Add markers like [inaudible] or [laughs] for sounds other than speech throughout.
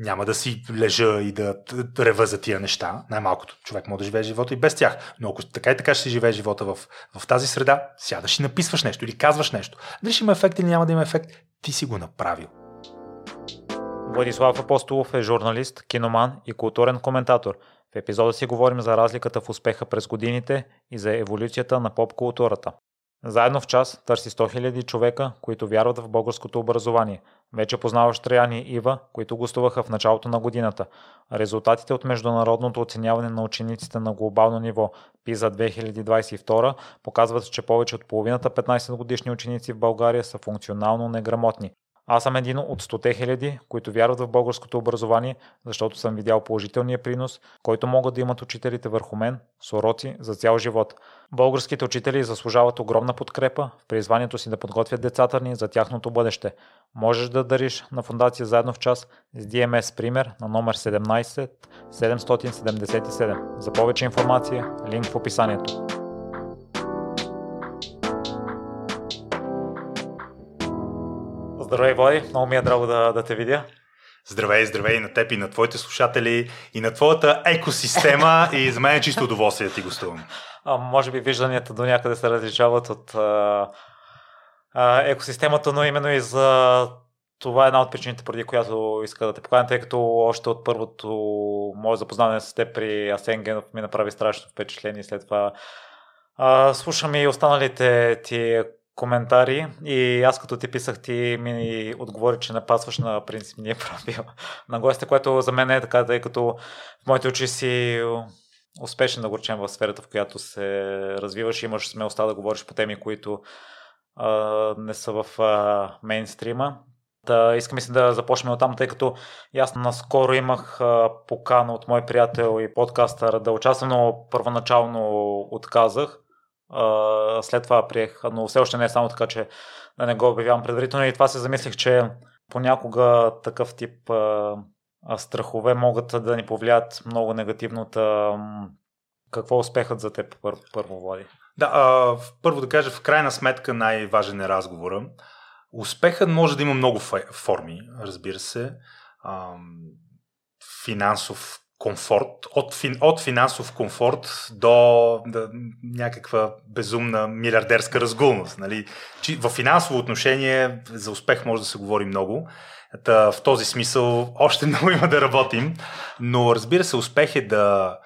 няма да си лежа и да рева за тия неща. Най-малкото човек може да живее живота и без тях. Но ако така и така ще живее живота в, в тази среда, сядаш и написваш нещо или казваш нещо. Дали ще има ефект или няма да има ефект, ти си го направил. Владислав Апостолов е журналист, киноман и културен коментатор. В епизода си говорим за разликата в успеха през годините и за еволюцията на поп-културата. Заедно в час търси 100 000 човека, които вярват в българското образование. Вече познаваш Траяни и Ива, които гостуваха в началото на годината. Резултатите от международното оценяване на учениците на глобално ниво PISA 2022 показват, че повече от половината 15 годишни ученици в България са функционално неграмотни. Аз съм един от 100 хиляди, които вярват в българското образование, защото съм видял положителния принос, който могат да имат учителите върху мен, с уроци за цял живот. Българските учители заслужават огромна подкрепа в призванието си да подготвят децата ни за тяхното бъдеще. Можеш да дариш на фундация заедно в час с DMS пример на номер 17 777. За повече информация, линк в описанието. Здравей, Влади. Много ми е драго да, да те видя. Здравей, здравей на теб и на твоите слушатели и на твоята екосистема [laughs] и за мен е чисто удоволствие да ти гостувам. А, може би вижданията до някъде се различават от а, а, екосистемата, но именно и за това е една от причините, преди която иска да те поканя, тъй като още от първото мое запознаване с теб при Асенгенов ми направи страшно впечатление. След това а, слушам и останалите ти коментари и аз като ти писах, ти ми отговори, че не пасваш на принципния [laughs] правил на гостите, което за мен е така, тъй като в моите очи си успешен да го речем в сферата, в която се развиваш и имаш смелостта да говориш по теми, които а, не са в а, мейнстрима. Да, искам и да започнем от там, тъй като аз наскоро имах а, покана от мой приятел и подкастър да участвам, но първоначално отказах след това приех, но все още не е само така, че да не го обявявам предварително и това се замислих, че понякога такъв тип а, страхове могат да ни повлият много негативно. Та, какво успехът за теб първо, първо Влади? Да, а, първо да кажа, в крайна сметка най-важен е разговора. Успехът може да има много форми, разбира се. А, финансов комфорт, от, фин, от финансов комфорт до да, някаква безумна милиардерска разгулност. Нали? В финансово отношение за успех може да се говори много. Та, в този смисъл още [laughs] много има да работим, но разбира се, успех е да,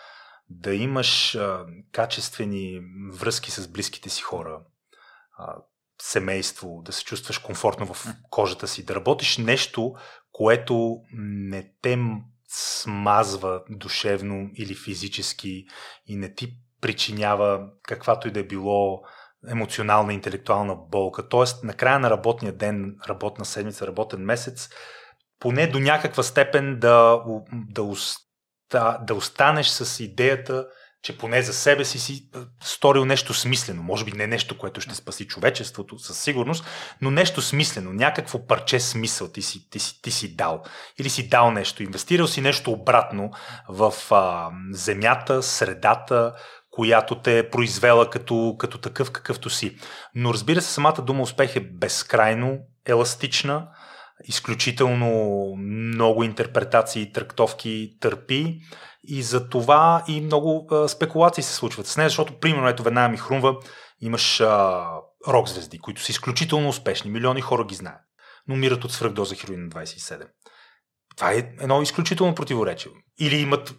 да имаш а, качествени връзки с близките си хора, а, семейство, да се чувстваш комфортно в кожата си, да работиш нещо, което не те смазва душевно или физически и не ти причинява каквато и да е било емоционална, интелектуална болка. Тоест, на края на работния ден, работна седмица, работен месец, поне до някаква степен да, да, оста, да останеш с идеята, че поне за себе си си сторил нещо смислено. Може би не нещо, което ще спаси човечеството със сигурност, но нещо смислено, някакво парче смисъл ти си, ти си, ти си дал. Или си дал нещо, инвестирал си нещо обратно в а, земята, средата, която те е произвела като, като такъв какъвто си. Но разбира се, самата дума успех е безкрайно еластична, изключително много интерпретации и трактовки търпи и за това и много а, спекулации се случват с нея, защото, примерно, ето веднага ми хрумва, имаш а, рок звезди, които са изключително успешни, милиони хора ги знаят, но умират от свръхдоза хероин на 27. Това е едно изключително противоречие. Или имат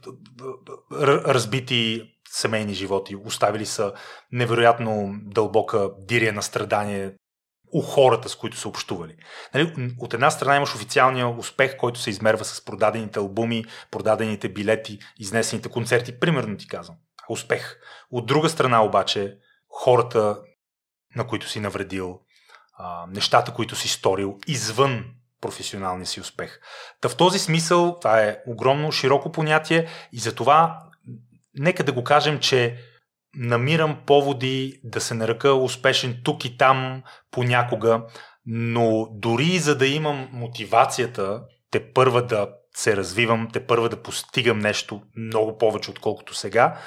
разбити семейни животи, оставили са невероятно дълбока дирия на страдание у хората, с които са общували. Нали, от една страна имаш официалния успех, който се измерва с продадените албуми, продадените билети, изнесените концерти, примерно ти казвам. Успех. От друга страна обаче, хората, на които си навредил, нещата, които си сторил извън професионалния си успех. Та в този смисъл това е огромно широко понятие и затова нека да го кажем, че намирам поводи да се наръка успешен тук и там понякога, но дори за да имам мотивацията те първа да се развивам, те първа да постигам нещо много повече, отколкото сега,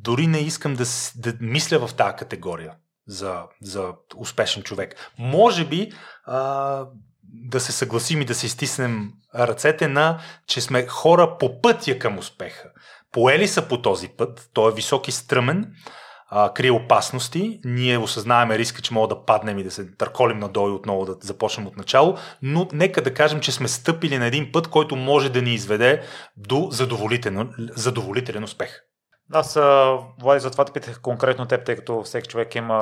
дори не искам да, да мисля в тази категория за, за успешен човек. Може би а, да се съгласим и да се изтиснем ръцете на, че сме хора по пътя към успеха. Поели са по този път, той е висок и стръмен, а, крие опасности, ние осъзнаваме риска, че мога да паднем и да се търколим надолу и отново да започнем от начало, но нека да кажем, че сме стъпили на един път, който може да ни изведе до задоволителен, задоволителен успех. Аз, Влади, затова те питах конкретно теб, тъй като всеки човек има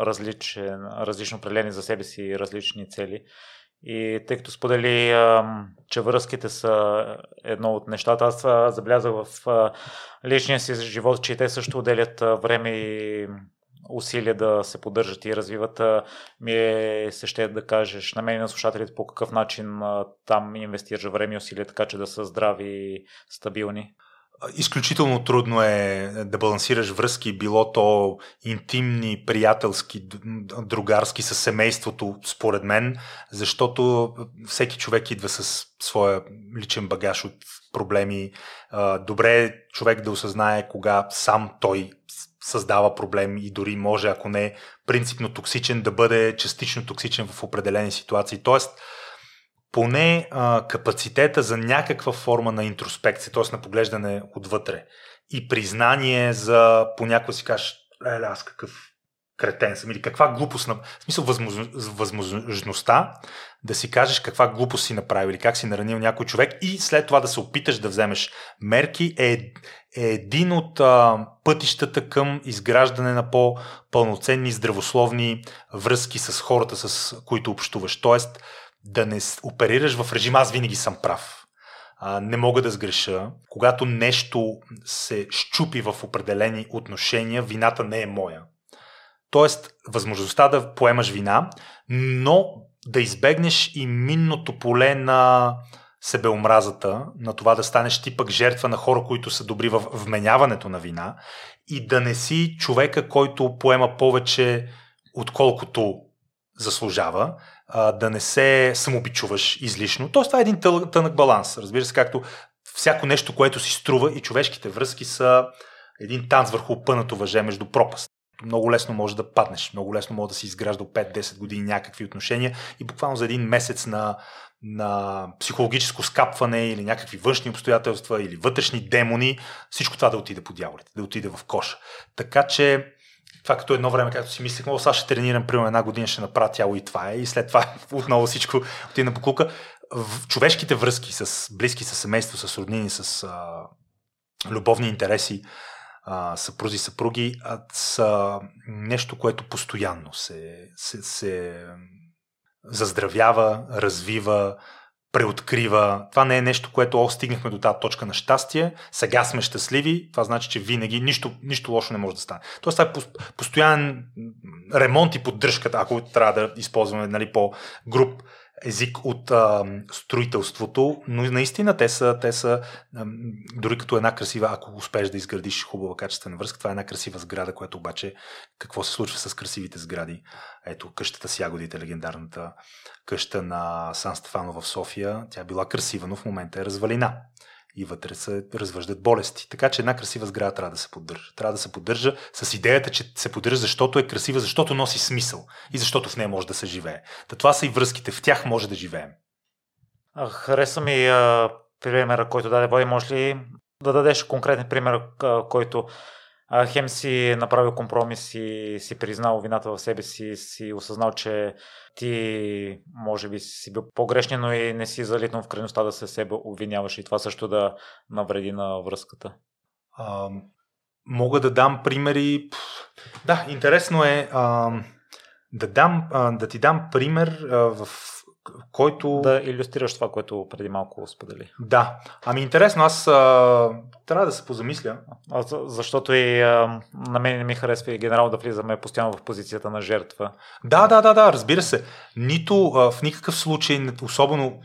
различен, различно определени за себе си различни цели. И тъй като сподели, че връзките са едно от нещата, аз заблязах в личния си живот, че те също отделят време и усилия да се поддържат и развиват. Ми е се ще да кажеш на мен и на слушателите по какъв начин там инвестираш време и усилия, така че да са здрави и стабилни. Изключително трудно е да балансираш връзки, било то интимни, приятелски, другарски с семейството, според мен, защото всеки човек идва с своя личен багаж от проблеми. Добре е човек да осъзнае кога сам той създава проблем и дори може, ако не принципно токсичен, да бъде частично токсичен в определени ситуации. Тоест, поне а, капацитета за някаква форма на интроспекция, т.е. на поглеждане отвътре и признание за понякога си кажеш, еле, аз какъв кретен съм или каква глупост, на... в смисъл възможността да си кажеш каква глупост си направил или как си наранил някой човек и след това да се опиташ да вземеш мерки е, е един от а, пътищата към изграждане на по-пълноценни здравословни връзки с хората, с които общуваш. Тоест, да не оперираш в режим аз винаги съм прав. А, не мога да сгреша. Когато нещо се щупи в определени отношения, вината не е моя. Тоест, възможността да поемаш вина, но да избегнеш и минното поле на себеомразата, на това да станеш ти пък жертва на хора, които са добри в вменяването на вина и да не си човека, който поема повече отколкото заслужава, а, да не се самобичуваш излишно. Тоест това е един тъл, тънък баланс. Разбира се, както всяко нещо, което си струва и човешките връзки са един танц върху пънато въже между пропаст. Много лесно може да паднеш, много лесно може да си изгражда 5-10 години някакви отношения и буквално за един месец на, на психологическо скапване или някакви външни обстоятелства или вътрешни демони, всичко това да отиде по дяволите, да отиде в коша. Така че това като едно време, както си мислех, сега ще тренирам примерно една година, ще направя тяло и това е. И след това [laughs] отново всичко отиде на покука. В човешките връзки с близки, с семейство, с роднини, с а, любовни интереси, а, съпрузи, съпруги, а, са нещо, което постоянно се, се, се заздравява, развива, преоткрива. Това не е нещо, което о, стигнахме до тази точка на щастие, сега сме щастливи, това значи, че винаги нищо, нищо лошо не може да стане. Тоест това е постоянен ремонт и поддръжката, ако трябва да използваме нали, по-груп език от а, строителството, но наистина те са, те са а, дори като една красива, ако успееш да изградиш хубава качествена връзка, това е една красива сграда, която обаче какво се случва с красивите сгради? Ето къщата с ягодите, легендарната къща на Сан Стефано в София, тя била красива, но в момента е развалина и вътре се развъждат болести. Така че една красива сграда трябва да се поддържа. Трябва да се поддържа с идеята, че се поддържа, защото е красива, защото носи смисъл и защото в нея може да се живее. Та това са и връзките, в тях може да живеем. Хареса ми а, примера, който даде Боди. Може ли да дадеш конкретен пример, а, който хем си направил компромис и си признал вината в себе си, си осъзнал, че ти може би си бил погрешен, но и не си залитнал в крайността да се себе обвиняваш и това също да навреди на връзката. А, мога да дам примери. Да, интересно е а, да, дам, а, да ти дам пример а, в който... Да иллюстрираш това, което преди малко сподели. Да. Ами интересно, аз а, трябва да се позамисля. А, защото и а, на мен не ми харесва и генерал да влизаме постоянно в позицията на жертва. Да, да, да, да, разбира се. Нито а, в никакъв случай, особено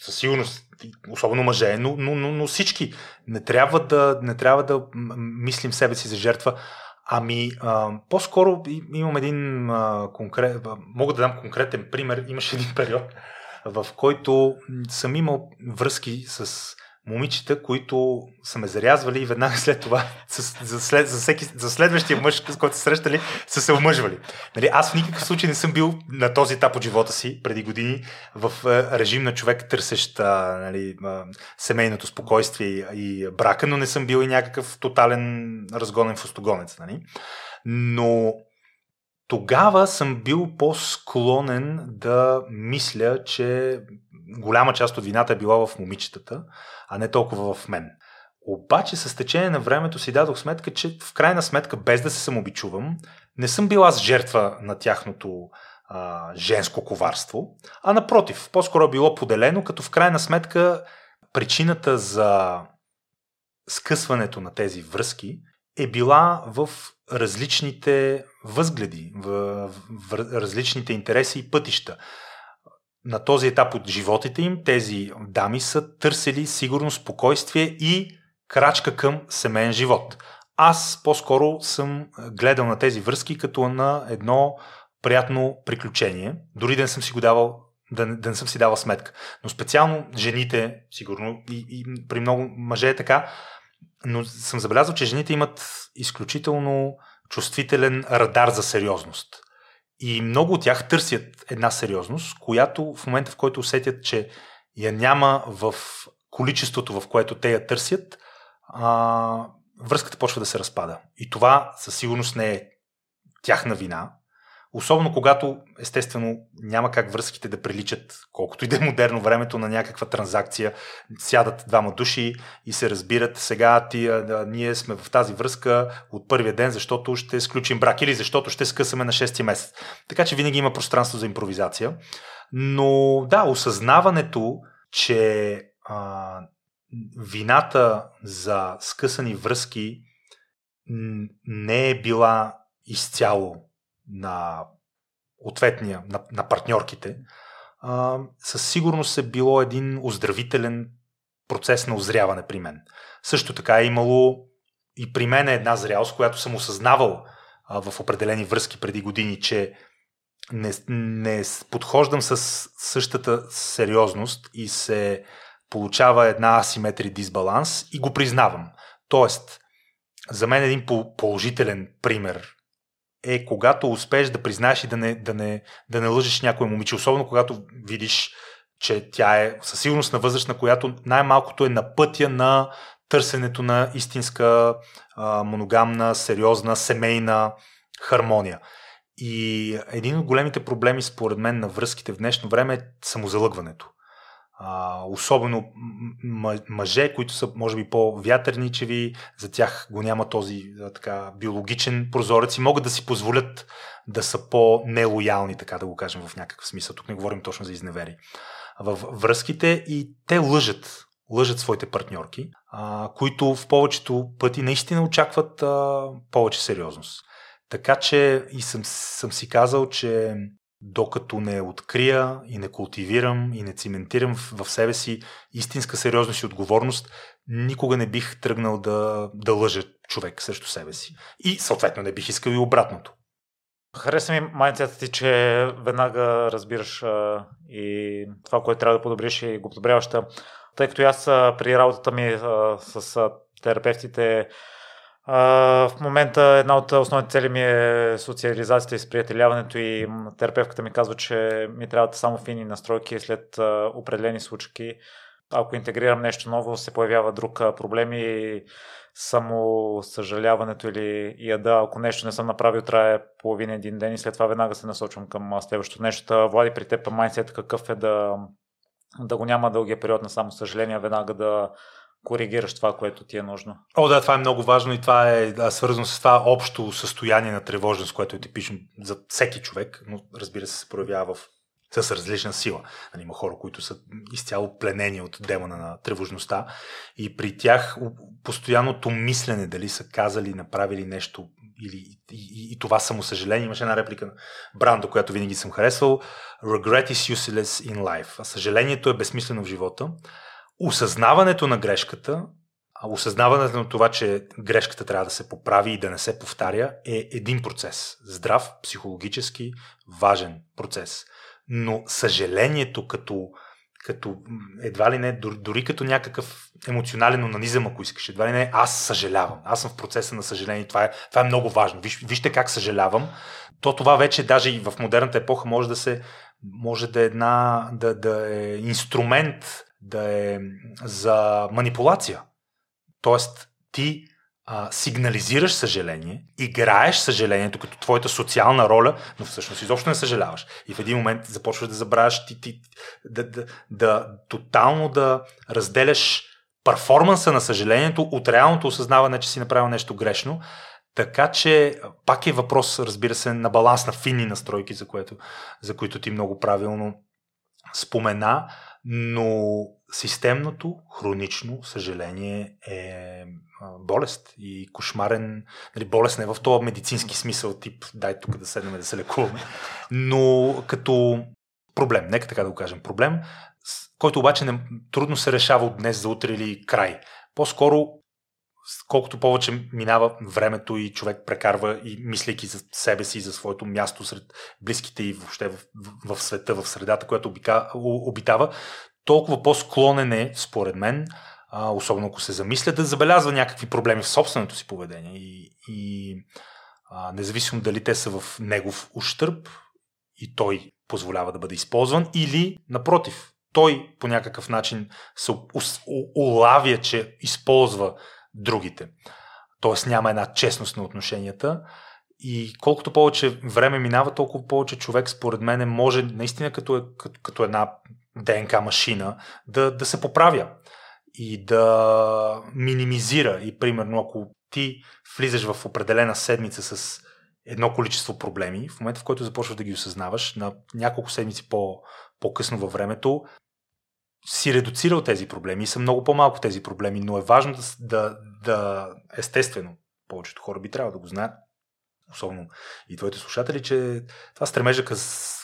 със сигурност, особено мъже, но, но, но, но всички не трябва, да, не трябва да мислим себе си за жертва. Ами, а, по-скоро имам един а, конкрет, мога да дам конкретен пример. Имаше един [laughs] период, в който съм имал връзки с момичета, които са ме зарязвали и веднага [laughs] след това, за, след, за, всеки, за следващия мъж, с който се срещали, са се омъжвали. Нали, аз в никакъв случай не съм бил на този етап от живота си преди години в режим на човек, търсещ нали, семейното спокойствие и брака, но не съм бил и някакъв тотален разгонен фустогонец. Нали. Но тогава съм бил по-склонен да мисля, че голяма част от вината е била в момичетата, а не толкова в мен. Обаче с течение на времето си дадох сметка, че в крайна сметка, без да се самообичувам, не съм бил аз жертва на тяхното а, женско коварство, а напротив, по-скоро е било поделено, като в крайна сметка причината за скъсването на тези връзки е била в различните възгледи, в, в различните интереси и пътища. На този етап от животите им тези дами са търсили сигурно спокойствие и крачка към семейен живот. Аз по-скоро съм гледал на тези връзки като на едно приятно приключение, дори да не съм си го давал да, да не съм си давал сметка. Но специално жените, сигурно и, и при много мъже е така, но съм забелязал, че жените имат изключително чувствителен радар за сериозност. И много от тях търсят една сериозност, която в момента, в който усетят, че я няма в количеството, в което те я търсят, а, връзката почва да се разпада. И това със сигурност не е тяхна вина, Особено когато, естествено, няма как връзките да приличат, колкото и да е модерно времето на някаква транзакция. Сядат двама души и се разбират. Сега ти, а, ние сме в тази връзка от първия ден, защото ще сключим брак или защото ще скъсаме на 6 месец. Така че винаги има пространство за импровизация. Но да, осъзнаването, че а, вината за скъсани връзки не е била изцяло на ответния, на, на партньорките, а, със сигурност е било един оздравителен процес на озряване при мен. Също така е имало и при мен е една зрялост, която съм осъзнавал а, в определени връзки преди години, че не, не подхождам с същата сериозност и се получава една асиметрия дисбаланс и го признавам. Тоест, за мен един положителен пример е когато успееш да признаеш и да не, да не, да не лъжеш някой момиче, особено когато видиш, че тя е със сигурност на възраст, на която най-малкото е на пътя на търсенето на истинска, а, моногамна, сериозна, семейна хармония. И един от големите проблеми, според мен, на връзките в днешно време е самозалъгването. А, особено мъже, които са може би по-вятърничеви, за тях го няма този така биологичен прозорец и могат да си позволят да са по-нелоялни, така да го кажем в някакъв смисъл. Тук не говорим точно за изневери. В връзките и те лъжат, лъжат своите партньорки, а, които в повечето пъти наистина очакват а, повече сериозност. Така че и съм, съм си казал, че докато не открия и не култивирам и не циментирам в, себе си истинска сериозност и отговорност, никога не бих тръгнал да, да лъжа човек срещу себе си. И съответно не бих искал и обратното. Хареса ми майнцета ти, че веднага разбираш а, и това, което трябва да подобриш и го подобряваш. Тъй като аз при работата ми а, с а, терапевтите в момента една от основните цели ми е социализацията и сприятеляването и терапевката ми казва, че ми трябват само фини настройки след определени случки. Ако интегрирам нещо ново, се появява друг проблем и само съжаляването или яда, ако нещо не съм направил, трае половин един ден и след това веднага се насочвам към следващото нещо. Влади, при теб майнсет какъв е да, да го няма дългия период на само съжаление, веднага да коригираш това, което ти е нужно. О, да, това е много важно и това е свързано с това общо състояние на тревожност, което е типично за всеки човек, но разбира се се проявява в с различна сила. Нали, има хора, които са изцяло пленени от демона на тревожността и при тях постоянното мислене дали са казали, направили нещо или и, и, и това самосъжаление. Имаше една реплика на Брандо, която винаги съм харесвал. Regret is useless in life. Съжалението е безсмислено в живота осъзнаването на грешката, осъзнаването на това, че грешката трябва да се поправи и да не се повтаря, е един процес. Здрав, психологически, важен процес. Но съжалението като като едва ли не, дори, като някакъв емоционален онанизъм, ако искаш. Едва ли не, аз съжалявам. Аз съм в процеса на съжаление. Това е, това е много важно. Виж, вижте как съжалявам. То това вече даже и в модерната епоха може да се може да е една да, да е инструмент да е за манипулация. Тоест, ти а, сигнализираш съжаление, играеш съжалението като твоята социална роля, но всъщност изобщо не съжаляваш. И в един момент започваш да забравяш ти, ти да, да, да тотално да разделяш перформанса на съжалението от реалното осъзнаване, че си направил нещо грешно. Така че пак е въпрос, разбира се, на баланс на финни настройки, за, което, за които ти много правилно спомена, но системното, хронично съжаление е болест и кошмарен, нали, болест не в този медицински смисъл, тип дай тук да седнем да се лекуваме, но като проблем, нека така да го кажем, проблем, който обаче не, трудно се решава от днес за утре или край. По-скоро, колкото повече минава времето и човек прекарва и мислейки за себе си за своето място сред близките и въобще в, в, в света, в средата, която обитава, толкова по-склонен е, според мен, а, особено ако се замисля, да забелязва някакви проблеми в собственото си поведение. И, и а, независимо дали те са в негов ущърп и той позволява да бъде използван, или напротив, той по някакъв начин се улавя, че използва другите. Тоест няма една честност на отношенията. И колкото повече време минава, толкова повече човек, според мен, може наистина като, е, като, като една ДНК машина да, да се поправя и да минимизира. И примерно, ако ти влизаш в определена седмица с едно количество проблеми, в момента в който започваш да ги осъзнаваш, на няколко седмици по, по-късно във времето, си редуцирал тези проблеми и са много по-малко тези проблеми, но е важно да, да, да естествено, повечето хора би трябвало да го знаят, особено и твоите слушатели, че това стремежа към,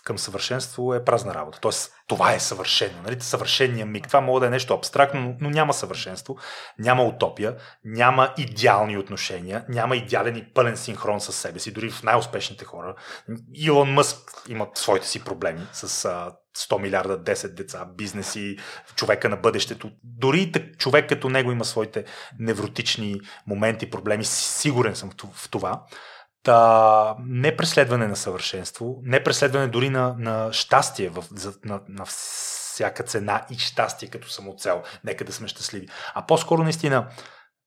към съвършенство е празна работа. Тоест, това е съвършено. Нали? Съвършения миг. Това може да е нещо абстрактно, но, но няма съвършенство, няма утопия, няма идеални отношения, няма идеален и пълен синхрон с себе си. Дори в най-успешните хора. Илон Мъск има своите си проблеми с 100 милиарда, 10 деца, бизнеси, човека на бъдещето. Дори човек като него има своите невротични моменти, проблеми. Сигурен съм в това. Та, не преследване на съвършенство, не преследване дори на, на щастие, в, за, на, на всяка цена и щастие като самоцел. Нека да сме щастливи. А по-скоро наистина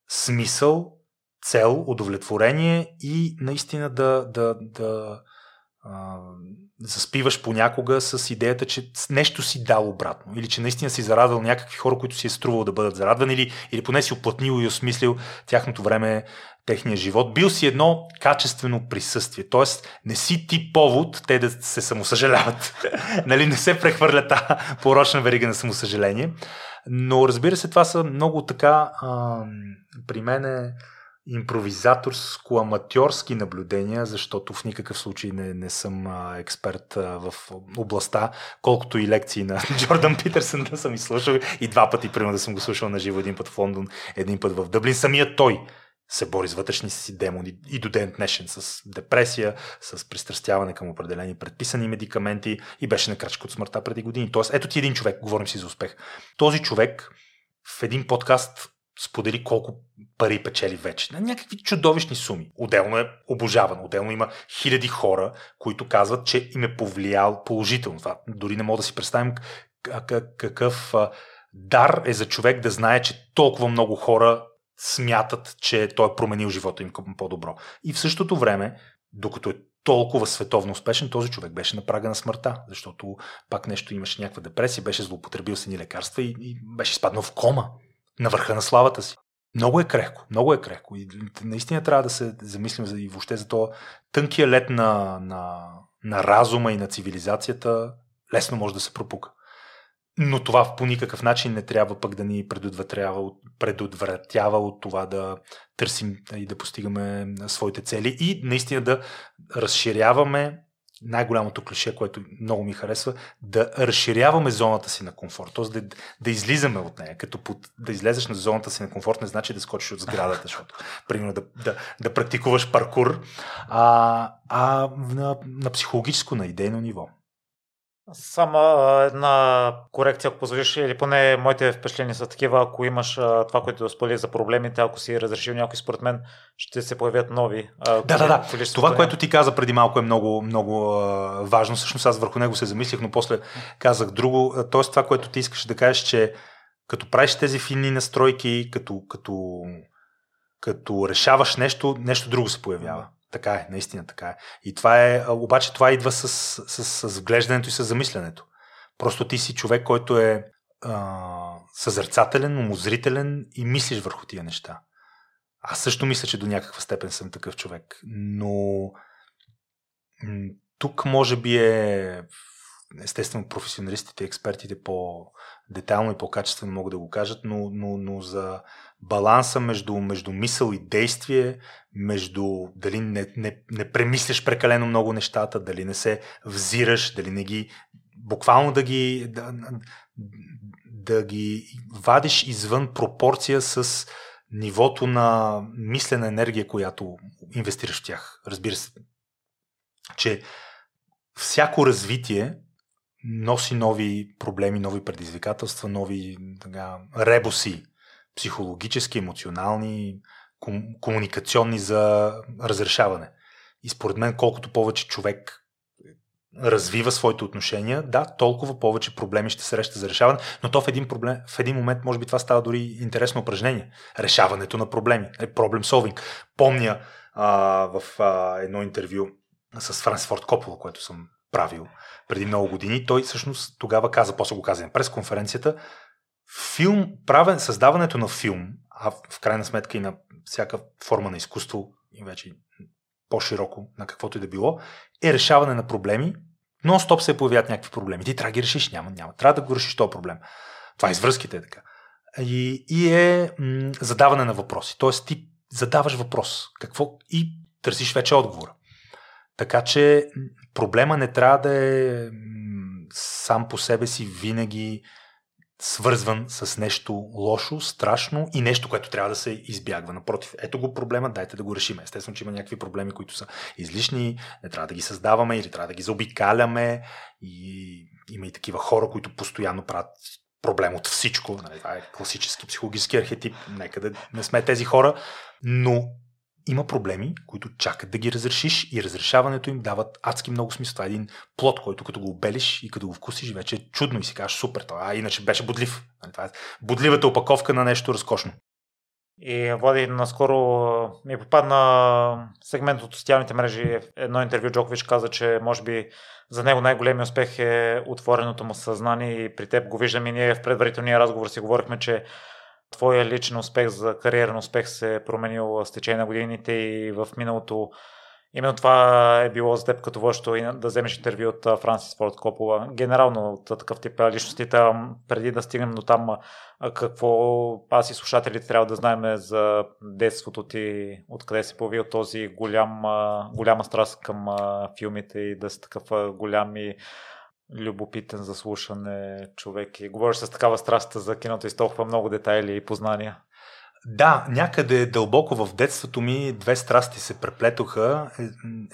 смисъл, цел, удовлетворение и наистина да, да, да а, заспиваш понякога с идеята, че нещо си дал обратно. Или че наистина си зарадвал някакви хора, които си е струвал да бъдат зарадвани, или, или поне си оплътнил и осмислил тяхното време техния живот. Бил си едно качествено присъствие. Тоест, не си ти повод те да се самосъжаляват. [laughs] нали, не се прехвърля тази порочна верига на самосъжаление. Но разбира се, това са много така а, при мен е импровизаторско-аматьорски наблюдения, защото в никакъв случай не, не съм а, експерт а, в областта, колкото и лекции на [laughs] Джордан Питерсън да съм изслушал и два пъти, примерно да съм го слушал на живо, един път в Лондон, един път в Дъблин. Самият той се бори с вътрешни си демони и до ден днешен с депресия, с пристрастяване към определени предписани медикаменти и беше на крачка от смъртта преди години. Тоест, ето ти един човек, говорим си за успех. Този човек в един подкаст сподели колко пари печели вече. На някакви чудовищни суми. Отделно е обожавано. Отделно има хиляди хора, които казват, че им е повлиял положително. Това дори не мога да си представим какъв дар е за човек да знае, че толкова много хора смятат, че той е променил живота им към по-добро. И в същото време, докато е толкова световно успешен, този човек беше на прага на смъртта, защото пак нещо имаше някаква депресия, беше злоупотребил с едни лекарства и, и беше спаднал в кома на върха на славата си. Много е крехко, много е крехко. И наистина трябва да се замислим за, и въобще за това тънкия лед на, на, на разума и на цивилизацията лесно може да се пропука. Но това по никакъв начин не трябва пък да ни предотвратява, предотвратява от това да търсим и да постигаме своите цели и наистина да разширяваме най-голямото клише, което много ми харесва, да разширяваме зоната си на комфорт, т.е. Да, да излизаме от нея. Като под, да излезеш на зоната си на комфорт не значи да скочиш от сградата, защото, примерно, да, да, да практикуваш паркур, а, а на, на психологическо, на идейно ниво. Само една корекция, ако позволиш, или поне моите впечатления са такива, ако имаш това, което сподели за проблемите, ако си разрешил някой, според мен ще се появят нови. Да, да, да. Това, което ти каза преди малко е много, много важно. Всъщност аз върху него се замислих, но после казах друго. Тоест това, което ти искаш да кажеш, че като правиш тези финни настройки, като, като, като решаваш нещо, нещо друго се появява. Така е, наистина така е. И това е, обаче това идва с, с, с, с и с замисленето. Просто ти си човек, който е а, съзерцателен, умозрителен и мислиш върху тия неща. Аз също мисля, че до някаква степен съм такъв човек. Но тук може би е естествено професионалистите, експертите по-детайлно и по-качествено могат да го кажат, но, но, но за баланса между, между мисъл и действие, между дали не, не, не премисляш прекалено много нещата, дали не се взираш, дали не ги буквално да ги да, да ги вадиш извън пропорция с нивото на мислена енергия, която инвестираш в тях. Разбира се, че всяко развитие носи нови проблеми, нови предизвикателства, нови така, ребуси, психологически, емоционални, ком- комуникационни за разрешаване. И според мен, колкото повече човек развива своите отношения, да, толкова повече проблеми ще среща за решаване, но то в един, проблем, в един момент, може би това става дори интересно упражнение. Решаването на проблеми, проблем solving. Помня а, в а, едно интервю с Франс Форд Копола, което съм правил преди много години. Той всъщност тогава каза, после го каза на пресконференцията, филм, правен, създаването на филм, а в крайна сметка и на всяка форма на изкуство, и вече по-широко на каквото и да било, е решаване на проблеми. Нон-стоп се появяват някакви проблеми. Ти трябва да ги решиш. Няма, няма. Трябва да го решиш този проблем. Това е извръзките е така. И, и е м- задаване на въпроси. Тоест ти задаваш въпрос. Какво? И търсиш вече отговора. Така че проблема не трябва да е сам по себе си винаги свързван с нещо лошо, страшно и нещо, което трябва да се избягва. Напротив, ето го проблема, дайте да го решим. Естествено, че има някакви проблеми, които са излишни, не трябва да ги създаваме или трябва да ги заобикаляме. И има и такива хора, които постоянно правят проблем от всичко. Нали, това е класически психологически архетип. Нека да не сме тези хора. Но има проблеми, които чакат да ги разрешиш и разрешаването им дават адски много смисъл. Това е един плод, който като го обелиш и като го вкусиш, вече е чудно и си кажеш супер, това а иначе беше бодлив. Нали, това е бодливата опаковка на нещо разкошно. И Влади, наскоро ми попадна сегмент от социалните мрежи. Едно интервю Джокович каза, че може би за него най-големият успех е отвореното му съзнание и при теб го виждам и ние в предварителния разговор си говорихме, че твоя личен успех за кариерен успех се е променил с течение на годините и в миналото Именно това е било за теб като върщо и да вземеш интервю от Франсис Форд Копола. Генерално от такъв тип личностите, преди да стигнем до там, какво аз и слушателите трябва да знаем за детството ти, откъде се появил този голям, голяма страст към филмите и да си такъв голям и любопитен за слушане човек и говориш с такава страст за киното и с толкова много детайли и познания. Да, някъде дълбоко в детството ми две страсти се преплетоха. Е,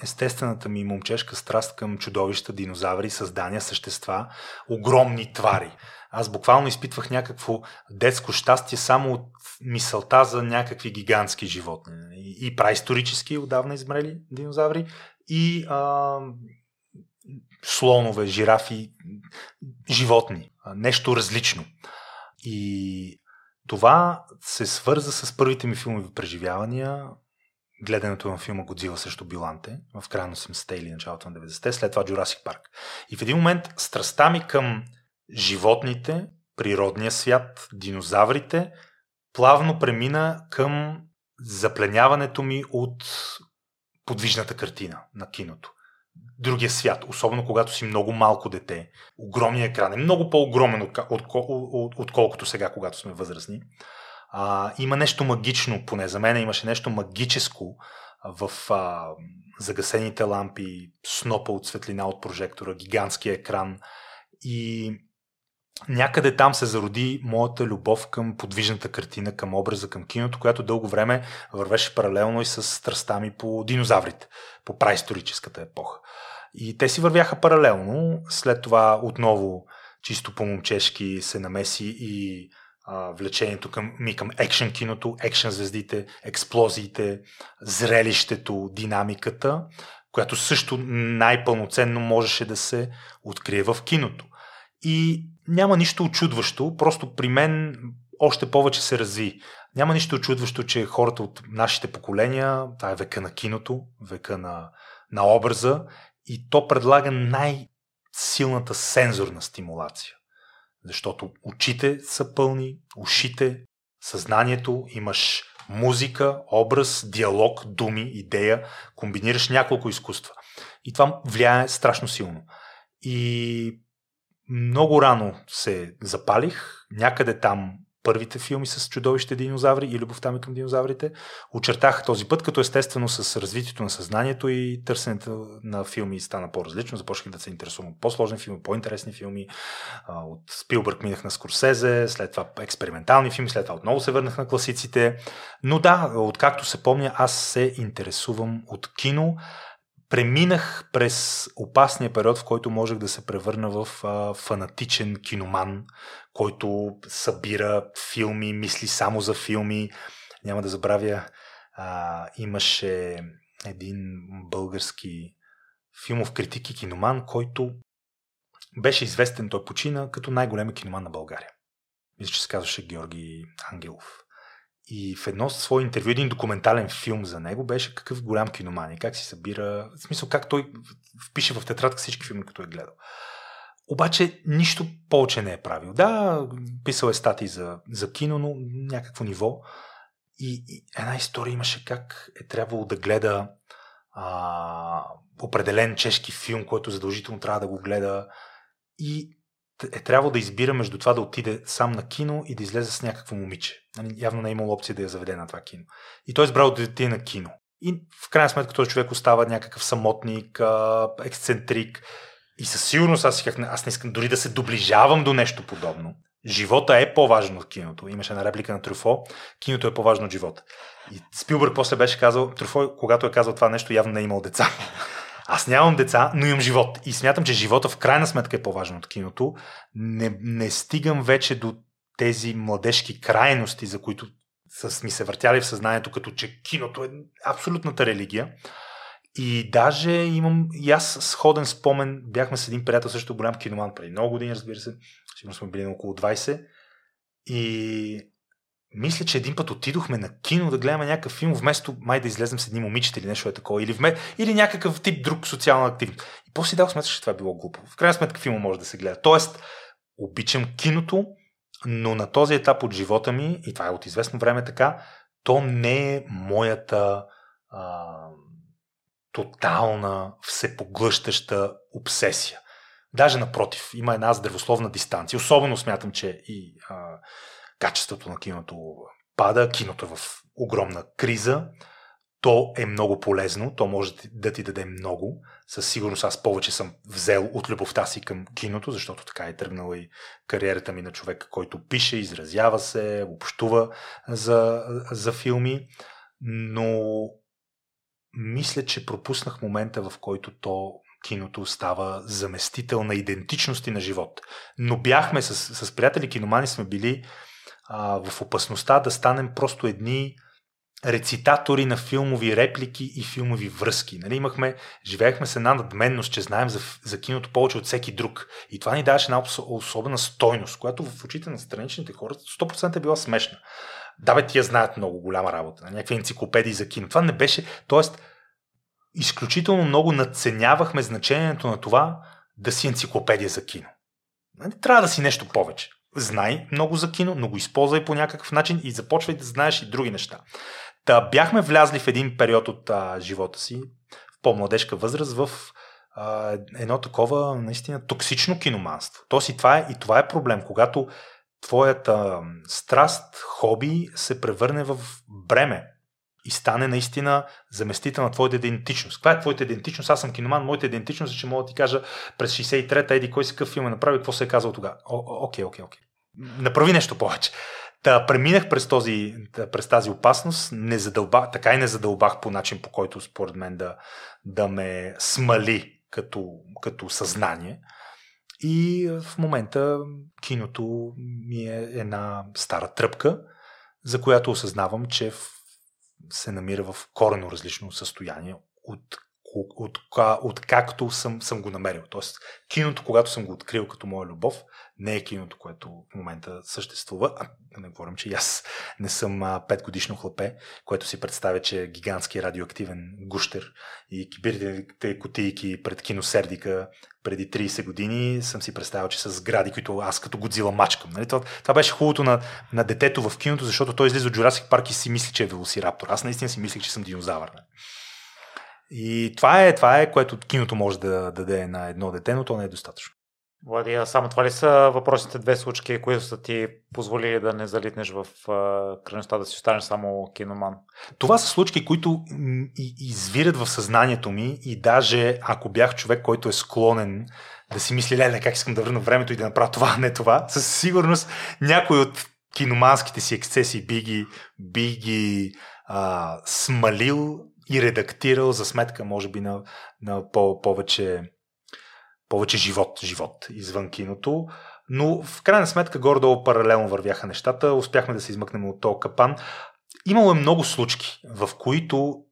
естествената ми момчешка страст към чудовища, динозаври, създания, същества, огромни твари. Аз буквално изпитвах някакво детско щастие само от мисълта за някакви гигантски животни. И праисторически, отдавна измрели динозаври, и а, слонове, жирафи, животни. Нещо различно. И това се свърза с първите ми филмови преживявания, гледането на филма Годзила срещу Биланте в края на 80-те или началото на 90-те, след това Джурасик парк. И в един момент страстта ми към животните, природния свят, динозаврите, плавно премина към запленяването ми от подвижната картина на киното другия свят, особено когато си много малко дете. Огромният екран е много по-огромен, от, от, от, отколкото сега, когато сме възрастни. А, има нещо магично, поне за мен имаше нещо магическо в а, загасените лампи, снопа от светлина от прожектора, гигантския екран и някъде там се зароди моята любов към подвижната картина, към образа, към киното, която дълго време вървеше паралелно и с страста ми по динозаврите, по праисторическата епоха. И те си вървяха паралелно. След това отново чисто по-момчешки се намеси и а, влечението към, ми към екшен киното, екшен звездите, експлозиите, зрелището, динамиката, която също най-пълноценно можеше да се открие в киното. И няма нищо очудващо, просто при мен още повече се разви. Няма нищо очудващо, че хората от нашите поколения, това е века на киното, века на, на образа, и то предлага най-силната сензорна стимулация. Защото очите са пълни, ушите, съзнанието, имаш музика, образ, диалог, думи, идея, комбинираш няколко изкуства. И това влияе страшно силно. И много рано се запалих, някъде там първите филми с чудовище динозаври и любовта ми към динозаврите. Очертах този път, като естествено с развитието на съзнанието и търсенето на филми стана по-различно. Започнах да се интересувам от по-сложни филми, по-интересни филми. От Спилбърг минах на Скорсезе, след това експериментални филми, след това отново се върнах на класиците. Но да, откакто се помня, аз се интересувам от кино преминах през опасния период, в който можех да се превърна в а, фанатичен киноман, който събира филми, мисли само за филми. Няма да забравя, а, имаше един български филмов критик и киноман, който беше известен, той почина като най-големи киноман на България. Мисля, че се казваше Георги Ангелов. И в едно свое интервю, един документален филм за него беше какъв голям киноман и как си събира, в смисъл как той впише в тетрадка всички филми, като е гледал. Обаче нищо повече не е правил. Да, писал е статии за, за кино, но някакво ниво. И, и една история имаше как е трябвало да гледа а, определен чешки филм, който задължително трябва да го гледа. И е трябвало да избира между това да отиде сам на кино и да излезе с някакво момиче. Нали, явно не е имало опция да я заведе на това кино. И той е избрал да отиде на кино. И в крайна сметка този човек остава някакъв самотник, ексцентрик. И със сигурност аз, исках, аз не искам дори да се доближавам до нещо подобно. Живота е по-важно от киното. Имаше една реплика на Трюфо. Киното е по-важно от живота. И Спилбърг после беше казал, Трюфо, когато е казал това нещо, явно не е имал деца. Аз нямам деца, но имам живот. И смятам, че живота в крайна сметка е по-важен от киното. Не, не стигам вече до тези младежки крайности, за които са ми се въртяли в съзнанието, като че киното е абсолютната религия. И даже имам и аз сходен спомен, бяхме с един приятел, също голям киноман преди много години, разбира се, сигурно сме били на около 20. И мисля, че един път отидохме на кино да гледаме някакъв филм, вместо май да излезем с едни момичета или нещо е такова, или, вме... или някакъв тип друг социална активност. И после дал сметка, че това е било глупо. В крайна сметка филма може да се гледа. Тоест, обичам киното, но на този етап от живота ми, и това е от известно време така, то не е моята а, тотална, всепоглъщаща обсесия. Даже напротив, има една здравословна дистанция. Особено смятам, че и а, качеството на киното пада, киното е в огромна криза, то е много полезно, то може да ти даде много. Със сигурност аз повече съм взел от любовта си към киното, защото така е тръгнала и кариерата ми на човек, който пише, изразява се, общува за, за филми, но мисля, че пропуснах момента, в който то киното става заместител на идентичности на живот. Но бяхме с, с приятели киномани, сме били а, в опасността да станем просто едни рецитатори на филмови реплики и филмови връзки. Нали, имахме, живеехме с една надменност, че знаем за, за киното повече от всеки друг. И това ни даваше една особена стойност, която в очите на страничните хора 100% е била смешна. Да, бе, тия знаят много голяма работа, някакви енциклопедии за кино. Това не беше, т.е. изключително много надценявахме значението на това да си енциклопедия за кино. Нали, трябва да си нещо повече знай много за кино, но го използвай по някакъв начин и започвай да знаеш и други неща. Та бяхме влязли в един период от а, живота си, в по-младежка възраст, в а, едно такова наистина токсично киноманство. Тоест и това, е, и това е проблем, когато твоята страст, хоби се превърне в бреме и стане наистина заместител на твоята идентичност. Каква е твоята идентичност? Аз съм киноман, моята идентичност е, че мога да ти кажа през 63-та, еди кой си какъв филм е направил, какво се е казал тогава. Окей, окей, окей. Направи нещо повече. Та преминах през, този, през тази опасност, не задълбах, така и не задълбах по начин, по който според мен да, да ме смали като, като съзнание. И в момента киното ми е една стара тръпка, за която осъзнавам, че се намира в корено различно състояние от от, от както съм, съм го намерил. Тоест, киното, когато съм го открил като моя любов, не е киното, което в момента съществува. А не говорим, че аз не съм а, 5 годишно хлапе, което си представя, че е гигантски радиоактивен гущер и кибирите кутийки пред киносердика преди 30 години съм си представил, че са сгради, които аз като Годзила мачкам. Нали? Това, това беше хубавото на, на детето в киното, защото той излиза от Jurassic Парк и си мисли, че е велосираптор. Аз наистина си мислих, че съм динозавър. Нали? И това е, това е, което киното може да даде на едно дете, но то не е достатъчно. Влади, а само това ли са въпросните две случки, които са ти позволили да не залитнеш в крайността, да си останеш само киноман? Това са случки, които извират в съзнанието ми и даже ако бях човек, който е склонен да си мисли, леле, как искам да върна времето и да направя това, не това, със сигурност някой от киноманските си ексцесии би ги, би ги а, смалил и редактирал за сметка, може би, на, на по- повече, повече живот, живот извън киното. Но в крайна сметка горе-долу паралелно вървяха нещата. Успяхме да се измъкнем от този капан. Имало е много случки, в които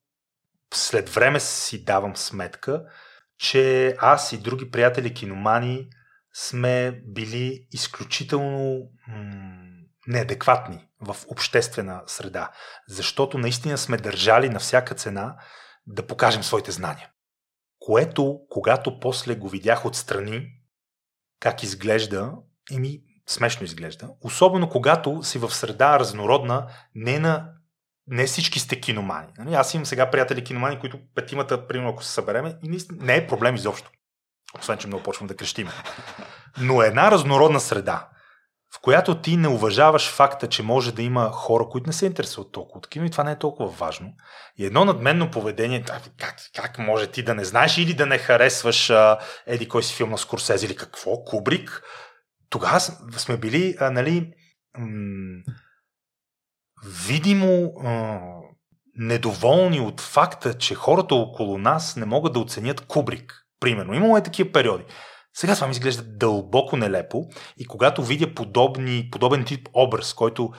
след време си давам сметка, че аз и други приятели киномани сме били изключително м- неадекватни в обществена среда, защото наистина сме държали на всяка цена да покажем своите знания. Което, когато после го видях отстрани, как изглежда, еми смешно изглежда. Особено когато си в среда разнородна, не на не всички сте киномани. Нали? Аз имам сега приятели киномани, които петимата, примерно, ако се събереме, и не е проблем изобщо. Освен, че много почвам да крещим. Но е една разнородна среда в която ти не уважаваш факта, че може да има хора, които не се интересуват толкова от кино и това не е толкова важно. И едно надменно поведение, как, как може ти да не знаеш или да не харесваш а, еди кой си филм на Скорсез или какво, Кубрик, тогава сме били, а, нали, м- видимо а, недоволни от факта, че хората около нас не могат да оценят Кубрик. Примерно, имало е такива периоди. Сега това ми изглежда дълбоко нелепо и когато видя подобни, подобен тип образ, който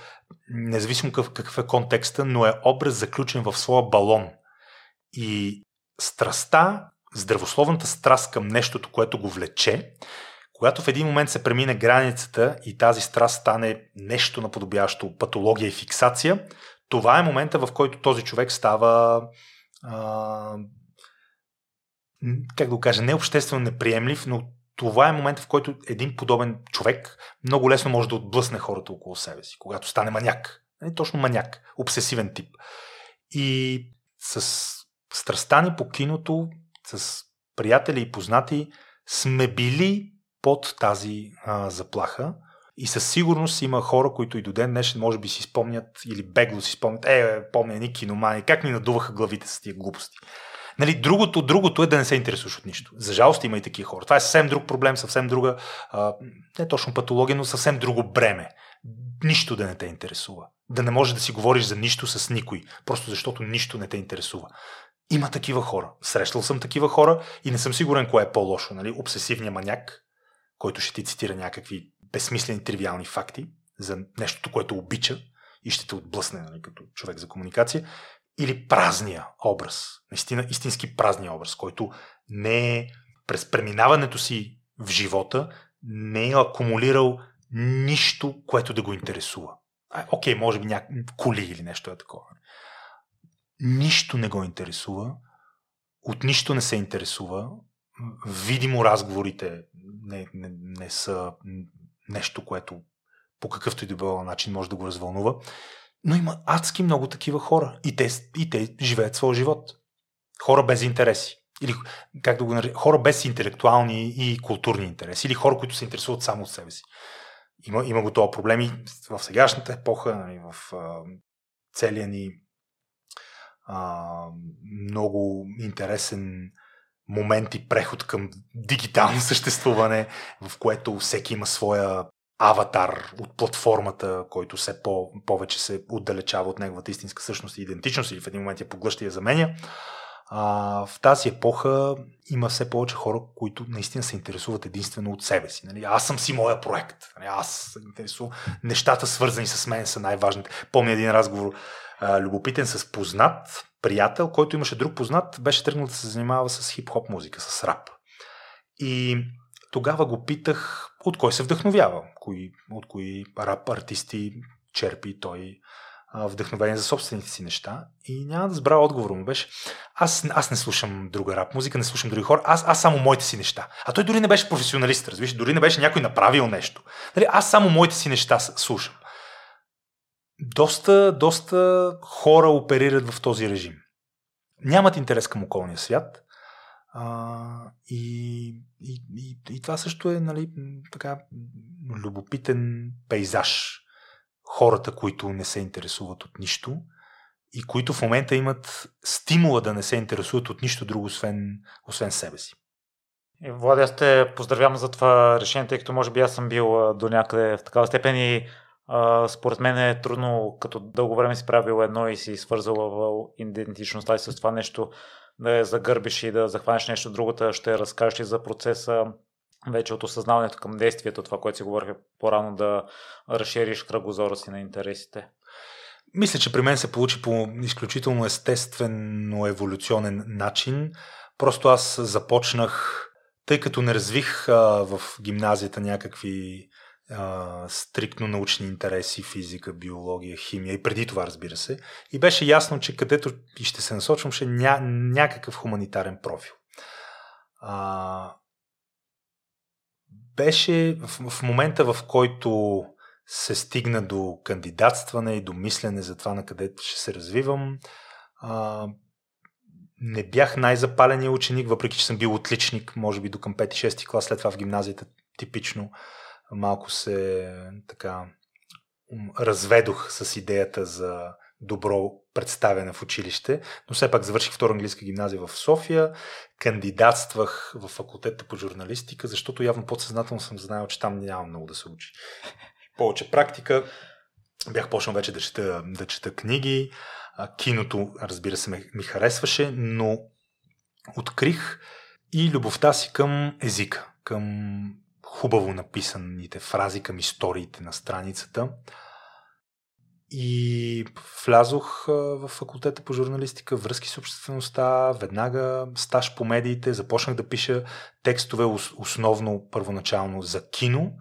независимо какъв, какъв е контекста, но е образ заключен в своя балон и страста, здравословната страст към нещото, което го влече, когато в един момент се премине границата и тази страст стане нещо наподобящо патология и фиксация, това е момента, в който този човек става а, как да го кажа, не обществено неприемлив, но това е момент, в който един подобен човек много лесно може да отблъсне хората около себе си, когато стане маняк. Не нали, точно маняк, обсесивен тип. И с страста ни по киното, с приятели и познати, сме били под тази а, заплаха. И със сигурност има хора, които и до ден днешен може би си спомнят или бегло си спомнят, е, помня ни киномани, как ни надуваха главите с тия глупости. Нали, другото, другото е да не се интересуваш от нищо. За жалост има и такива хора. Това е съвсем друг проблем, съвсем друга, а, не точно патология, но съвсем друго бреме. Нищо да не те интересува. Да не можеш да си говориш за нищо с никой, просто защото нищо не те интересува. Има такива хора. Срещал съм такива хора и не съм сигурен кое е по-лошо. Нали? Обсесивният маняк, който ще ти цитира някакви безсмислени, тривиални факти за нещото, което обича и ще те отблъсне нали, като човек за комуникация или празния образ, наистина истински празния образ, който не е през преминаването си в живота, не е акумулирал нищо, което да го интересува. А, окей, може би някакви коли или нещо е такова. Нищо не го интересува, от нищо не се интересува, видимо разговорите не, не, не са нещо, което по какъвто и да било начин може да го развълнува. Но има адски много такива хора. И те, и те живеят своя живот. Хора без интереси. Или, как да го наречем, хора без интелектуални и културни интереси. Или хора, които се интересуват само от себе си. Има, има го това проблем и в сегашната епоха, нали, в а, целия ни а, много интересен момент и преход към дигитално съществуване, в което всеки има своя аватар от платформата, който все по- повече се отдалечава от неговата истинска същност и идентичност или в един момент я поглъща и я заменя. А, в тази епоха има все повече хора, които наистина се интересуват единствено от себе си. Нали? Аз съм си моя проект. Нали? Аз се интересувам. Нещата свързани с мен са най-важните. Помня един разговор а, любопитен с познат приятел, който имаше друг познат, беше тръгнал да се занимава с хип-хоп музика, с рап. И тогава го питах от кой се вдъхновява, кои, от кои рап артисти черпи той вдъхновение за собствените си неща. И няма да забравя отговора му беше. Аз, аз не слушам друга рап музика, не слушам други хора, аз, аз само моите си неща. А той дори не беше професионалист, разбираш, дори не беше някой направил нещо. Дали, аз само моите си неща слушам. Доста, доста хора оперират в този режим. Нямат интерес към околния свят. А, и, и, и, и това също е нали, така любопитен пейзаж хората, които не се интересуват от нищо и които в момента имат стимула да не се интересуват от нищо друго, освен, освен себе си. И, Влади, аз те поздравявам за това решение, тъй като може би аз съм бил до някъде в такава степен и а, според мен е трудно, като дълго време си правил едно и си свързала идентичността и с това нещо да я загърбиш и да захванеш нещо другото, ще разкажеш и за процеса вече от осъзнаването към действието, това, което си говорих по-рано, да разшириш кръгозора си на интересите? Мисля, че при мен се получи по изключително естествено еволюционен начин. Просто аз започнах, тъй като не развих а, в гимназията някакви стриктно научни интереси, физика, биология, химия и преди това, разбира се. И беше ясно, че където и ще се насочвам, ще ня, някакъв хуманитарен профил. А, беше в, в момента, в който се стигна до кандидатстване и до мислене за това на къде ще се развивам, а, не бях най-запаления ученик, въпреки че съм бил отличник, може би до към 5-6 клас, след това в гимназията типично малко се така разведох с идеята за добро представяне в училище, но все пак завърших втора английска гимназия в София, кандидатствах в факултета по журналистика, защото явно подсъзнателно съм знаел, че там няма много да се учи. Повече практика, бях почнал вече да чета, да чета книги, киното, разбира се, ми харесваше, но открих и любовта си към езика, към хубаво написаните фрази, към историите на страницата. И влязох в факултета по журналистика, връзки с обществеността, веднага стаж по медиите, започнах да пиша текстове основно първоначално за кино,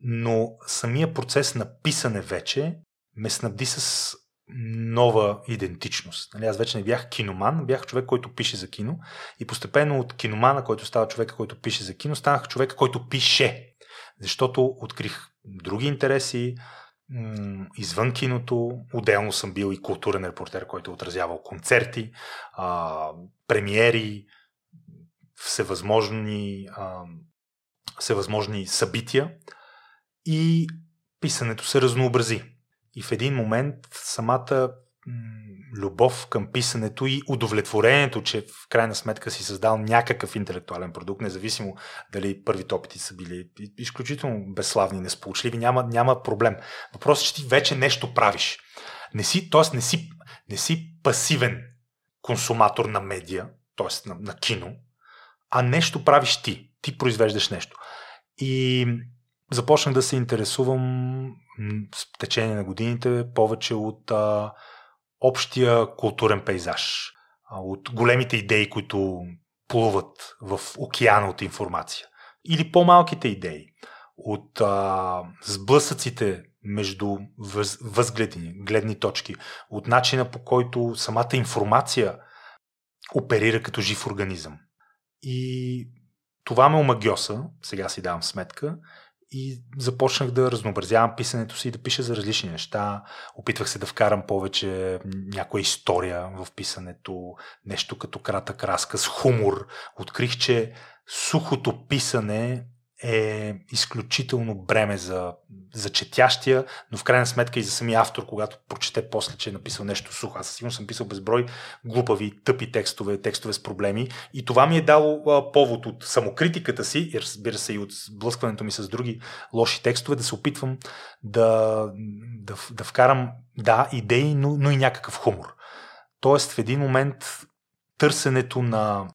но самия процес на писане вече ме снабди с нова идентичност. Нали, аз вече не бях киноман, бях човек, който пише за кино и постепенно от киномана, който става човека, който пише за кино, станах човек, който пише. Защото открих други интереси, извън киното. Отделно съм бил и културен репортер, който е отразявал концерти, а, премиери, всевъзможни, а, всевъзможни събития и писането се разнообрази. И в един момент самата любов към писането и удовлетворението, че в крайна сметка си създал някакъв интелектуален продукт, независимо дали първите опити са били изключително безславни, несполучливи, няма, няма проблем. Въпросът е, че ти вече нещо правиш. Не си, т.е. Не си, не си пасивен консуматор на медия, т.е. На, на кино, а нещо правиш ти. Ти произвеждаш нещо. И започнах да се интересувам с течение на годините повече от а, общия културен пейзаж, от големите идеи, които плуват в океана от информация. Или по-малките идеи, от а, сблъсъците между въз, възгледи, гледни точки, от начина по който самата информация оперира като жив организъм. И това ме омагиоса, сега си давам сметка, и започнах да разнообразявам писането си да пиша за различни неща. Опитвах се да вкарам повече някоя история в писането, нещо като кратък разказ, хумор. Открих, че сухото писане е изключително бреме за, за четящия, но в крайна сметка и за самия автор, когато прочете после, че е написал нещо сухо. Аз сигурно съм писал безброй глупави, тъпи текстове, текстове с проблеми и това ми е дало а, повод от самокритиката си и разбира се и от сблъскването ми с други лоши текстове, да се опитвам да, да, да вкарам, да, идеи, но, но и някакъв хумор. Тоест в един момент търсенето на,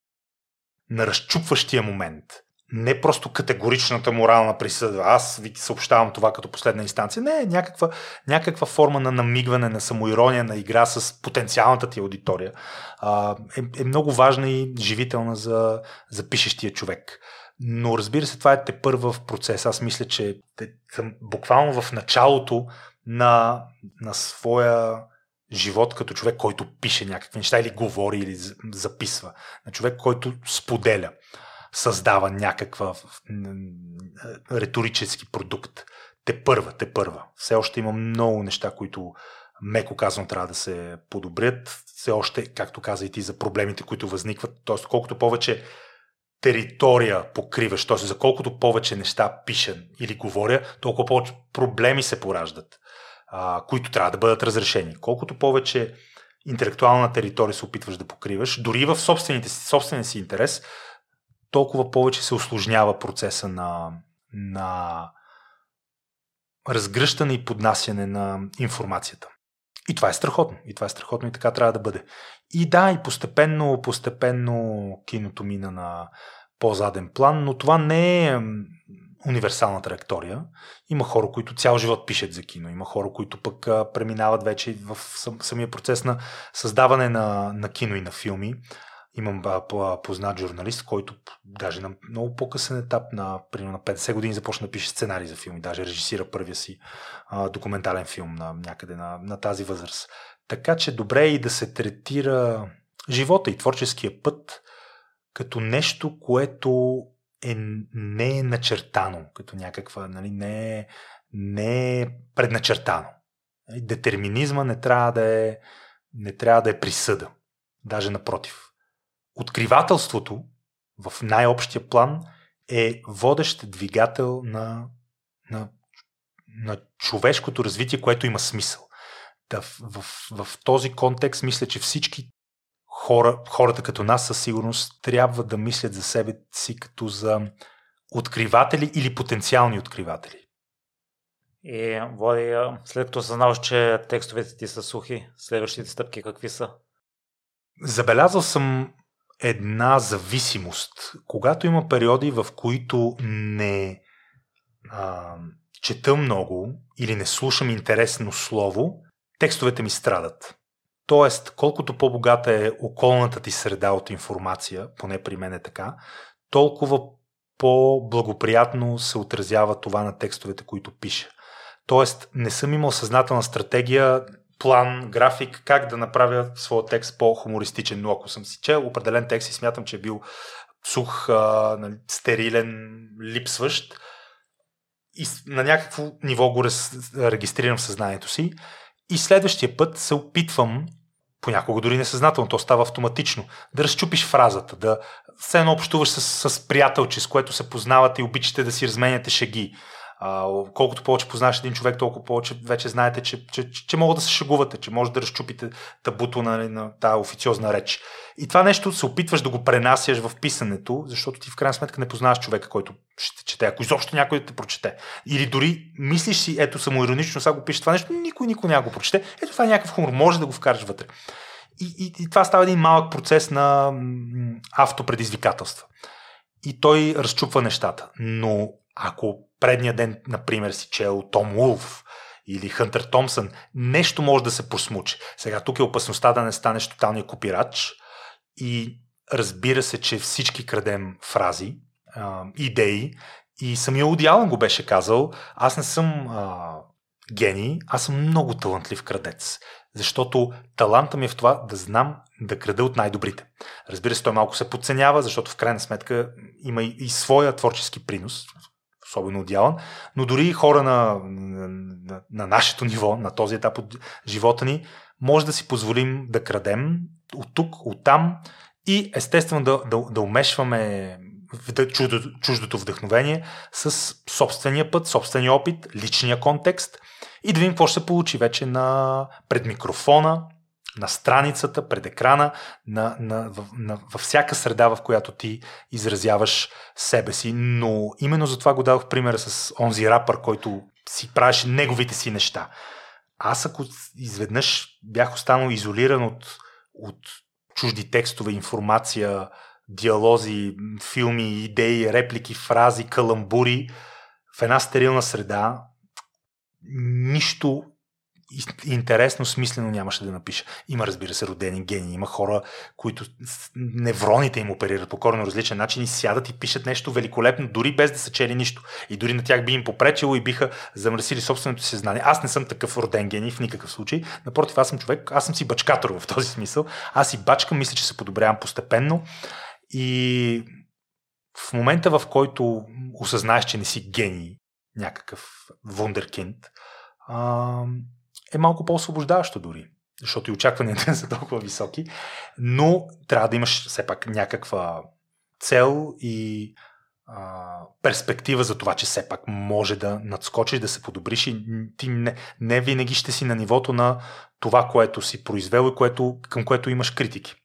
на разчупващия момент. Не просто категоричната морална присъда. Аз ви съобщавам това като последна инстанция. Не, някаква, някаква форма на намигване, на самоирония, на игра с потенциалната ти аудитория а, е, е много важна и живителна за, за пишещия човек. Но разбира се, това е те първа в процес. Аз мисля, че съм буквално в началото на, на своя живот като човек, който пише някакви неща или говори или записва. На човек, който споделя, създава някаква риторически продукт. Те първа, те първа. Все още има много неща, които меко казвам трябва да се подобрят. Все още, както каза и ти, за проблемите, които възникват. Тоест, колкото повече територия покриваш, т.е. за колкото повече неща пиша или говоря, толкова повече проблеми се пораждат а, които трябва да бъдат разрешени. Колкото повече интелектуална територия се опитваш да покриваш, дори в собствените, собствения си интерес, толкова повече се осложнява процеса на, на разгръщане и поднасяне на информацията. И това е страхотно. И това е страхотно и така трябва да бъде. И да, и постепенно, постепенно киното мина на по-заден план, но това не е универсална траектория. Има хора, които цял живот пишат за кино. Има хора, които пък преминават вече в самия процес на създаване на, на кино и на филми. Имам познат журналист, който даже на много по-късен етап, на, примерно на 50 години, започна да пише сценарий за филми. Даже режисира първия си а, документален филм на някъде на, на тази възраст. Така че добре е и да се третира живота и творческия път като нещо, което е, не е начертано, като някаква, нали, не, е, не е предначертано. Нали, детерминизма не трябва да е, не трябва да е присъда. Даже напротив. Откривателството в най-общия план е водещ двигател на, на, на човешкото развитие, което има смисъл. Да, в, в, в този контекст мисля, че всички хора, хората като нас със сигурност трябва да мислят за себе си като за откриватели или потенциални откриватели. И, Влади, след като съзнаваш, че текстовете ти са сухи, следващите стъпки какви са? Забелязал съм една зависимост. Когато има периоди, в които не а, чета много или не слушам интересно слово, текстовете ми страдат. Тоест, колкото по-богата е околната ти среда от информация, поне при мен е така, толкова по-благоприятно се отразява това на текстовете, които пиша. Тоест, не съм имал съзнателна стратегия, план, график, как да направя своя текст по-хумористичен. Но ако съм си чел определен текст и смятам, че е бил сух, а, нали, стерилен, липсващ, и на някакво ниво го регистрирам в съзнанието си. И следващия път се опитвам понякога дори несъзнателно, то става автоматично. Да разчупиш фразата, да все едно общуваш с, с приятелче, с което се познавате и обичате да си разменяте шеги. Колкото повече познаваш един човек, толкова повече вече знаете, че, че, че, че могат да се шегувате, че може да разчупите табуто на, на тази официозна реч. И това нещо се опитваш да го пренасяш в писането, защото ти в крайна сметка не познаваш човека, който ще чете, ако изобщо някой да те прочете. Или дори мислиш си, ето самоиронично, сега го пише това нещо, никой никой няма го прочете. Ето това е някакъв хумор, може да го вкараш вътре. И, и, и това става един малък процес на автопредизвикателства. И той разчупва нещата. Но ако предния ден, например, си чел Том Улф или Хънтер Томсън, нещо може да се просмучи. Сега тук е опасността да не станеш тоталния копирач и разбира се, че всички крадем фрази, идеи и самия Одиалън го беше казал, аз не съм а, гений, аз съм много талантлив крадец. Защото таланта ми е в това да знам да крада от най-добрите. Разбира се, той малко се подценява, защото в крайна сметка има и, и своя творчески принос, особено отдялан, но дори хора на, на, на нашето ниво, на този етап от живота ни, може да си позволим да крадем от тук, от там и естествено да, да, да умешваме чуждото, чуждото вдъхновение с собствения път, собствения опит, личния контекст и да видим какво ще се получи вече на, пред микрофона, на страницата, пред екрана, на, на, на, на, във всяка среда, в която ти изразяваш себе си. Но именно за това го дадох примера с онзи рапър, който си правеше неговите си неща. Аз ако изведнъж бях останал изолиран от, от чужди текстове, информация, диалози, филми, идеи, реплики, фрази, каламбури в една стерилна среда, нищо интересно, смислено нямаше да напиша. Има, разбира се, родени гени. Има хора, които невроните им оперират по коренно различен начин и сядат и пишат нещо великолепно, дори без да са чели нищо. И дори на тях би им попречило и биха замърсили собственото си знание. Аз не съм такъв роден гений в никакъв случай. Напротив, аз съм човек, аз съм си бачкатор в този смисъл. Аз си бачкам, мисля, че се подобрявам постепенно. И в момента, в който осъзнаеш, че не си гений, някакъв вундеркинд, е малко по-освобождаващо дори, защото и очакванията са толкова високи, но трябва да имаш все пак някаква цел и а, перспектива за това, че все пак може да надскочиш, да се подобриш и ти не, не винаги ще си на нивото на това, което си произвел и което, към което имаш критики.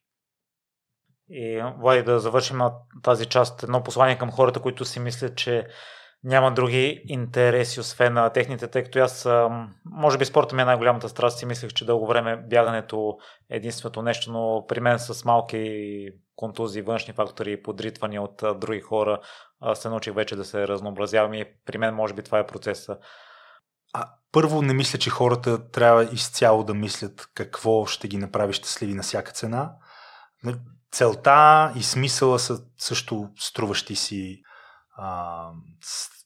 И, Влади, да завършим тази част. Едно послание към хората, които си мислят, че няма други интереси, освен на техните, тъй като аз, може би спорта ми е най-голямата страст и мислех, че дълго време бягането е единственото нещо, но при мен с малки контузии, външни фактори и подритвания от други хора се научих вече да се разнообразявам и при мен може би това е процеса. А, първо не мисля, че хората трябва изцяло да мислят какво ще ги направи щастливи на всяка цена. Целта и смисъла са също струващи си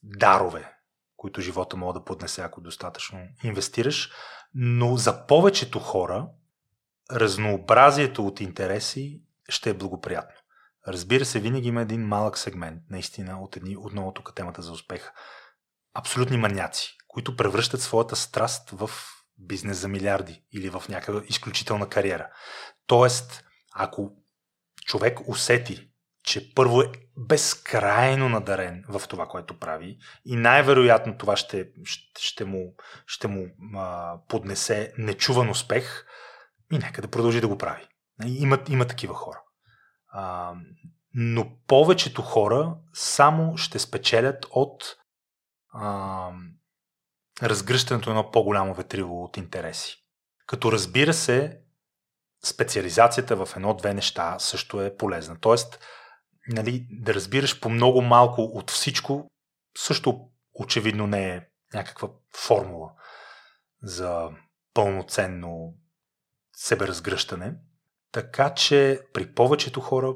дарове, които живота мога да поднесе, ако достатъчно инвестираш. Но за повечето хора разнообразието от интереси ще е благоприятно. Разбира се, винаги има един малък сегмент, наистина, от едни, отново тук темата за успеха. Абсолютни маняци, които превръщат своята страст в бизнес за милиарди или в някаква изключителна кариера. Тоест, ако човек усети, че първо е безкрайно надарен в това, което прави и най-вероятно това ще, ще, ще му, ще му а, поднесе нечуван успех и нека да продължи да го прави. Има, има такива хора. А, но повечето хора само ще спечелят от а, разгръщането на едно по-голямо ветрило от интереси. Като разбира се, специализацията в едно-две неща също е полезна. Тоест, нали, да разбираш по много малко от всичко, също очевидно не е някаква формула за пълноценно себеразгръщане. Така че при повечето хора,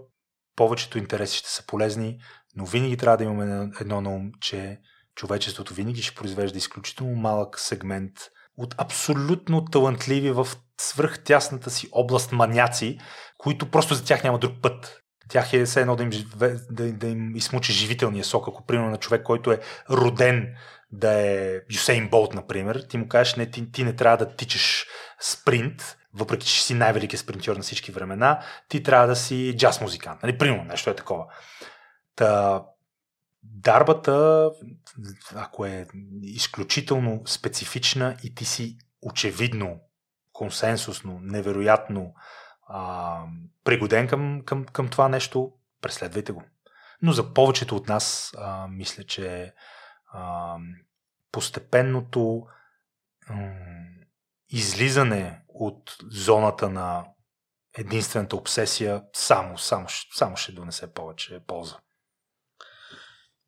повечето интереси ще са полезни, но винаги трябва да имаме едно на ум, че човечеството винаги ще произвежда изключително малък сегмент от абсолютно талантливи в свръхтясната си област маняци, които просто за тях няма друг път тях е все едно да им, да, да им измучи живителния сок. Ако, примерно, на човек, който е роден да е Юсейн Болт, например, ти му кажеш, не, ти, ти не трябва да тичаш спринт, въпреки че си най-великият спринтьор на всички времена, ти трябва да си джаз музикант. Нали, примерно, нещо е такова. Та, дарбата, ако е изключително специфична и ти си очевидно, консенсусно, невероятно а, пригоден към, към, към това нещо, преследвайте го. Но за повечето от нас, а, мисля, че а, постепенното м- излизане от зоната на единствената обсесия само, само, само ще донесе повече полза.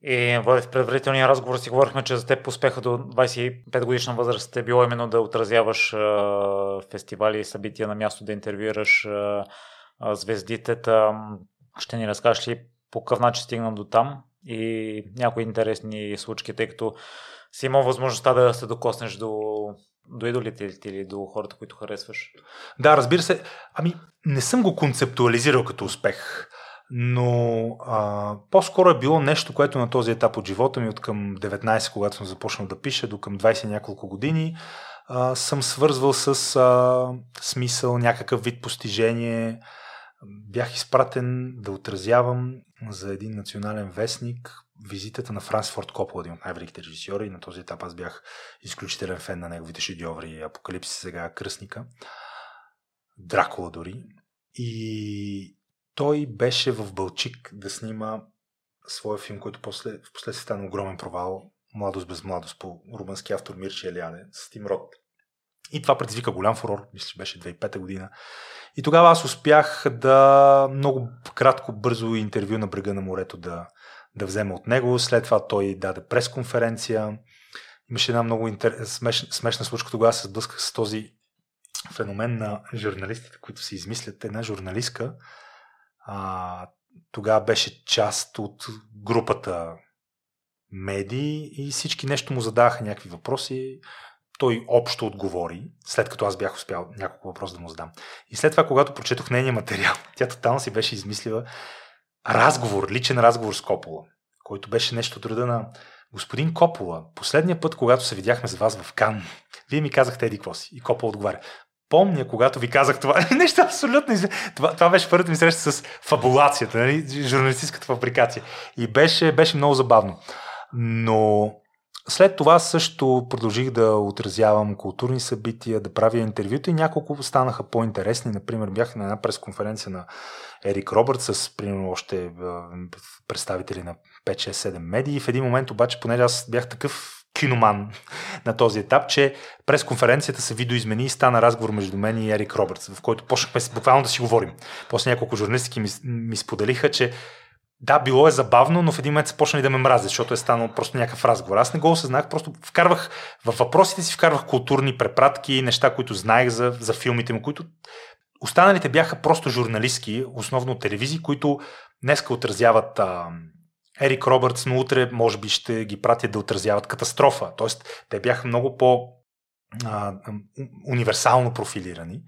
И в предварителния разговор си говорихме, че за теб успеха до 25 годишна възраст е било именно да отразяваш а, фестивали и събития на място, да интервюираш а, звездите. Ще ни разкажеш ли по какъв начин стигна до там и някои интересни случки, тъй като си имал възможността да се докоснеш до, до идолите или до хората, които харесваш? Да, разбира се. Ами, не съм го концептуализирал като успех но а, по-скоро е било нещо, което на този етап от живота ми, от към 19, когато съм започнал да пиша, до към 20 няколко години, а, съм свързвал с а, смисъл, някакъв вид постижение. Бях изпратен да отразявам за един национален вестник визитата на Франс Форд Копол, един от най-великите режисьори. На този етап аз бях изключителен фен на неговите шедьоври, Апокалипсис сега, Кръсника, Дракула дори. И той беше в Бълчик да снима своя филм, който после, в последствие стана огромен провал Младост без младост по румънски автор Мирчи Елиане с Тим Рот. И това предизвика голям фурор, мисля, че беше 2005 година. И тогава аз успях да много кратко, бързо интервю на брега на морето да, да взема от него. След това той даде пресконференция. Имаше една много интер... смеш... смешна случка. Тогава се сблъсках с този феномен на журналистите, които се измислят. Една журналистка а, тогава беше част от групата медии и всички нещо му задаха някакви въпроси. Той общо отговори, след като аз бях успял няколко въпроса да му задам. И след това, когато прочетох нейния материал, [laughs] тя тотално си беше измислила разговор, личен разговор с Копола, който беше нещо от рода на Господин Копола, последния път, когато се видяхме с вас в Кан, вие ми казахте еди какво си. И Копола отговаря. Помня, когато ви казах това. [laughs] Нещо абсолютно. Това, това беше първата ми среща с фабулацията, нали? журналистическата фабрикация. И беше, беше много забавно. Но след това също продължих да отразявам културни събития, да правя интервюта и няколко станаха по-интересни. Например, бях на една пресконференция на Ерик Робърт с примерно още представители на 5-6-7 медии. В един момент обаче, понеже аз бях такъв киноман на този етап, че през конференцията се видоизмени и стана разговор между мен и Ерик Робъртс, в който почнахме буквално да си говорим. После няколко журналистики ми, ми споделиха, че да, било е забавно, но в един момент са почнали да ме мразят, защото е станал просто някакъв разговор. Аз не го осъзнах, просто вкарвах в въпросите си, вкарвах културни препратки, неща, които знаех за, за филмите му, които останалите бяха просто журналистки, основно телевизии, които днеска отразяват а, Ерик Робъртс, но утре може би ще ги пратят да отразяват катастрофа. Тоест, те бяха много по а, универсално профилирани.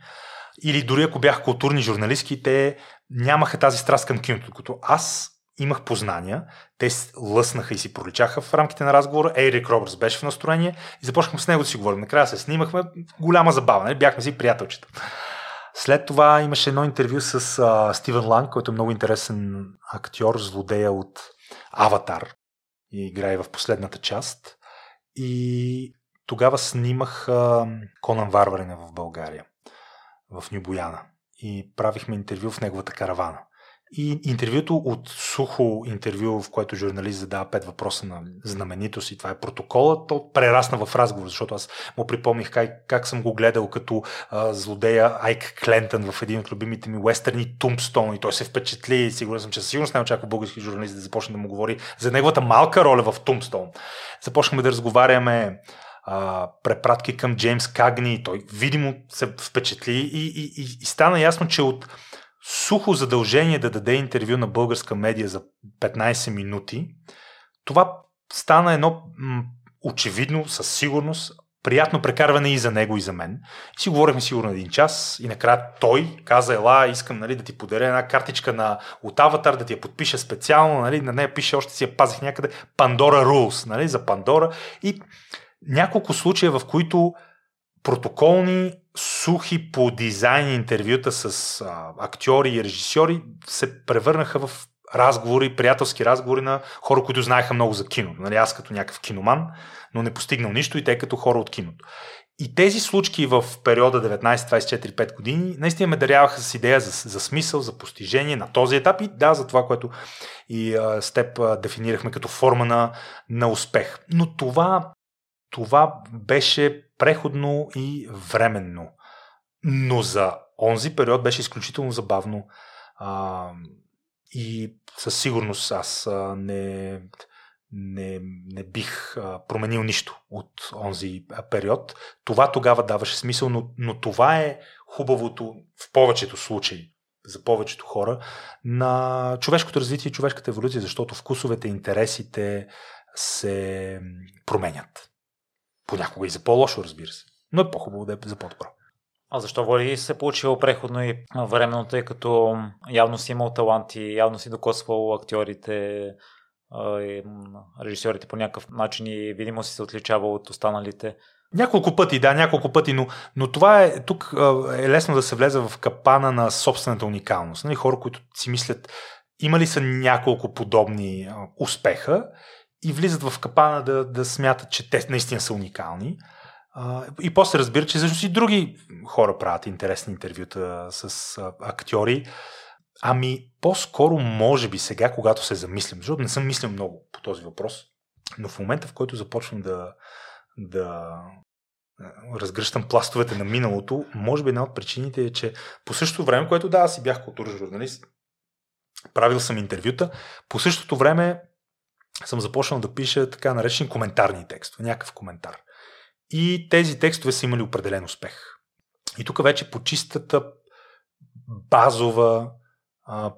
Или дори ако бяха културни журналистки, те нямаха тази страст към киното, докато аз имах познания, те лъснаха и си проличаха в рамките на разговора. Ерик Робърс беше в настроение и започнахме с него да си говорим. Накрая се снимахме, голяма забава, нали? бяхме си приятелчета. След това имаше едно интервю с а, Стивен Ланг, който е много интересен актьор, злодея от Аватар и играе в последната част. И тогава снимах Конан Варварина в България, в Нюбояна. И правихме интервю в неговата каравана. И интервюто от сухо интервю, в което журналист задава пет въпроса на знаменитост и това е протокола, то прерасна в разговор, защото аз му припомних как, как съм го гледал като а, злодея Айк Клентън в един от любимите ми вестерни Тумстон и той се впечатли. И сигурен съм, че със сигурност не очаква български журналист да започне да му говори за неговата малка роля в Тумстон. Започнахме да разговаряме а, препратки към Джеймс Кагни, той видимо се впечатли и, и, и, и стана ясно, че от сухо задължение да даде интервю на българска медия за 15 минути, това стана едно м- очевидно, със сигурност, приятно прекарване и за него, и за мен. И си говорихме сигурно един час и накрая той каза, ела, искам нали, да ти подаря една картичка на, от Аватар, да ти я подпиша специално, нали, на нея пише, още си я пазих някъде, Pandora Rules, нали, за Пандора. И няколко случая, в които протоколни, сухи по дизайн интервюта с а, актьори и режисьори се превърнаха в разговори, приятелски разговори на хора, които знаеха много за кино. Нали, аз като някакъв киноман, но не постигнал нищо и те като хора от киното. И тези случки в периода 19-24-5 години наистина ме даряваха с идея за, за смисъл, за постижение на този етап и да, за това, което и а, с теб а, дефинирахме като форма на, на успех. Но това, това беше преходно и временно. Но за онзи период беше изключително забавно а, и със сигурност аз а, не, не, не бих а, променил нищо от онзи период. Това тогава даваше смисъл, но, но това е хубавото в повечето случаи за повечето хора на човешкото развитие и човешката еволюция, защото вкусовете, интересите се променят. Понякога и за по-лошо, разбира се. Но е по-хубаво да е за по-добро. А защо води се получило преходно и временно, тъй като явно си имал таланти, явно си докосвал актьорите, режисьорите по някакъв начин и видимо си се отличава от останалите? Няколко пъти, да, няколко пъти, но, но това е, тук е лесно да се влезе в капана на собствената уникалност. Нали, хора, които си мислят, има ли са няколко подобни успеха и влизат в капана да, да смятат, че те наистина са уникални. И после разбира, че също и други хора правят интересни интервюта с актьори. Ами, по-скоро, може би сега, когато се замислям, защото не съм мислил много по този въпрос, но в момента, в който започвам да, да разгръщам пластовете на миналото, може би една от причините е, че по същото време, което да, аз си бях културен журналист, правил съм интервюта, по същото време съм започнал да пиша така наречени коментарни текстове, някакъв коментар. И тези текстове са имали определен успех. И тук вече по чистата базова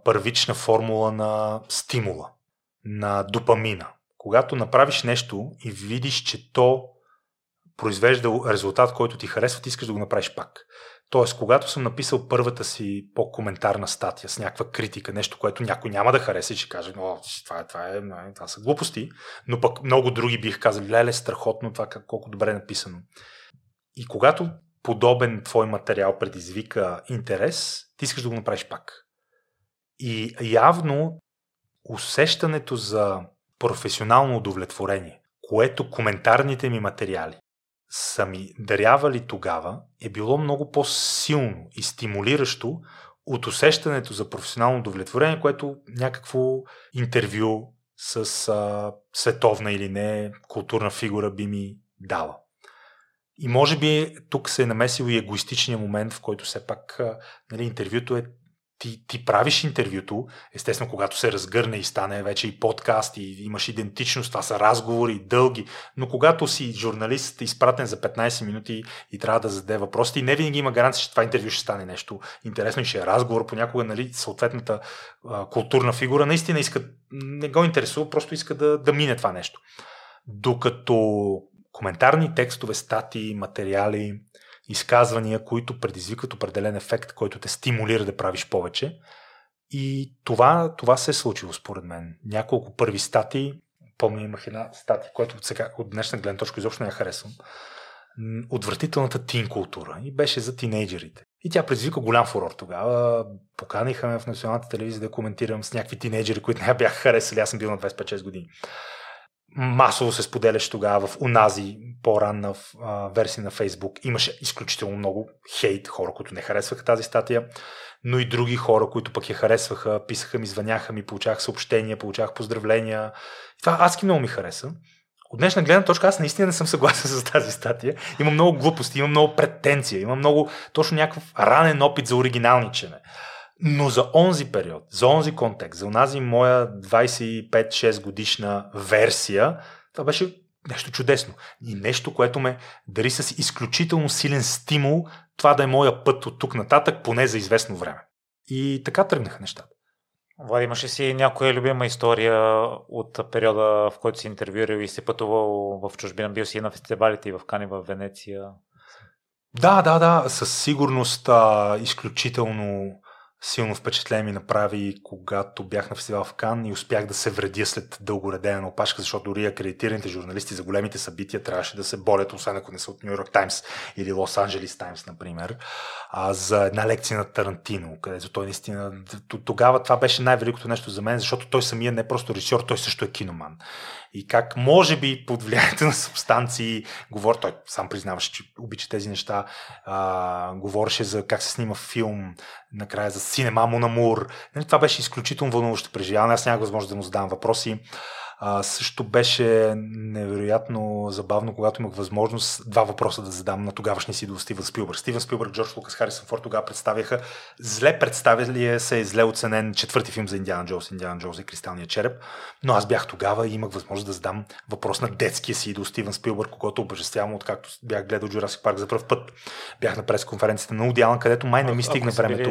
първична формула на стимула, на допамина. Когато направиш нещо и видиш, че то произвежда резултат, който ти харесва, ти искаш да го направиш пак. Тоест, когато съм написал първата си по-коментарна статия с някаква критика, нещо, което някой няма да хареса и ще каже, о, това, е, това, е, това са глупости, но пък много други бих казали, леле, страхотно, това колко добре е написано. И когато подобен твой материал предизвика интерес, ти искаш да го направиш пак. И явно усещането за професионално удовлетворение, което коментарните ми материали са ми дарявали тогава, е било много по-силно и стимулиращо от усещането за професионално удовлетворение, което някакво интервю с а, световна или не културна фигура би ми дала. И може би тук се е намесил и егоистичния момент, в който все пак нали, интервюто е ти, ти правиш интервюто, естествено, когато се разгърне и стане вече и подкаст и имаш идентичност, това са разговори дълги, но когато си журналист, изпратен за 15 минути и трябва да зададе въпроси, не винаги има гаранция, че това интервю ще стане нещо интересно и ще е разговор, понякога нали, съответната а, културна фигура наистина иска, не го интересува, просто иска да, да мине това нещо. Докато коментарни текстове, статии, материали, изказвания, които предизвикват определен ефект, който те стимулира да правиш повече. И това, това се е случило според мен. Няколко първи статии, помня имах една статия, която от, сега, от днешна гледна точка изобщо не я харесвам. Отвратителната тин култура. И беше за тинейджерите. И тя предизвика голям фурор тогава. Поканиха ме в националната телевизия да коментирам с някакви тинейджери, които не бяха харесали. Аз съм бил на 25-6 години масово се споделяше тогава в унази по-ранна версия на Фейсбук. Имаше изключително много хейт, хора, които не харесваха тази статия, но и други хора, които пък я харесваха, писаха ми, звъняха ми, получавах съобщения, получавах поздравления. Това адски много ми хареса. От днешна гледна точка аз наистина не съм съгласен с тази статия. Има много глупости, има много претенция, има много точно някакъв ранен опит за оригиналничене. Но за онзи период, за онзи контекст, за онази моя 25-6 годишна версия, това беше нещо чудесно. И нещо, което ме дари с изключително силен стимул това да е моя път от тук нататък, поне за известно време. И така тръгнаха нещата. Влади, имаше си някоя любима история от периода, в който си интервюирал и си пътувал в чужбина, бил си на фестивалите и в Кани в Венеция? Да, да, да, със сигурност а, изключително силно впечатление ми направи, когато бях на фестивал в Кан и успях да се вредя след дълго редене на опашка, защото дори акредитираните журналисти за големите събития трябваше да се борят, освен ако не са от Нью Йорк Таймс или Лос Анджелес Таймс, например, а, за една лекция на Тарантино, където той наистина тогава това беше най-великото нещо за мен, защото той самия не е просто режисьор, той също е киноман и как може би под влиянието на субстанции, говори, той сам признаваше, че обича тези неща, а, говореше за как се снима филм, накрая за Синема Мунамур. Нали, това беше изключително вълнуващо преживяване. Аз нямах възможност да му задавам въпроси. А, също беше невероятно забавно, когато имах възможност два въпроса да задам на тогавашния си до Стивен Спилбърг. Стивен Спилбърг, Джордж Лукас, Харисън Форд тогава представяха зле представили се, зле оценен четвърти филм за Индиана Джонс, Индиана Джонс и Кристалния череп. Но аз бях тогава и имах възможност да задам въпрос на детския си до Стивен Спилбърг, когато обожествявам, откакто бях гледал Джурасик парк за първ път. Бях на пресконференцията на Удиалан, където май не ми стигна времето.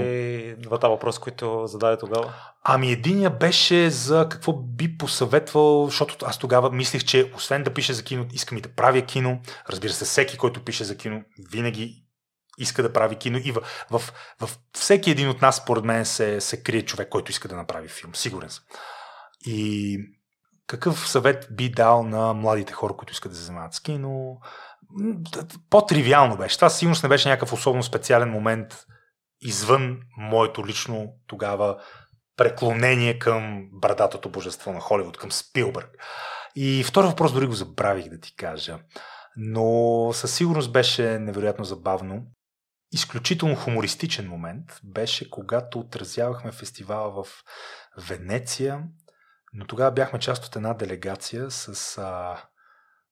Двата въпроса, които зададе тогава? Ами единия беше за какво би посъветвал, защото аз тогава мислих, че освен да пише за кино, искам и да правя кино. Разбира се, всеки, който пише за кино, винаги иска да прави кино и в, в, в всеки един от нас, според мен, се, се крие човек, който иска да направи филм. Сигурен съм. И какъв съвет би дал на младите хора, които искат да се занимават с кино? По-тривиално беше. Това сигурно не беше някакъв особено специален момент извън моето лично тогава преклонение към брадатото божество на Холивуд, към Спилбърг. И втори въпрос дори го забравих да ти кажа. Но със сигурност беше невероятно забавно. Изключително хумористичен момент беше, когато отразявахме фестивала в Венеция, но тогава бяхме част от една делегация с а,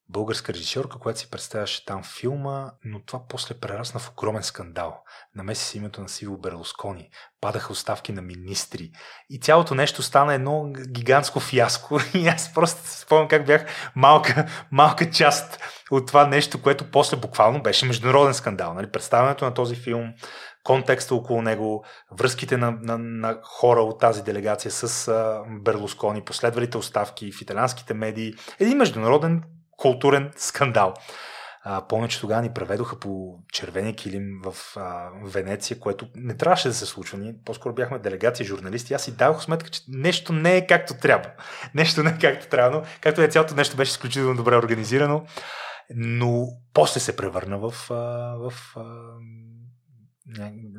българска режисьорка, която си представяше там филма, но това после прерасна в огромен скандал. Намеси се името на Сиво Берлускони, падаха оставки на министри и цялото нещо стана едно гигантско фиаско [laughs] и аз просто спомням как бях малка, малка част от това нещо, което после буквално беше международен скандал. Нали? Представянето на този филм, контекста около него, връзките на, на, на хора от тази делегация с а, Берлускони, последвалите оставки в италианските медии. Един международен културен скандал. А, помня, че тогава ни преведоха по червения килим в а, Венеция, което не трябваше да се случва. Ние по-скоро бяхме делегация, журналисти. Аз си давах сметка, че нещо не е както трябва. Нещо не е както трябва, но както е цялото нещо беше изключително добре организирано. Но после се превърна в, а, в, а,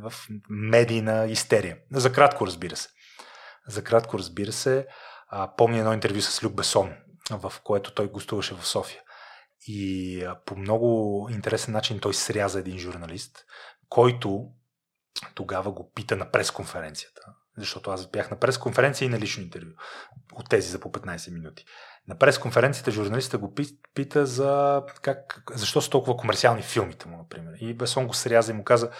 в медийна истерия. За кратко, разбира се. За кратко, разбира се. А, помня едно интервю с Люк Бесон, в което той гостуваше в София. И по много интересен начин той сряза един журналист, който тогава го пита на пресконференцията. Защото аз бях на пресконференция и на лично интервю. От тези за по 15 минути. На пресконференцията журналиста го пита за как, защо са толкова комерциални филмите му, например. И Бесон го сряза и му каза,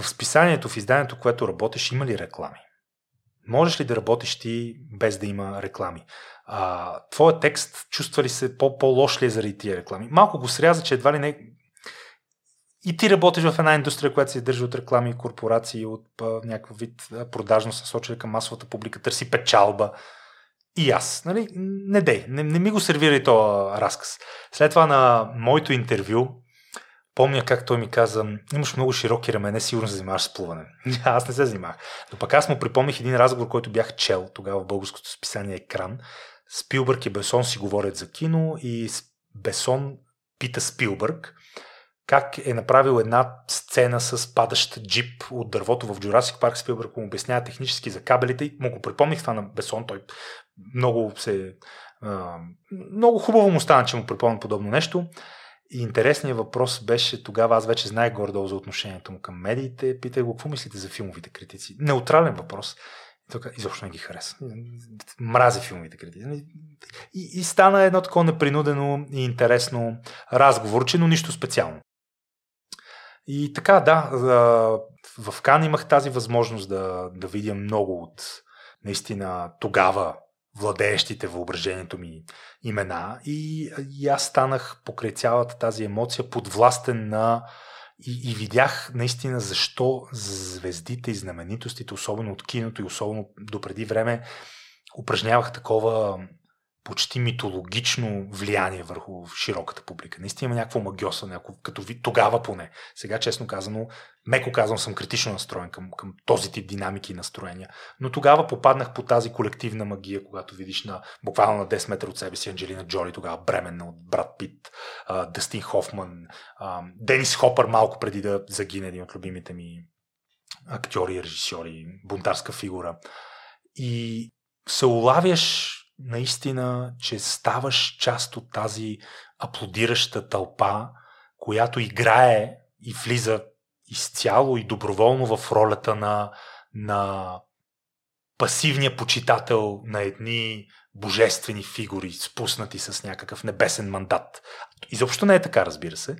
в списанието, в изданието, което работиш, има ли реклами? Можеш ли да работиш ти без да има реклами? А, твоя текст чувства ли се по- по-лош ли е заради тия реклами? Малко го сряза, че едва ли не... И ти работиш в една индустрия, която се държи от реклами корпорации, от а, някакъв вид продажно насочили към масовата публика, търси печалба. И аз, нали? Не дей, не, не ми го сервирай този разказ. След това на моето интервю, помня как той ми каза, имаш много широки рамене, сигурно се занимаваш с плуване. [laughs] аз не се занимавах. Но пък аз му припомних един разговор, който бях чел тогава в българското списание Екран. Спилбърг и Бесон си говорят за кино и Бесон пита Спилбърг как е направил една сцена с падащ джип от дървото в Джурасик парк. Спилбърг му обяснява технически за кабелите и му го припомних това на Бесон. Той много се... много хубаво му стана, че му припомня подобно нещо. И интересният въпрос беше тогава, аз вече знаех гордо за отношението му към медиите. Питай го, какво мислите за филмовите критици? Неутрален въпрос. Така, изобщо не ги хареса. Мрази филмовите критици. И, и стана едно такова непринудено и интересно разговорче, но нищо специално. И така, да, в Кан имах тази възможност да, да видя много от наистина тогава владеещите въображението ми имена и, и аз станах покрай цялата тази емоция подвластен на и, и видях наистина защо звездите и знаменитостите, особено от киното и особено допреди време, упражнявах такова почти митологично влияние върху широката публика. Наистина има някакво магиоса, някакво, като ви, тогава поне. Сега, честно казано, меко казвам, съм критично настроен към, към този тип динамики и настроения. Но тогава попаднах по тази колективна магия, когато видиш на буквално на 10 метра от себе си Анджелина Джоли, тогава бременна от Брат Пит, Дъстин Хофман, Денис Хопър малко преди да загине един от любимите ми актьори режисьори, бунтарска фигура. И се улавяш наистина, че ставаш част от тази аплодираща тълпа, която играе и влиза изцяло и доброволно в ролята на, на пасивния почитател на едни божествени фигури, спуснати с някакъв небесен мандат. Изобщо не е така, разбира се.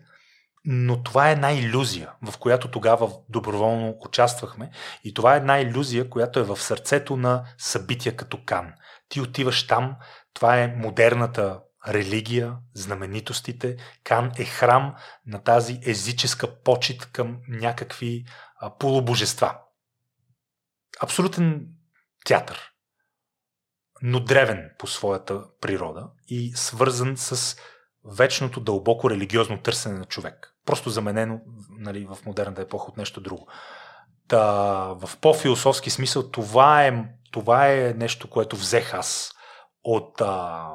Но това е една иллюзия, в която тогава доброволно участвахме. И това е една иллюзия, която е в сърцето на събития като Кан. Ти отиваш там, това е модерната религия, знаменитостите. Кан е храм на тази езическа почет към някакви а, полубожества. Абсолютен театър, но древен по своята природа и свързан с вечното дълбоко религиозно търсене на човек. Просто заменено нали, в модерната епоха от нещо друго. Та, в по-философски смисъл това е, това е нещо, което взех аз от а,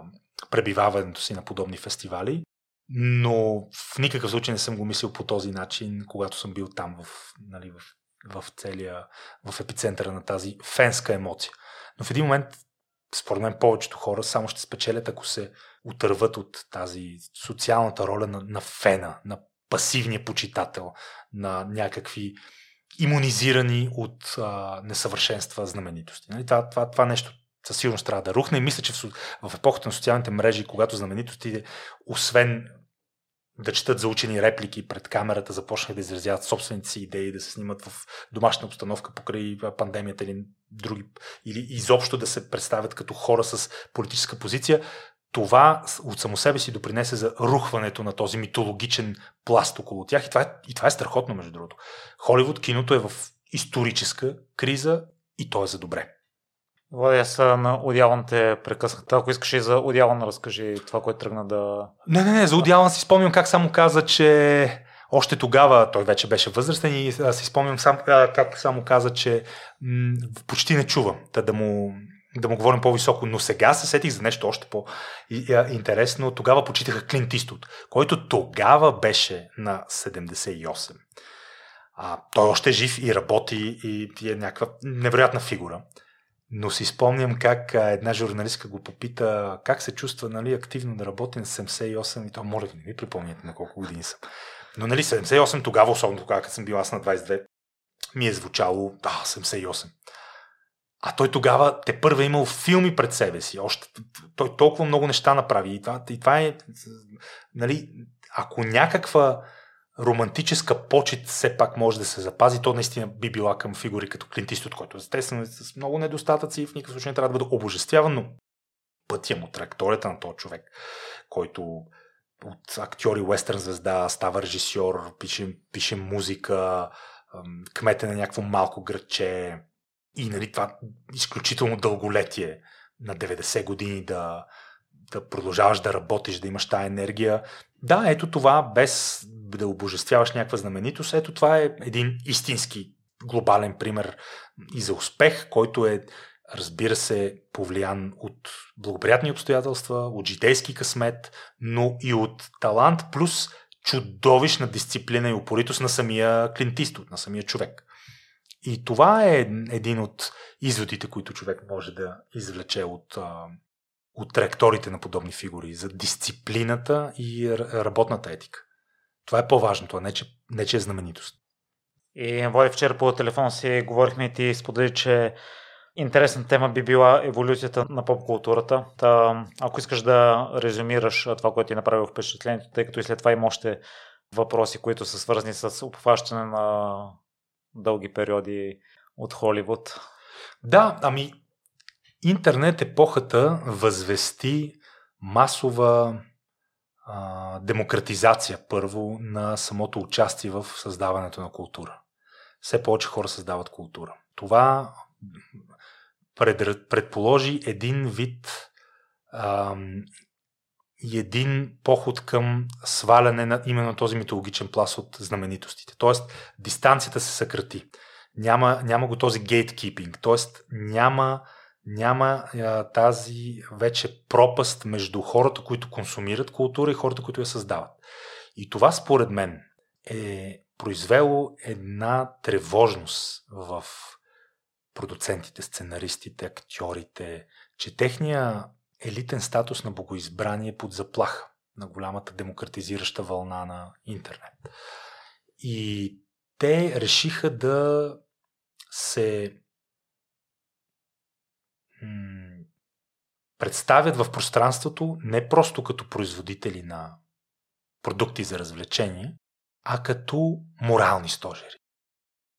пребиваването си на подобни фестивали, но в никакъв случай не съм го мислил по този начин, когато съм бил там в, нали, в, в целия, в епицентъра на тази фенска емоция. Но в един момент, според мен, повечето хора само ще спечелят, ако се отърват от тази социалната роля на, на фена, на пасивния почитател, на някакви иммунизирани от а, несъвършенства знаменитости. Нали? Това, това, това нещо със сигурност трябва да рухне и мисля, че в, в епохата на социалните мрежи, когато знаменитостите, освен да четат заучени реплики пред камерата, започнаха да изразяват собствените си идеи, да се снимат в домашна обстановка покрай пандемията или други, или изобщо да се представят като хора с политическа позиция, това от само себе си допринесе за рухването на този митологичен пласт около тях. И това е, и това е страхотно, между другото. Холивуд киното е в историческа криза и то е за добре. Влади, аз на Одялан те прекъснах. Ако искаш и за Одялан, разкажи това, което тръгна да... Не, не, не, за Одялан си спомням как само каза, че още тогава той вече беше възрастен и си спомням сам, как само каза, че м- почти не чува. Та да му, да му говорим по-високо, но сега се сетих за нещо още по-интересно. Тогава почитаха Клинт Истот, който тогава беше на 78. А, той още е жив и работи и е някаква невероятна фигура. Но си спомням как една журналистка го попита как се чувства нали, активно да работи на 78 и то, моля ви, не ви припомняте на колко години съм. Но нали 78 тогава, особено тогава, като съм бил аз на 22, ми е звучало, да, 78. А той тогава те първа е имал филми пред себе си. Още, той толкова много неща направи. И това, и това е, нали, ако някаква романтическа почет все пак може да се запази, то наистина би била към фигури като Клинт Истот, който естествено е с много недостатъци и в никакъв случай не трябва да бъде обожествяван, но пътя му, траекторията на този човек, който от актьор и уестърн звезда става режисьор, пише, пише музика, кмете на някакво малко градче и нали, това изключително дълголетие на 90 години да, да продължаваш да работиш, да имаш тази енергия. Да, ето това, без да обожествяваш някаква знаменитост, ето това е един истински глобален пример и за успех, който е, разбира се, повлиян от благоприятни обстоятелства, от житейски късмет, но и от талант, плюс чудовищна дисциплина и упоритост на самия клинтист, на самия човек. И това е един от изводите, които човек може да извлече от от траекторите на подобни фигури, за дисциплината и работната етика. Това е по-важното, а не че, не, че е знаменитост. И Води вчера по телефон си говорихме и ти сподели, че интересна тема би била еволюцията на поп-културата. Та, ако искаш да резюмираш това, което ти е направил впечатлението, тъй като и след това има още въпроси, които са свързани с обхващане на дълги периоди от Холивуд. Да, ами интернет епохата възвести масова а, демократизация първо на самото участие в създаването на култура. Все повече хора създават култура. Това пред, предположи един вид а, един поход към сваляне на именно този митологичен плас от знаменитостите. Тоест, дистанцията се съкрати. Няма, няма го този гейткипинг. Тоест, няма няма а, тази вече пропаст между хората, които консумират култура и хората, които я създават. И това според мен е произвело една тревожност в продуцентите, сценаристите, актьорите, че техния елитен статус на богоизбрание под заплаха на голямата демократизираща вълна на интернет. И те решиха да се представят в пространството не просто като производители на продукти за развлечение, а като морални стожери.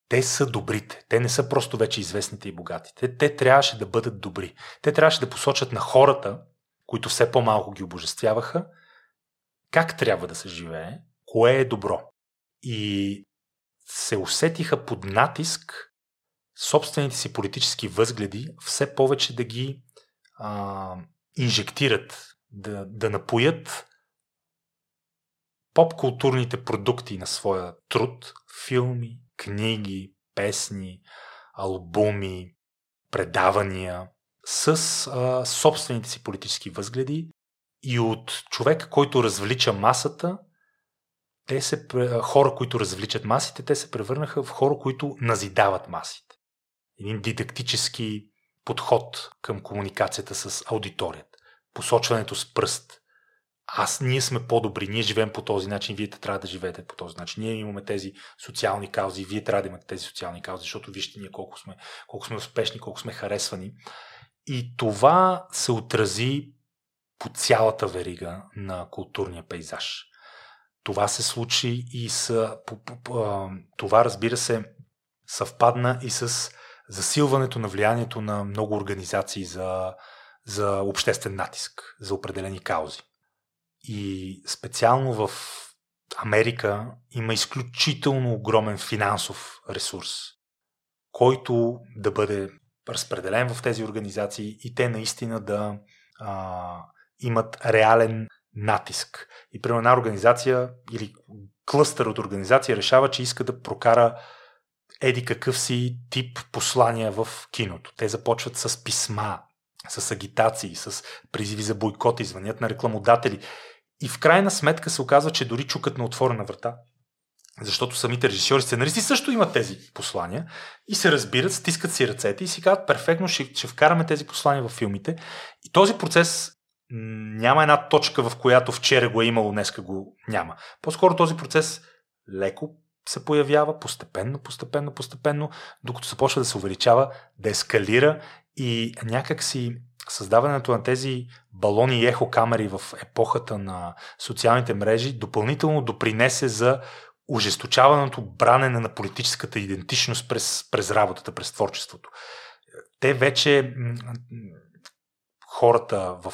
Те са добрите. Те не са просто вече известните и богатите. Те трябваше да бъдат добри. Те трябваше да посочат на хората, които все по-малко ги обожествяваха, как трябва да се живее, кое е добро. И се усетиха под натиск собствените си политически възгледи все повече да ги а, инжектират, да, да напоят поп-културните продукти на своя труд, филми, книги, песни, албуми, предавания, с а, собствените си политически възгледи и от човек, който развлича масата, те се, хора, които развличат масите, те се превърнаха в хора, които назидават масите. Един дидактически подход към комуникацията с аудиторията. Посочването с пръст. Аз, ние сме по-добри, ние живеем по този начин, вие трябва да живеете по този начин. Ние имаме тези социални каузи, вие трябва да имате тези социални каузи, защото вижте ние колко сме, колко сме успешни, колко сме харесвани. И това се отрази по цялата верига на културния пейзаж. Това се случи и с. Това, разбира се, съвпадна и с засилването на влиянието на много организации за, за обществен натиск, за определени каузи. И специално в Америка има изключително огромен финансов ресурс, който да бъде разпределен в тези организации и те наистина да а, имат реален натиск. И при една организация или клъстър от организация решава, че иска да прокара еди какъв си тип послания в киното. Те започват с писма, с агитации, с призиви за бойкот, звънят на рекламодатели. И в крайна сметка се оказва, че дори чукат на отворена врата. Защото самите режисьори, сценаристи също имат тези послания и се разбират, стискат си ръцете и си казват, перфектно, ще, ще вкараме тези послания в филмите. И този процес няма една точка, в която вчера го е имало, днеска го няма. По-скоро този процес леко се появява постепенно, постепенно, постепенно, докато започва да се увеличава, да ескалира и някак си създаването на тези балони и ехокамери в епохата на социалните мрежи допълнително допринесе за ожесточаваното бранене на политическата идентичност през, през работата, през творчеството. Те вече хората в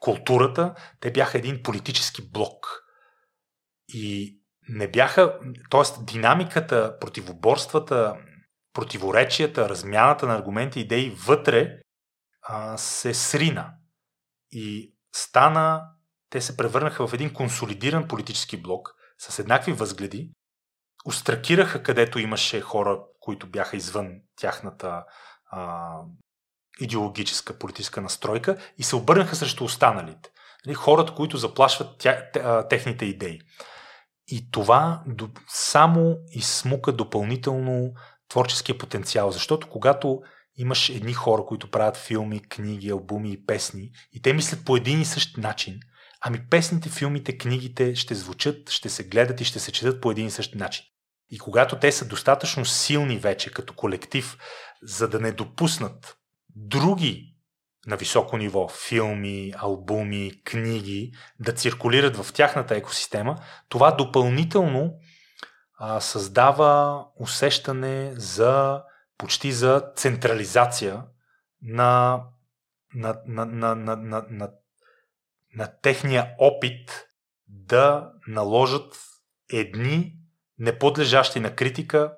културата, те бяха един политически блок. И не бяха, т.е. динамиката, противоборствата, противоречията, размяната на аргументи, идеи вътре а, се срина. И стана, те се превърнаха в един консолидиран политически блок с еднакви възгледи, устракираха където имаше хора, които бяха извън тяхната а, идеологическа политическа настройка и се обърнаха срещу останалите. Нали, хората, които заплашват тя, техните идеи. И това само изсмука допълнително творческия потенциал, защото когато имаш едни хора, които правят филми, книги, албуми и песни, и те мислят по един и същ начин, ами песните, филмите, книгите ще звучат, ще се гледат и ще се четат по един и същ начин. И когато те са достатъчно силни вече като колектив, за да не допуснат други на високо ниво филми, албуми, книги да циркулират в тяхната екосистема, това допълнително а, създава усещане за почти за централизация на, на, на, на, на, на, на, на техния опит да наложат едни неподлежащи на критика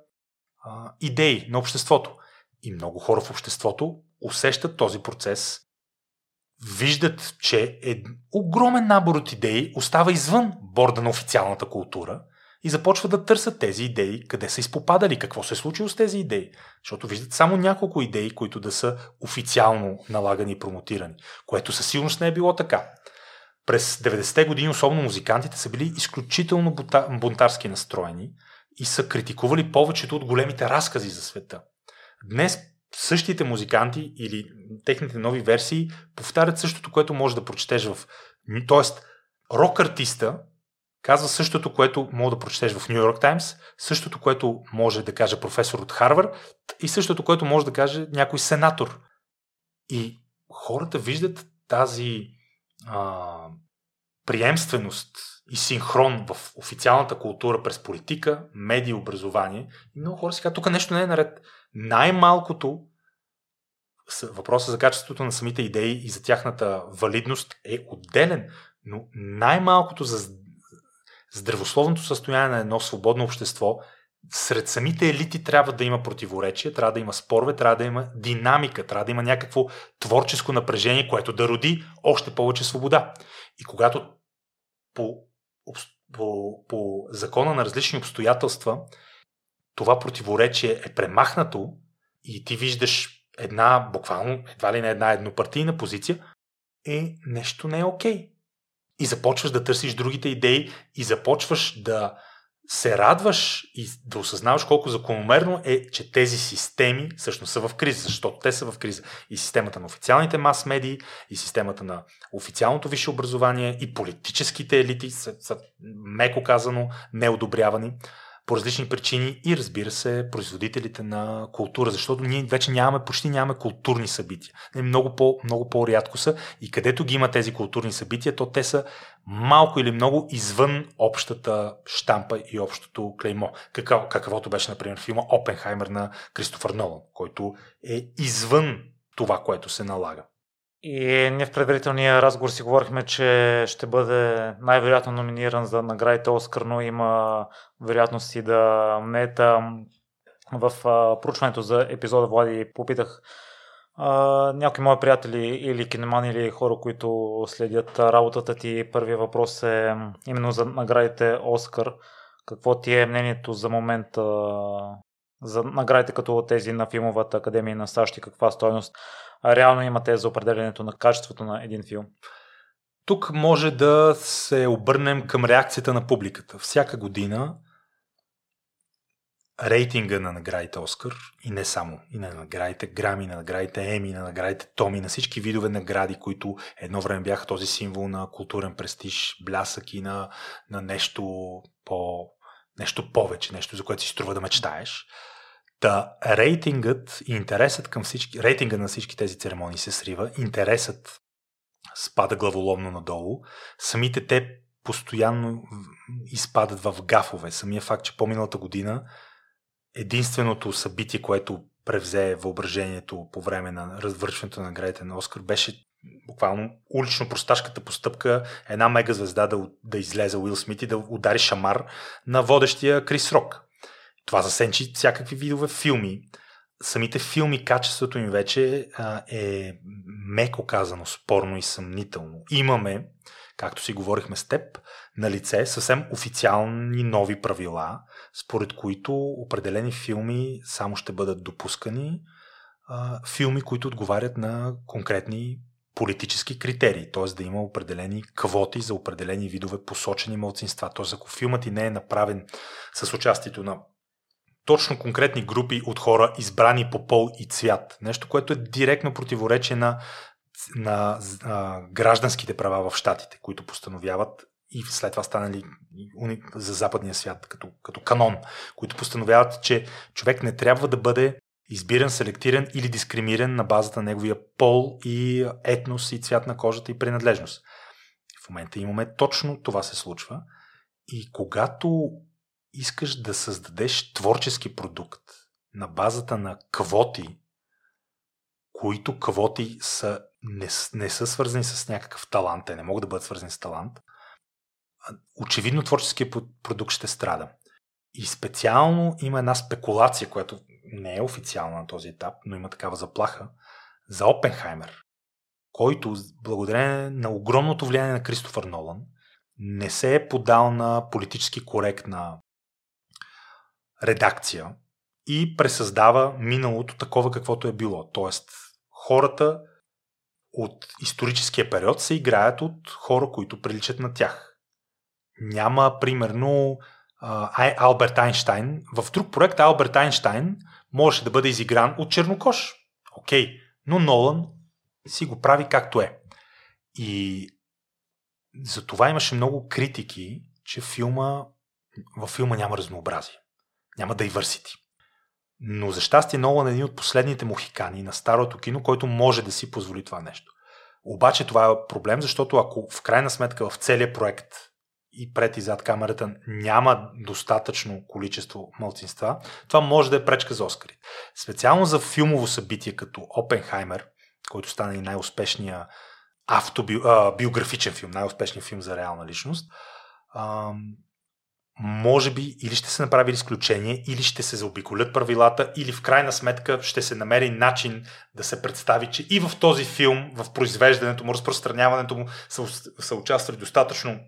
а, идеи на обществото. И много хора в обществото усещат този процес, виждат, че е огромен набор от идеи остава извън борда на официалната култура и започват да търсят тези идеи, къде са изпопадали, какво се е случило с тези идеи. Защото виждат само няколко идеи, които да са официално налагани и промотирани, което със сигурност не е било така. През 90-те години, особено музикантите, са били изключително бунтарски настроени и са критикували повечето от големите разкази за света. Днес същите музиканти или техните нови версии повтарят същото, което може да прочетеш в... Тоест, рок артиста казва същото, което може да прочетеш в Нью Йорк Таймс, същото, което може да каже професор от Харвард и същото, което може да каже някой сенатор. И хората виждат тази а, приемственост и синхрон в официалната култура през политика, медии, образование. И много хора си казват, тук нещо не е наред. Най-малкото въпросът за качеството на самите идеи и за тяхната валидност е отделен, но най-малкото за здравословното състояние на едно свободно общество, сред самите елити трябва да има противоречие, трябва да има спорове, трябва да има динамика, трябва да има някакво творческо напрежение, което да роди още повече свобода. И когато по, по, по закона на различни обстоятелства това противоречие е премахнато и ти виждаш една, буквално, едва ли не една еднопартийна позиция, е нещо не е окей. Okay. И започваш да търсиш другите идеи и започваш да се радваш и да осъзнаваш колко закономерно е, че тези системи всъщност са в криза, защото те са в криза. И системата на официалните мас-медии, и системата на официалното висше образование, и политическите елити са, са меко казано неодобрявани. По различни причини и разбира се производителите на култура, защото ние вече нямаме, почти нямаме културни събития. Много, по, много по-рядко са и където ги има тези културни събития, то те са малко или много извън общата штампа и общото клеймо. Какъв, каквото беше, например, филма Опенхаймер на Кристофър Нолан, който е извън това, което се налага. И ние в предварителния разговор си говорихме, че ще бъде най-вероятно номиниран за наградите Оскар, но има вероятности да мета. В проучването за епизода Влади попитах а, някои мои приятели или кинемани или хора, които следят работата ти. Първият въпрос е именно за наградите Оскар. Какво ти е мнението за момента за наградите като тези на филмовата академия на САЩ и каква стоеност реално имате за определенето на качеството на един филм? Тук може да се обърнем към реакцията на публиката. Всяка година рейтинга на наградите Оскар и не само, и на наградите Грами, на наградите Еми, на наградите Томи, на всички видове награди, които едно време бяха този символ на културен престиж, блясък и на, на нещо по нещо повече, нещо за което си струва да мечтаеш. Та рейтингът и интересът към всички, рейтинга на всички тези церемонии се срива, интересът спада главоломно надолу, самите те постоянно изпадат в гафове. Самия факт, че по-миналата година единственото събитие, което превзе въображението по време на развършването на наградите на Оскар, беше буквално улично просташката постъпка една мегазвезда да, да излезе Уил Смит и да удари шамар на водещия Крис Рок. Това засенчи всякакви видове филми. Самите филми, качеството им вече а, е меко казано спорно и съмнително. Имаме, както си говорихме с теб, на лице съвсем официални нови правила, според които определени филми само ще бъдат допускани, а, филми, които отговарят на конкретни политически критерии, т.е. да има определени квоти за определени видове посочени младсинства. Т.е. ако филмът и не е направен с участието на точно конкретни групи от хора, избрани по пол и цвят. Нещо, което е директно противоречие на, на а, гражданските права в Штатите, които постановяват и след това станали за западния свят като, като канон, които постановяват, че човек не трябва да бъде избиран, селектиран или дискриминиран на базата на неговия пол и етнос и цвят на кожата и принадлежност. В момента имаме точно това се случва. И когато искаш да създадеш творчески продукт на базата на квоти, които квоти са, не, не са свързани с някакъв талант, те не могат да бъдат свързани с талант, очевидно творческият продукт ще страда. И специално има една спекулация, която не е официална на този етап, но има такава заплаха, за Опенхаймер, който, благодарение на огромното влияние на Кристофър Нолан, не се е подал на политически коректна редакция и пресъздава миналото такова каквото е било. Тоест, хората от историческия период се играят от хора, които приличат на тях. Няма, примерно, Алберт Айнштайн. В друг проект Алберт Айнштайн можеше да бъде изигран от чернокош. Окей, но Нолан си го прави както е. И за това имаше много критики, че филма, във филма няма разнообразие. Няма върсити. Но за щастие Нолан е един от последните мухикани на старото кино, който може да си позволи това нещо. Обаче това е проблем, защото ако в крайна сметка в целия проект и пред и зад камерата няма достатъчно количество мълцинства, това може да е пречка за Оскари. Специално за филмово събитие като Опенхаймер, който стана и най-успешния автобиографичен филм, най-успешният филм за реална личност, може би или ще се направи изключение, или ще се заобиколят правилата, или в крайна сметка ще се намери начин да се представи, че и в този филм, в произвеждането му, разпространяването му са, са участвали достатъчно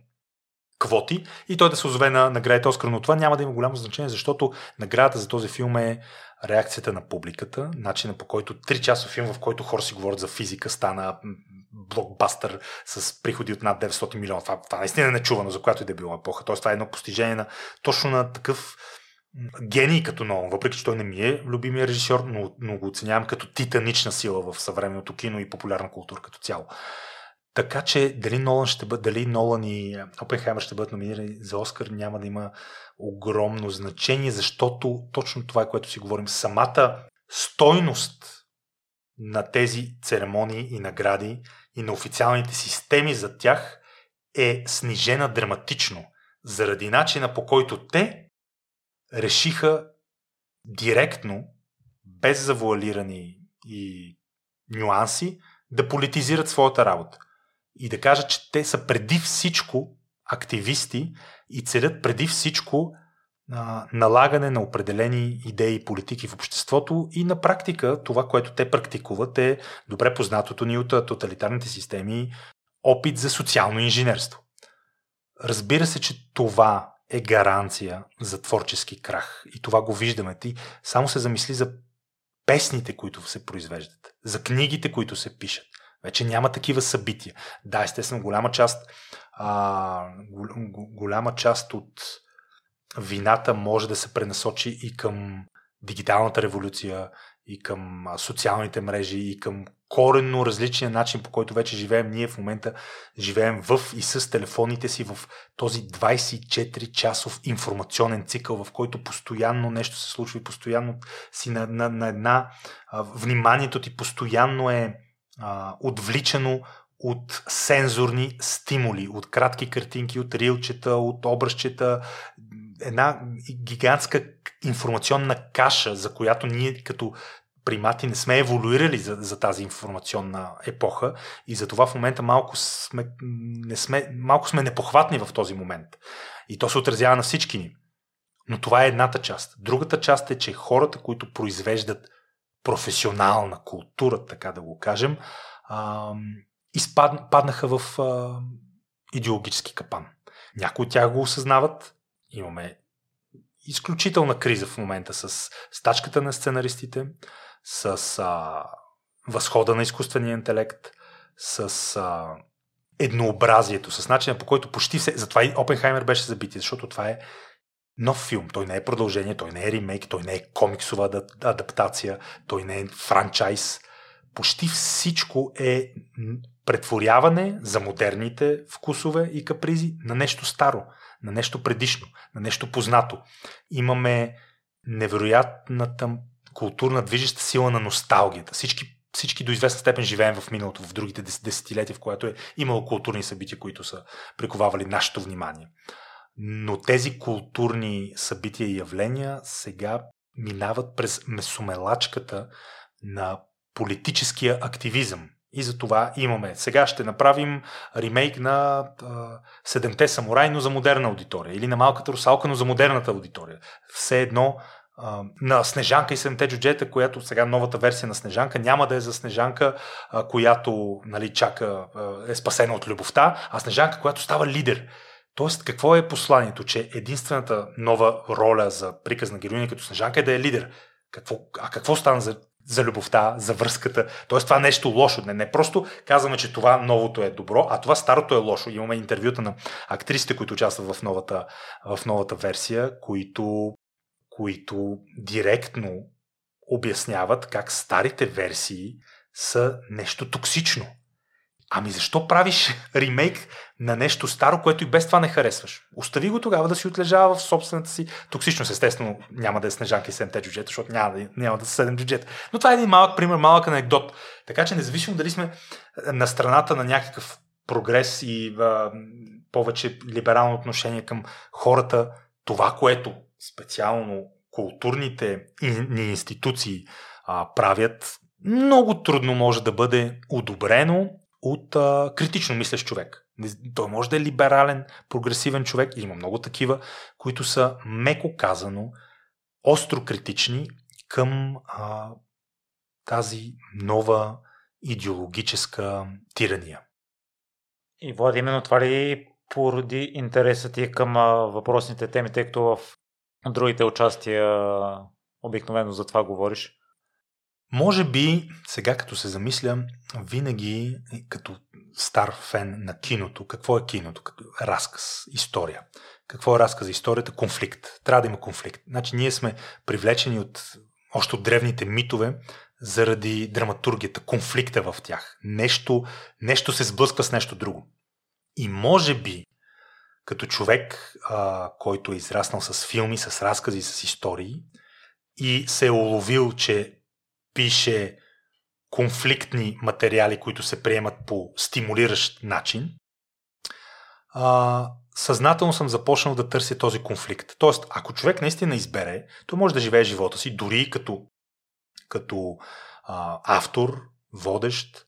квоти и той да се озове на наградите Оскар, но това няма да има голямо значение, защото наградата за този филм е реакцията на публиката, начина по който 3 часов филм, в който хора си говорят за физика, стана блокбастър с приходи от над 900 милиона. Това, това наистина е нечувано, за която и да е било епоха. Тоест, това е едно постижение на точно на такъв гений като Нолан, въпреки че той не ми е любимия режисьор, но, но го оценявам като титанична сила в съвременното кино и популярна култура като цяло. Така че дали Нолан, ще бъде, дали Нолан и Опенхаймер ще бъдат номинирани за Оскар, няма да има огромно значение, защото точно това е което си говорим. Самата стойност на тези церемонии и награди и на официалните системи за тях е снижена драматично заради начина по който те решиха директно, без завуалирани и нюанси, да политизират своята работа. И да кажат, че те са преди всичко активисти и целят преди всичко а, налагане на определени идеи и политики в обществото и на практика това, което те практикуват е добре познатото ни от тоталитарните системи опит за социално инженерство. Разбира се, че това е гаранция за творчески крах. И това го виждаме. Ти само се замисли за песните, които се произвеждат, за книгите, които се пишат. Вече няма такива събития. Да, естествено, голяма част, а, голяма част от вината може да се пренасочи и към дигиталната революция, и към социалните мрежи, и към коренно различния начин, по който вече живеем. Ние в момента живеем в и с телефоните си в този 24-часов информационен цикъл, в който постоянно нещо се случва и постоянно си на, на, на една... А, вниманието ти постоянно е а, отвличано от сензорни стимули, от кратки картинки, от рилчета, от образчета, една гигантска информационна каша, за която ние като примати не сме еволюирали за, за тази информационна епоха и за това в момента малко сме, не сме, малко сме непохватни в този момент. И то се отразява на всички ни. Но това е едната част. Другата част е, че хората, които произвеждат професионална култура, така да го кажем, а, изпад, паднаха в а, идеологически капан. Някои от тях го осъзнават. Имаме изключителна криза в момента с стачката на сценаристите, с а, възхода на изкуствения интелект, с а, еднообразието, с начина по който почти все... Затова и Опенхаймер беше забити, защото това е нов филм. Той не е продължение, той не е ремейк, той не е комиксова адаптация, той не е франчайз. Почти всичко е претворяване за модерните вкусове и капризи на нещо старо, на нещо предишно, на нещо познато. Имаме невероятната културна движеща сила на носталгията. Всички, всички до известна степен живеем в миналото, в другите десетилетия, в което е имало културни събития, които са приковавали нашето внимание. Но тези културни събития и явления сега минават през месомелачката на политическия активизъм. И за това имаме. Сега ще направим ремейк на Седемте самурай, но за модерна аудитория. Или на Малката русалка, но за модерната аудитория. Все едно на Снежанка и Седемте джуджета, която сега новата версия на Снежанка няма да е за Снежанка, която нали, чака, е спасена от любовта, а Снежанка, която става лидер. Тоест, какво е посланието? Че единствената нова роля за приказна героиня като Снежанка е да е лидер. Какво, а какво стана за, за любовта, за връзката? Тоест, това нещо лошо. Не, не просто казваме, че това новото е добро, а това старото е лошо. Имаме интервюта на актрисите, които участват в новата, в новата версия, които които директно обясняват как старите версии са нещо токсично. Ами защо правиш [laughs] ремейк на нещо старо, което и без това не харесваш? Остави го тогава да си отлежава в собствената си токсичност. Естествено, няма да е снежанка и 7 джуджета, защото няма да, няма да са 7 джуджета. Но това е един малък пример, малък анекдот. Така че независимо дали сме на страната на някакъв прогрес и а, повече либерално отношение към хората, това, което специално културните ни институции а, правят, много трудно може да бъде одобрено от а, критично мислещ човек. Той може да е либерален, прогресивен човек, има много такива, които са меко казано остро критични към а, тази нова идеологическа тирания. И Влади, именно това ли породи интересът ти към а, въпросните теми, тъй като в другите участия обикновено за това говориш? Може би, сега като се замисля, винаги като стар фен на киното, какво е киното? Разказ, история. Какво е разказ за историята? Конфликт. Трябва да има конфликт. Значи ние сме привлечени от още от древните митове заради драматургията, конфликта в тях. Нещо, нещо се сблъсква с нещо друго. И може би, като човек, а, който е израснал с филми, с разкази, с истории и се е уловил, че пише конфликтни материали, които се приемат по стимулиращ начин, а, съзнателно съм започнал да търся този конфликт. Тоест, ако човек наистина избере, то може да живее живота си, дори като, като а, автор, водещ,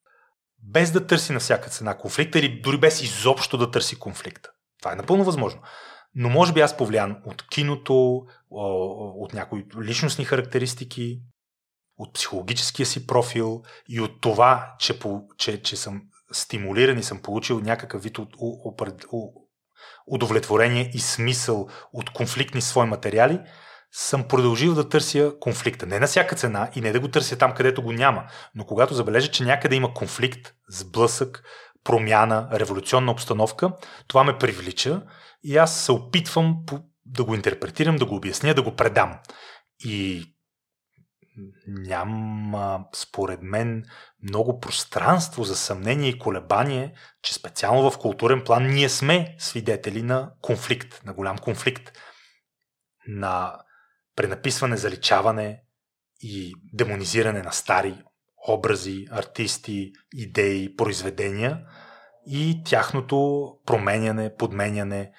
без да търси на всяка цена конфликта или дори без изобщо да търси конфликта. Това е напълно възможно. Но може би аз повлиян от киното, от някои личностни характеристики, от психологическия си профил и от това, че, че, че съм стимулиран и съм получил някакъв вид от, удовлетворение и смисъл от конфликтни свои материали, съм продължил да търся конфликта. Не на всяка цена и не да го търся там, където го няма, но когато забележа, че някъде има конфликт, сблъсък, промяна, революционна обстановка, това ме привлича и аз се опитвам да го интерпретирам, да го обясня, да го предам. И няма, според мен, много пространство за съмнение и колебание, че специално в културен план ние сме свидетели на конфликт, на голям конфликт, на пренаписване, заличаване и демонизиране на стари образи, артисти, идеи, произведения и тяхното променяне, подменяне,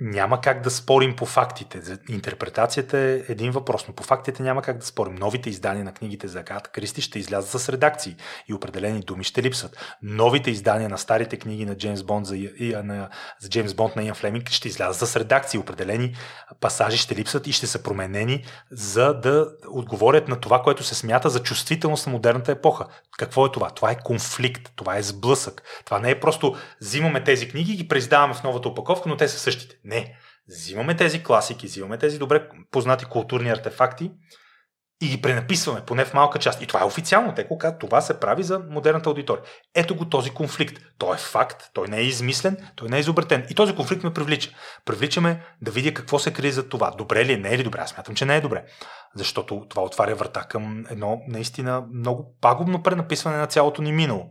няма как да спорим по фактите. Интерпретацията е един въпрос, но по фактите няма как да спорим. Новите издания на книгите за Агата Кристи ще излязат с редакции и определени думи ще липсват. Новите издания на старите книги на Джеймс Бонд за, и, на, за Джеймс Бонд на Иан Флеминг ще излязат с редакции. Определени пасажи ще липсват и ще са променени, за да отговорят на това, което се смята за чувствителност на модерната епоха. Какво е това? Това е конфликт, това е сблъсък. Това не е просто взимаме тези книги и ги преиздаваме в новата опаковка, но те са същите. Не. Взимаме тези класики, взимаме тези добре познати културни артефакти и ги пренаписваме, поне в малка част. И това е официално. Те казват, това се прави за модерната аудитория. Ето го този конфликт. Той е факт, той не е измислен, той не е изобретен. И този конфликт ме привлича. Привличаме да видя какво се крие за това. Добре ли е, не е ли добре? Аз смятам, че не е добре. Защото това отваря врата към едно наистина много пагубно пренаписване на цялото ни минало.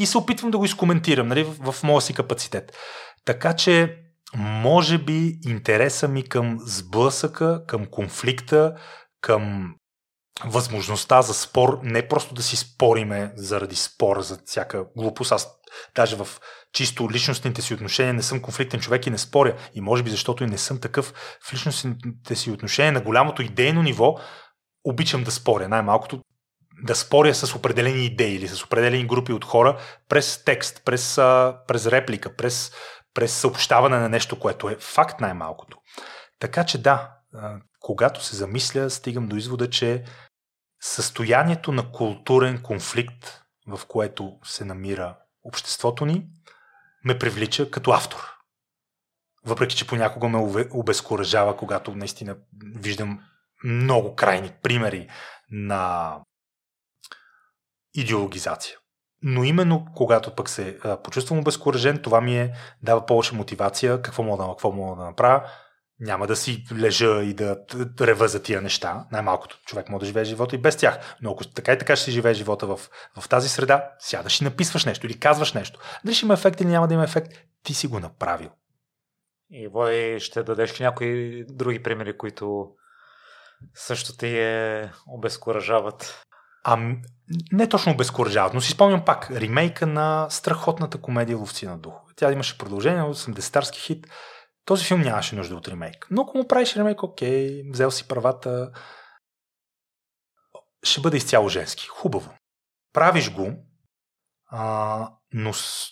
И се опитвам да го изкоментирам нали, в, в моя си капацитет. Така че може би интереса ми към сблъсъка, към конфликта, към възможността за спор, не просто да си спориме заради спор за всяка глупост. Аз даже в чисто личностните си отношения не съм конфликтен човек и не споря. И може би защото и не съм такъв в личностните си отношения на голямото идейно ниво, обичам да споря. Най-малкото да споря с определени идеи или с определени групи от хора през текст, през, през реплика, през през съобщаване на нещо, което е факт най-малкото. Така че да, когато се замисля, стигам до извода, че състоянието на културен конфликт, в което се намира обществото ни, ме привлича като автор. Въпреки, че понякога ме обезкуражава, когато наистина виждам много крайни примери на идеологизация. Но именно когато пък се а, почувствам обезкуражен, това ми е дава повече мотивация, какво мога да, какво мога да направя. Няма да си лежа и да рева за тия неща. Най-малкото човек може да живее живота и без тях. Но ако така и така ще си живее живота в, в тази среда, сядаш и написваш нещо или казваш нещо. Дали ще има ефект или няма да има ефект, ти си го направил. И Вой, ще дадеш ли някои други примери, които също ти е обезкуражават? А, не точно обезкуражават, но си спомням пак ремейка на страхотната комедия Ловци на духове. Тя имаше продължение, 80-тарски хит. Този филм нямаше нужда от ремейк. Но ако му правиш ремейк, окей, взел си правата, ще бъде изцяло женски. Хубаво. Правиш го, а, но с...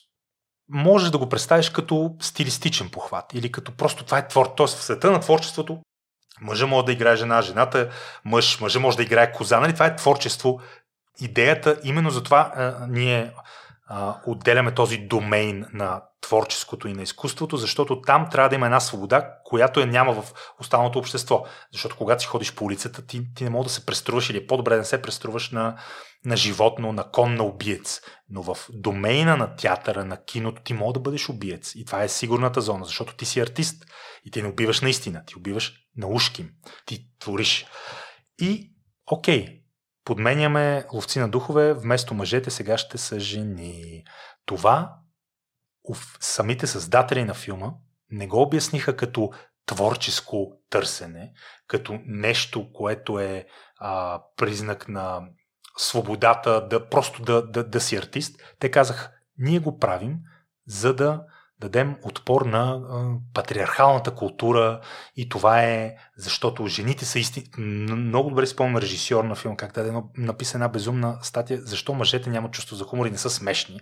можеш да го представиш като стилистичен похват или като просто това е твор. Тоест в света на творчеството Мъжа може да играе жена, жената мъж, мъжа може да играе коза. Нали? Това е творчество. Идеята, именно за това а, ние а, отделяме този домейн на творческото и на изкуството, защото там трябва да има една свобода, която я няма в останалото общество. Защото когато си ходиш по улицата, ти, ти не можеш да се преструваш или е по-добре да не се преструваш на, на животно, на кон, на убиец. Но в домейна на театъра, на киното, ти може да бъдеш убиец. И това е сигурната зона, защото ти си артист. И ти не убиваш наистина, ти убиваш на ушки. Ти твориш. И, окей, подменяме ловци на духове, вместо мъжете сега ще са жени. Това самите създатели на филма не го обясниха като творческо търсене, като нещо, което е а, признак на свободата да просто да, да, да си артист. Те казаха, ние го правим, за да дадем отпор на а, патриархалната култура и това е защото жените са истини. Много добре спомням режисьор на филм, как даде написа една безумна статия, защо мъжете нямат чувство за хумор и не са смешни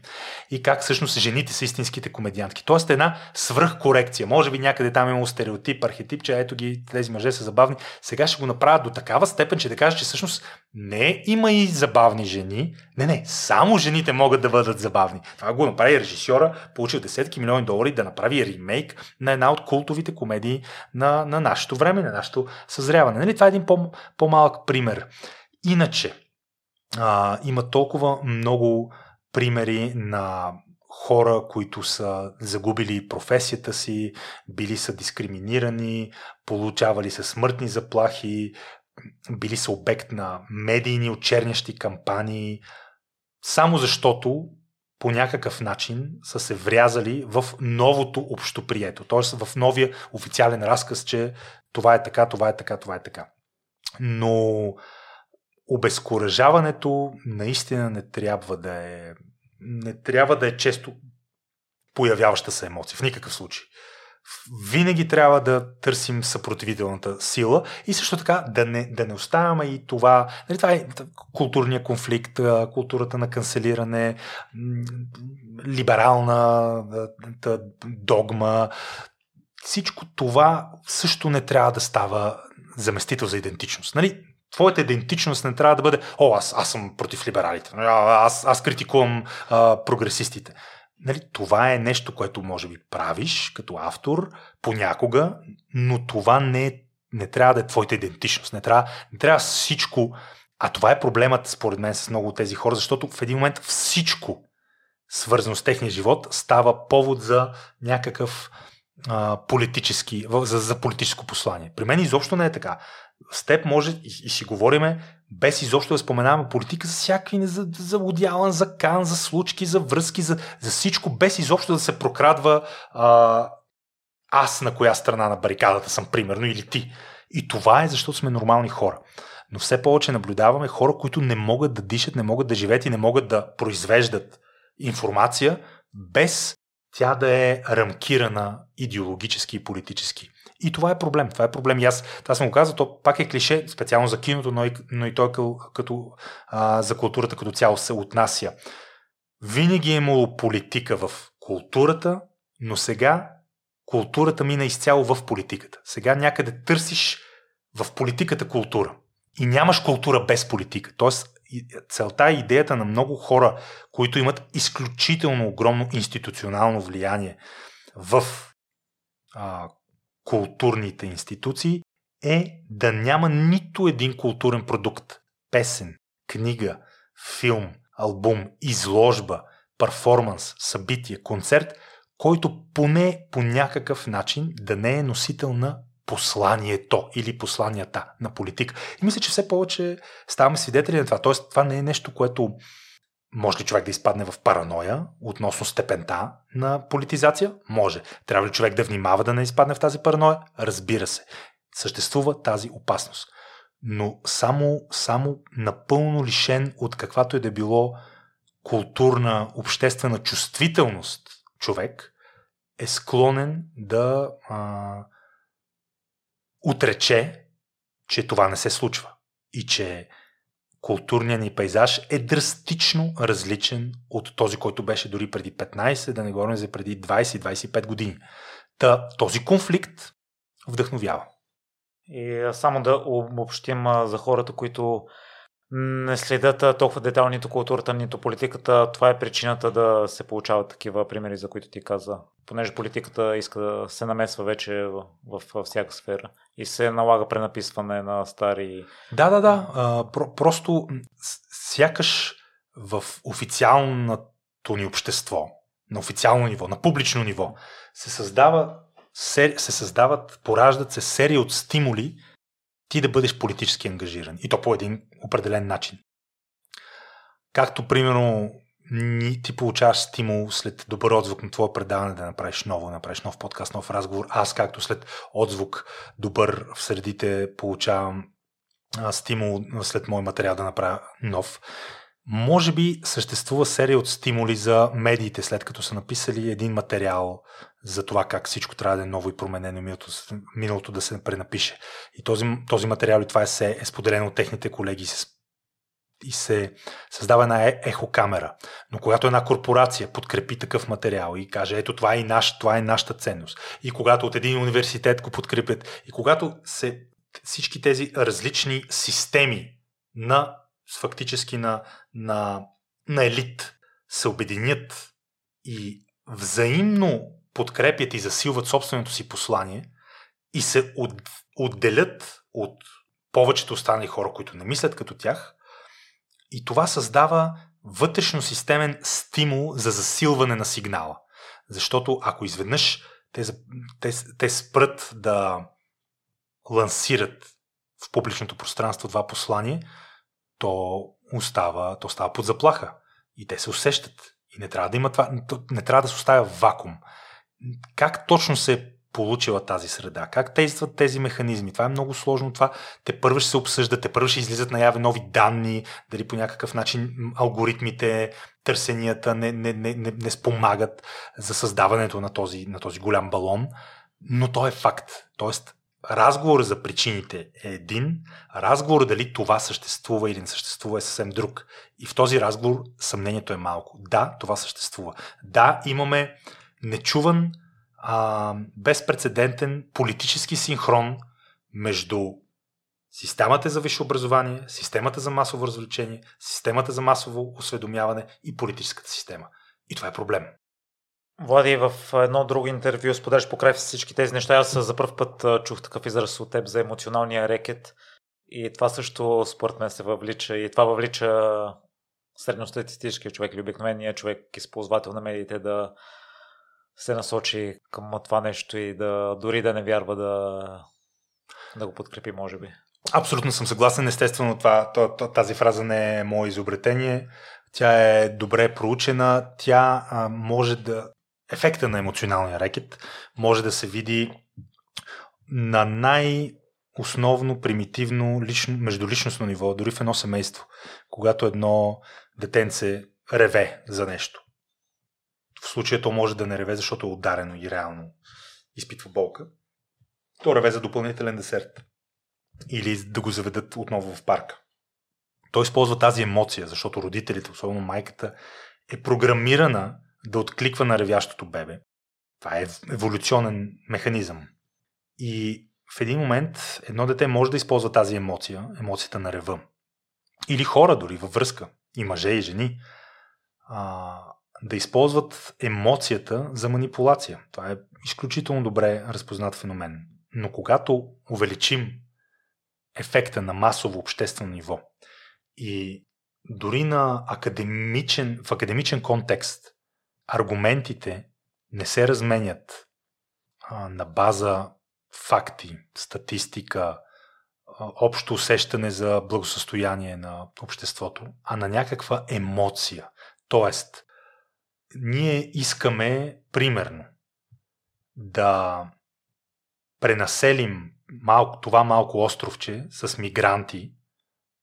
и как всъщност жените са истинските комедиантки. Тоест една свръхкорекция. Може би някъде там има стереотип, архетип, че ето ги, тези мъже са забавни. Сега ще го направят до такава степен, че да кажа, че всъщност не има и забавни жени. Не, не, само жените могат да бъдат забавни. Това го направи режисьора, получил десетки милиони долари да направи ремейк на една от култовите комедии на, на нашето време, на нашето съзряване. Нали? Това е един по- по-малък пример. Иначе, а, има толкова много примери на хора, които са загубили професията си, били са дискриминирани, получавали са смъртни заплахи, били са обект на медийни очернящи кампании, само защото по някакъв начин са се врязали в новото общоприето, т.е. в новия официален разказ, че това е така, това е така, това е така. Но обезкуражаването наистина не трябва да е не трябва да е често появяваща се емоция. В никакъв случай винаги трябва да търсим съпротивителната сила и също така да не, да не оставяме и това. Нали, това е културния конфликт, културата на канцелиране, либерална догма. Всичко това също не трябва да става заместител за идентичност. Нали? Твоята идентичност не трябва да бъде, о, аз, аз съм против либералите, аз, аз критикувам а, прогресистите. Нали, това е нещо, което може би правиш като автор понякога, но това не, не трябва да е твоята идентичност. Не трябва, не трябва всичко. А това е проблемът, според мен, с много от тези хора, защото в един момент всичко, свързано с техния живот, става повод за някакъв а, политически, за, за политическо послание. При мен изобщо не е така с теб може и, и си говориме без изобщо да споменаваме политика за всякакви, за, за Одялан, за Кан, за случки, за връзки, за, за всичко, без изобщо да се прокрадва а, аз на коя страна на барикадата съм, примерно, или ти. И това е защото сме нормални хора. Но все повече наблюдаваме хора, които не могат да дишат, не могат да живеят и не могат да произвеждат информация без тя да е рамкирана идеологически и политически. И това е проблем. Това е проблем. И аз това съм го казал, то пак е клише, специално за киното, но и, но и той като, а, за културата като цяло се отнася. Винаги е имало политика в културата, но сега културата мина изцяло в политиката. Сега някъде търсиш в политиката култура. И нямаш култура без политика. Тоест, целта и идеята на много хора, които имат изключително огромно институционално влияние в а, културните институции е да няма нито един културен продукт, песен, книга, филм, албум, изложба, перформанс, събитие, концерт, който поне по някакъв начин да не е носител на посланието или посланията на политика. И мисля, че все повече ставаме свидетели на това. Тоест, това не е нещо, което може ли човек да изпадне в параноя относно степента на политизация? Може. Трябва ли човек да внимава да не изпадне в тази параноя? Разбира се. Съществува тази опасност. Но само, само напълно лишен от каквато е да било културна, обществена чувствителност човек е склонен да а, отрече, че това не се случва и че културният ни пейзаж е драстично различен от този, който беше дори преди 15, да не говорим за преди 20-25 години. Та, този конфликт вдъхновява. И само да обобщим за хората, които не следят толкова детално нито културата, нито политиката. Това е причината да се получават такива примери, за които ти каза. Понеже политиката иска да се намесва вече в, в, всяка сфера и се налага пренаписване на стари. Да, да, да. А, про- просто сякаш в официалното ни общество, на официално ниво, на публично ниво, се създава се създават, пораждат се серия от стимули, ти да бъдеш политически ангажиран. И то по един определен начин. както примерно ти получаваш стимул след добър отзвук на твое предаване да направиш ново, направиш нов подкаст, нов разговор. Аз както след отзвук добър в средите получавам стимул след мой материал да направя нов. Може би съществува серия от стимули за медиите, след като са написали един материал за това как всичко трябва да е ново и променено, миналото, миналото да се пренапише. И този, този материал и това е, е споделено от техните колеги се и се създава една е, ехокамера. Но когато една корпорация подкрепи такъв материал и каже, ето това е, наш, това е нашата ценност, и когато от един университет го подкрепят, и когато се всички тези различни системи на фактически на, на, на елит се обединят и взаимно подкрепят и засилват собственото си послание и се от, отделят от повечето останали хора, които не мислят като тях, и това създава вътрешно системен стимул за засилване на сигнала. Защото ако изведнъж те, те, те спрат да лансират в публичното пространство това послание, то остава, то става под заплаха. И те се усещат. И не трябва да има това, не трябва да се оставя вакуум. Как точно се получила тази среда? Как действат тези механизми? Това е много сложно. Това те първо ще се обсъждат, те първо ще излизат наяве нови данни, дали по някакъв начин алгоритмите, търсенията не, не, не, не, не спомагат за създаването на този, на този голям балон. Но то е факт. Тоест, разговор за причините е един, разговор дали това съществува или не съществува е съвсем друг. И в този разговор съмнението е малко. Да, това съществува. Да, имаме нечуван а, безпредседентен политически синхрон между системата за висше образование, системата за масово развлечение, системата за масово осведомяване и политическата система. И това е проблем. Влади, в едно друго интервю споделяш покрай всички тези неща. Аз за първ път чух такъв израз от теб за емоционалния рекет. И това също според мен се въвлича. И това въвлича средностатистическия човек или обикновения човек, използвател на медиите да се насочи към това нещо и да дори да не вярва да, да го подкрепи, може би. Абсолютно съм съгласен. Естествено, това, тази фраза не е мое изобретение. Тя е добре проучена. Тя може да. Ефекта на емоционалния рекет може да се види на най- основно, примитивно, лично, междуличностно ниво, дори в едно семейство, когато едно детенце реве за нещо в случая то може да не реве, защото е ударено и реално изпитва болка. То реве за допълнителен десерт. Или да го заведат отново в парка. Той използва тази емоция, защото родителите, особено майката, е програмирана да откликва на ревящото бебе. Това е еволюционен механизъм. И в един момент едно дете може да използва тази емоция, емоцията на рева. Или хора дори във връзка, и мъже, и жени, а, да използват емоцията за манипулация. Това е изключително добре разпознат феномен. Но когато увеличим ефекта на масово обществено ниво и дори на академичен, в академичен контекст аргументите не се разменят а, на база факти, статистика, общо усещане за благосъстояние на обществото, а на някаква емоция. Тоест, ние искаме, примерно, да пренаселим малко, това малко островче с мигранти,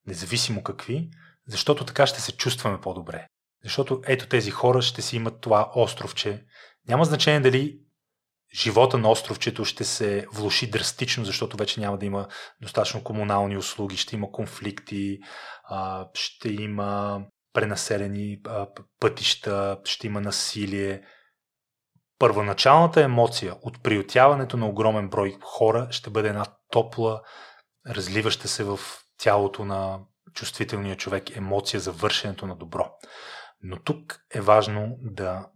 независимо какви, защото така ще се чувстваме по-добре. Защото ето тези хора ще си имат това островче. Няма значение дали живота на островчето ще се влуши драстично, защото вече няма да има достатъчно комунални услуги, ще има конфликти, ще има пренаселени пътища, ще има насилие. Първоначалната емоция от приютяването на огромен брой хора ще бъде една топла, разливаща се в тялото на чувствителния човек емоция за вършенето на добро. Но тук е важно да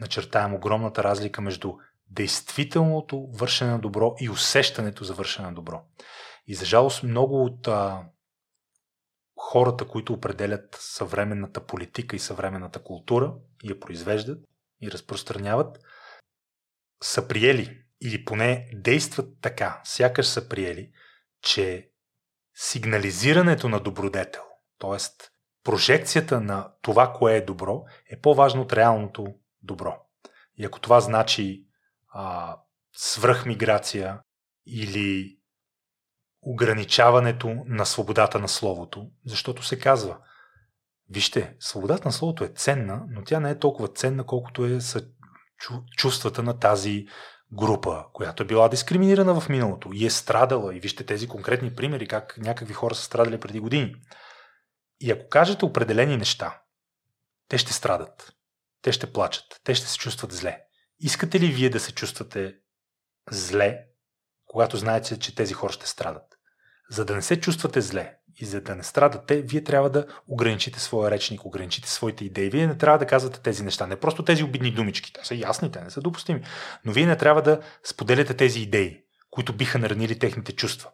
начертаем огромната разлика между действителното вършене на добро и усещането за вършене на добро. И за жалост много от а, хората, които определят съвременната политика и съвременната култура я произвеждат и разпространяват, са приели или поне действат така, сякаш са приели, че сигнализирането на добродетел, т.е. прожекцията на това, кое е добро, е по-важно от реалното добро. И ако това значи а, свръхмиграция или ограничаването на свободата на словото, защото се казва, вижте, свободата на словото е ценна, но тя не е толкова ценна, колкото е са чувствата на тази група, която е била дискриминирана в миналото и е страдала. И вижте тези конкретни примери, как някакви хора са страдали преди години. И ако кажете определени неща, те ще страдат, те ще плачат, те ще се чувстват зле. Искате ли вие да се чувствате зле, когато знаете, че тези хора ще страдат? За да не се чувствате зле и за да не страдате, вие трябва да ограничите своя речник, ограничите своите идеи. Вие не трябва да казвате тези неща. Не просто тези обидни думички. Те са ясни, те не са допустими. Но вие не трябва да споделяте тези идеи, които биха наранили техните чувства.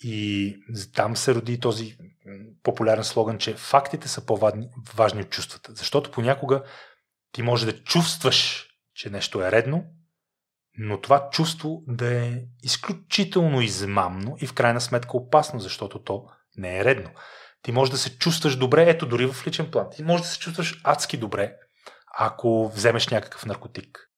И там се роди този популярен слоган, че фактите са по-важни от чувствата. Защото понякога ти може да чувстваш, че нещо е редно, но това чувство да е изключително измамно и в крайна сметка опасно, защото то не е редно. Ти можеш да се чувстваш добре, ето дори в личен план. Ти можеш да се чувстваш адски добре, ако вземеш някакъв наркотик.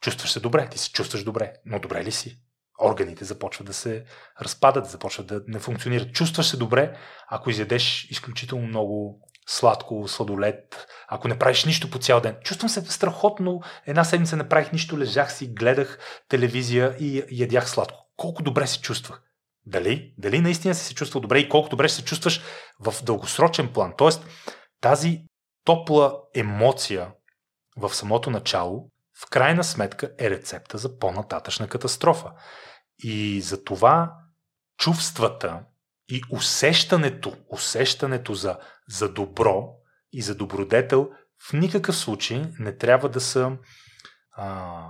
Чувстваш се добре, ти се чувстваш добре, но добре ли си? Органите започват да се разпадат, започват да не функционират. Чувстваш се добре, ако изядеш изключително много сладко, сладолет, ако не правиш нищо по цял ден. Чувствам се страхотно. Една седмица не правих нищо, лежах си, гледах телевизия и ядях сладко. Колко добре се чувствах. Дали? Дали наистина си се чувствал добре и колко добре се чувстваш в дългосрочен план. Тоест, тази топла емоция в самото начало, в крайна сметка е рецепта за по-нататъчна катастрофа. И за това чувствата и усещането, усещането за, за добро и за добродетел в никакъв случай не трябва да са а,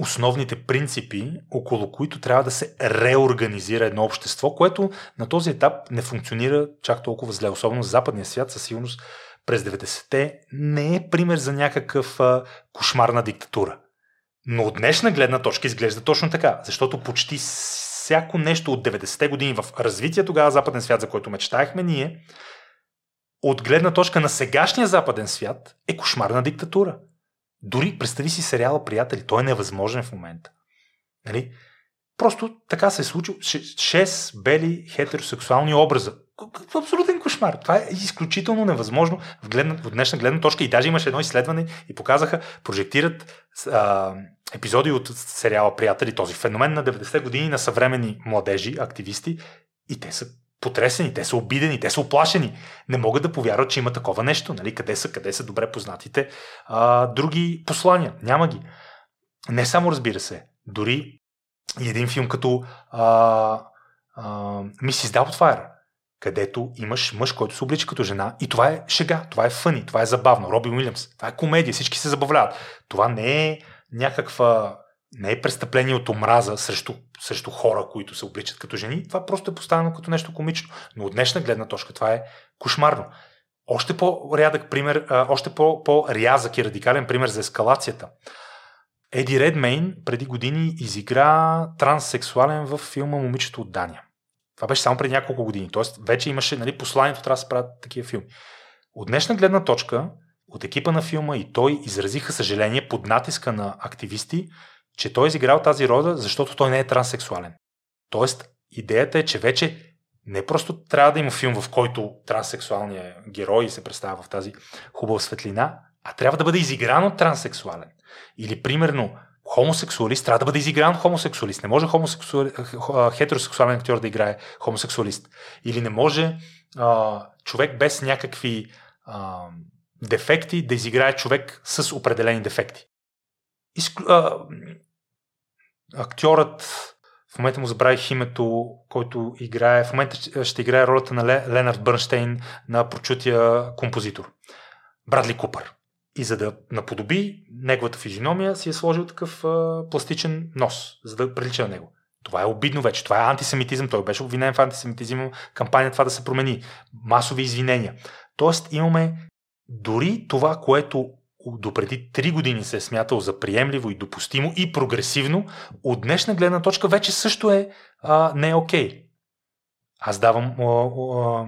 основните принципи, около които трябва да се реорганизира едно общество, което на този етап не функционира чак толкова зле. Особено в западния свят, със сигурност през 90-те не е пример за някакъв а, кошмарна диктатура. Но от днешна гледна точка изглежда точно така, защото почти всяко нещо от 90-те години в развитие тогава западен свят, за който мечтаехме ние, от гледна точка на сегашния западен свят е кошмарна диктатура. Дори представи си сериала Приятели, той е невъзможен в момента. Нали? Просто така се е случило. Шест бели хетеросексуални образа. Абсолютен кошмар. Това е изключително невъзможно в гледна, от днешна гледна точка. И даже имаше едно изследване и показаха, прожектират а, епизоди от сериала Приятели, този феномен на 90-те години на съвремени младежи, активисти. И те са потресени, те са обидени, те са оплашени. Не могат да повярват, че има такова нещо. Нали? Къде са, къде са добре познатите а, други послания? Няма ги. Не само, разбира се, дори и един филм като Мисис Даутфайр, където имаш мъж, който се облича като жена и това е шега, това е фъни, това е забавно. Роби Уилямс, това е комедия, всички се забавляват. Това не е някаква не е престъпление от омраза срещу, срещу хора, които се обличат като жени. Това просто е поставено като нещо комично. Но от днешна гледна точка това е кошмарно. Още по-рядък пример, още по-рязък и радикален пример за ескалацията. Еди Редмейн преди години изигра транссексуален в филма Момичето от Дания. Това беше само преди няколко години. Тоест, вече имаше нали, посланието, трябва да се правят такива филми. От днешна гледна точка, от екипа на филма и той изразиха съжаление под натиска на активисти, че той е изиграл тази рода, защото той не е транссексуален. Тоест, идеята е, че вече не просто трябва да има филм, в който транссексуалният герой се представя в тази хубава светлина, а трябва да бъде изигран от транссексуален. Или, примерно, хомосексуалист трябва да бъде изигран хомосексуалист. Не може хомосексуали... хетеросексуален актьор да играе хомосексуалист. Или не може а, човек без някакви а, дефекти да изиграе човек с определени дефекти. Изклю... А, актьорът, в момента му забравих името, който играе, в момента ще играе ролята на Ленард Бърнштейн на прочутия композитор. Брадли Купър. И за да наподоби неговата физиономия, си е сложил такъв а, пластичен нос, за да прилича на него. Това е обидно вече. Това е антисемитизъм. Той беше обвинен в антисемитизъм. Кампания това да се промени. Масови извинения. Тоест имаме дори това, което допреди 3 години се е смятало за приемливо и допустимо и прогресивно, от днешна гледна точка вече също е а, не е окей. Okay. Аз давам а, а,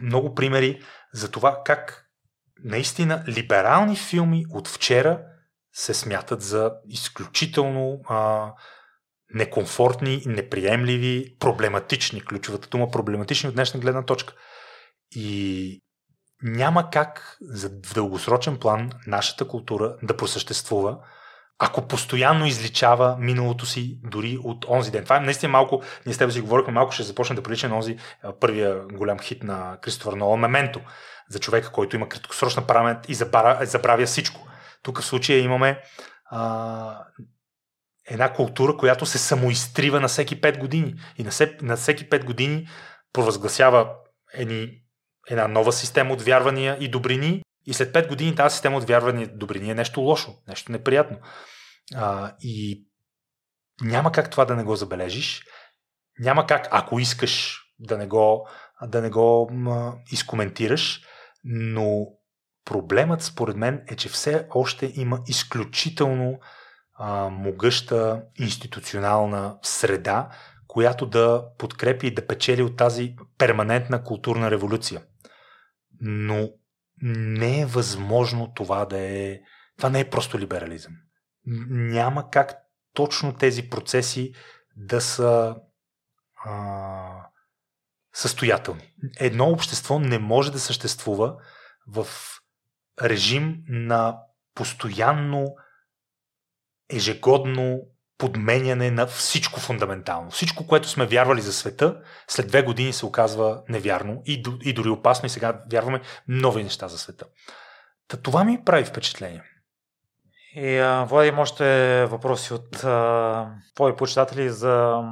много примери за това как наистина либерални филми от вчера се смятат за изключително а, некомфортни, неприемливи, проблематични. Ключовата дума проблематични от днешна гледна точка. И няма как за в дългосрочен план нашата култура да просъществува, ако постоянно изличава миналото си дори от онзи ден. Това е наистина малко, ние с теб си говорихме, малко ще започне да прилича на онзи първия голям хит на Кристофър Нолан Мементо, за човека, който има краткосрочна памет и забравя, забравя всичко. Тук в случая имаме а, една култура, която се самоизтрива на всеки 5 години. И на, се, на всеки 5 години провъзгласява едни, една нова система от вярвания и добрини. И след 5 години тази система от вярвания и добрини е нещо лошо, нещо неприятно. А, и няма как това да не го забележиш. Няма как, ако искаш да не го, да не го м, изкоментираш, но проблемът според мен е, че все още има изключително а, могъща институционална среда, която да подкрепи и да печели от тази перманентна културна революция. Но не е възможно това да е. Това не е просто либерализъм. Няма как точно тези процеси да са а, състоятелни. Едно общество не може да съществува в режим на постоянно ежегодно подменяне на всичко фундаментално. Всичко, което сме вярвали за света, след две години се оказва невярно и, и дори опасно и сега вярваме нови неща за света. Та това ми прави впечатление. И а, Владим още въпроси от твои почитатели за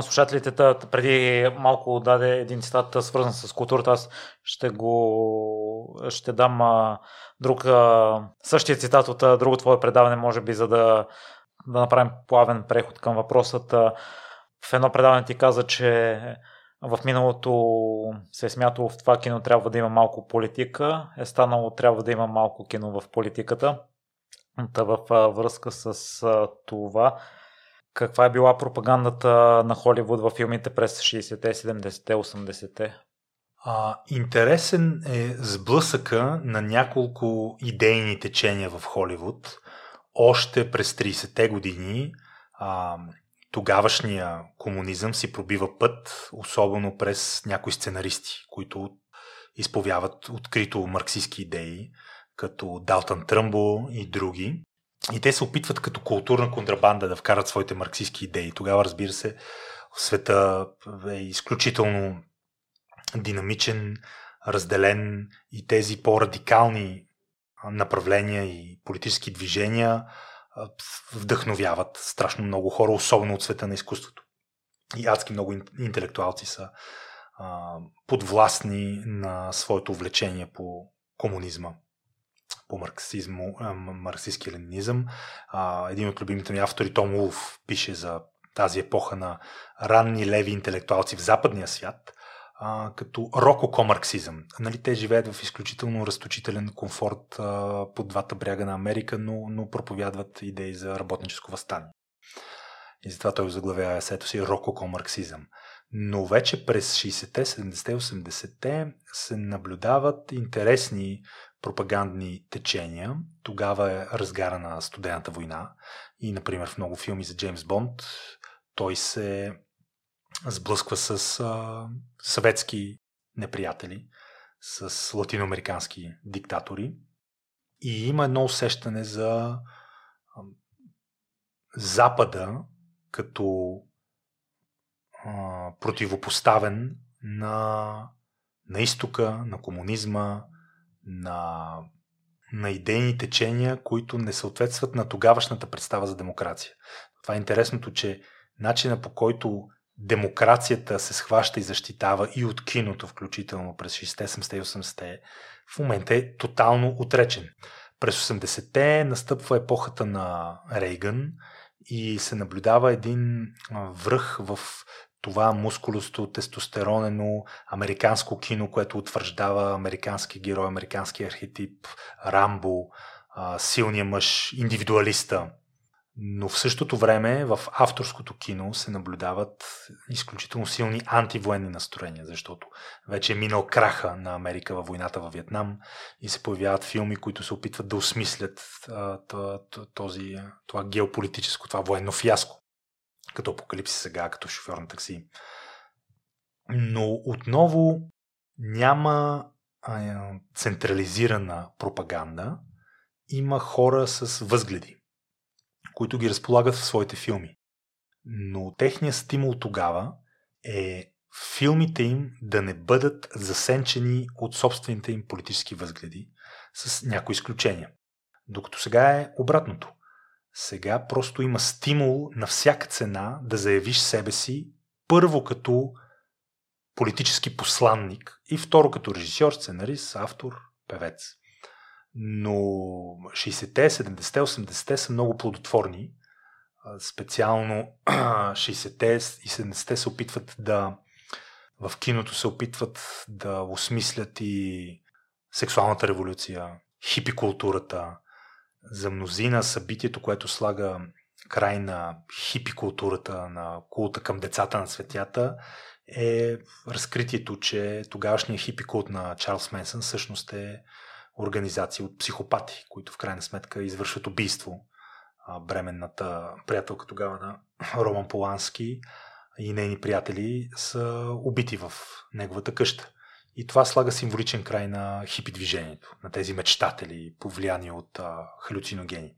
слушателите. Преди малко даде един цитат, свързан с културата. Аз ще го ще дам а, друг а, същия цитат от а, друго твое предаване, може би, за да, да направим плавен преход към въпросът. В едно предаване ти каза, че в миналото се е смятало в това кино трябва да има малко политика, е станало трябва да има малко кино в политиката. Та в връзка с това, каква е била пропагандата на Холивуд във филмите през 60-те, 70-те, 80-те? А, интересен е сблъсъка на няколко идейни течения в Холивуд. Още през 30-те години а, тогавашния комунизъм си пробива път, особено през някои сценаристи, които изповяват открито марксистски идеи като Далтън Тръмбо и други. И те се опитват като културна контрабанда да вкарат своите марксистски идеи. Тогава, разбира се, света е изключително динамичен, разделен и тези по-радикални направления и политически движения вдъхновяват страшно много хора, особено от света на изкуството. И адски много интелектуалци са подвластни на своето увлечение по комунизма по марксизмо, марксистски ленинизъм. един от любимите ми автори, Том Улф, пише за тази епоха на ранни леви интелектуалци в западния свят, а, като рококо-марксизъм. Нали, те живеят в изключително разточителен комфорт а, под двата бряга на Америка, но, но проповядват идеи за работническо възстание. И затова той заглавява есето си рококо-марксизъм. Но вече през 60-те, 70-те, 80-те се наблюдават интересни пропагандни течения. Тогава е разгара на студената война и, например, в много филми за Джеймс Бонд той се сблъсква с а, съветски неприятели, с латиноамерикански диктатори и има едно усещане за а, Запада като а, противопоставен на, на изтока, на комунизма, на, на идейни течения, които не съответстват на тогавашната представа за демокрация. Това е интересното, че начина по който демокрацията се схваща и защитава и от киното, включително през 60-те, 70-те и 80-те, в момента е тотално отречен. През 80-те настъпва епохата на Рейган и се наблюдава един връх в това мускулосто, тестостеронено американско кино, което утвърждава американски герой, американски архетип, Рамбо, силния мъж, индивидуалиста. Но в същото време в авторското кино се наблюдават изключително силни антивоенни настроения, защото вече е минал краха на Америка във войната във Вьетнам и се появяват филми, които се опитват да осмислят този, това геополитическо, това военно фиаско. Като апокалипси сега, като шофьор на такси. Но отново няма централизирана пропаганда, има хора с възгледи които ги разполагат в своите филми. Но техният стимул тогава е филмите им да не бъдат засенчени от собствените им политически възгледи, с някои изключения. Докато сега е обратното. Сега просто има стимул на всяка цена да заявиш себе си първо като политически посланник и второ като режисьор, сценарист, автор, певец но 60-те, 70-те, 80-те са много плодотворни. Специално [clears throat] 60-те и 70-те се опитват да в киното се опитват да осмислят и сексуалната революция, хипи културата. За мнозина събитието, което слага край на хипи културата, на култа към децата на светята, е разкритието, че тогавашният хипи култ на Чарлз Менсън всъщност е организации от психопати, които в крайна сметка извършват убийство. Бременната приятелка тогава на [laughs] Роман Полански и нейни приятели са убити в неговата къща. И това слага символичен край на хипи движението, на тези мечтатели, повлияни от а, халюциногени.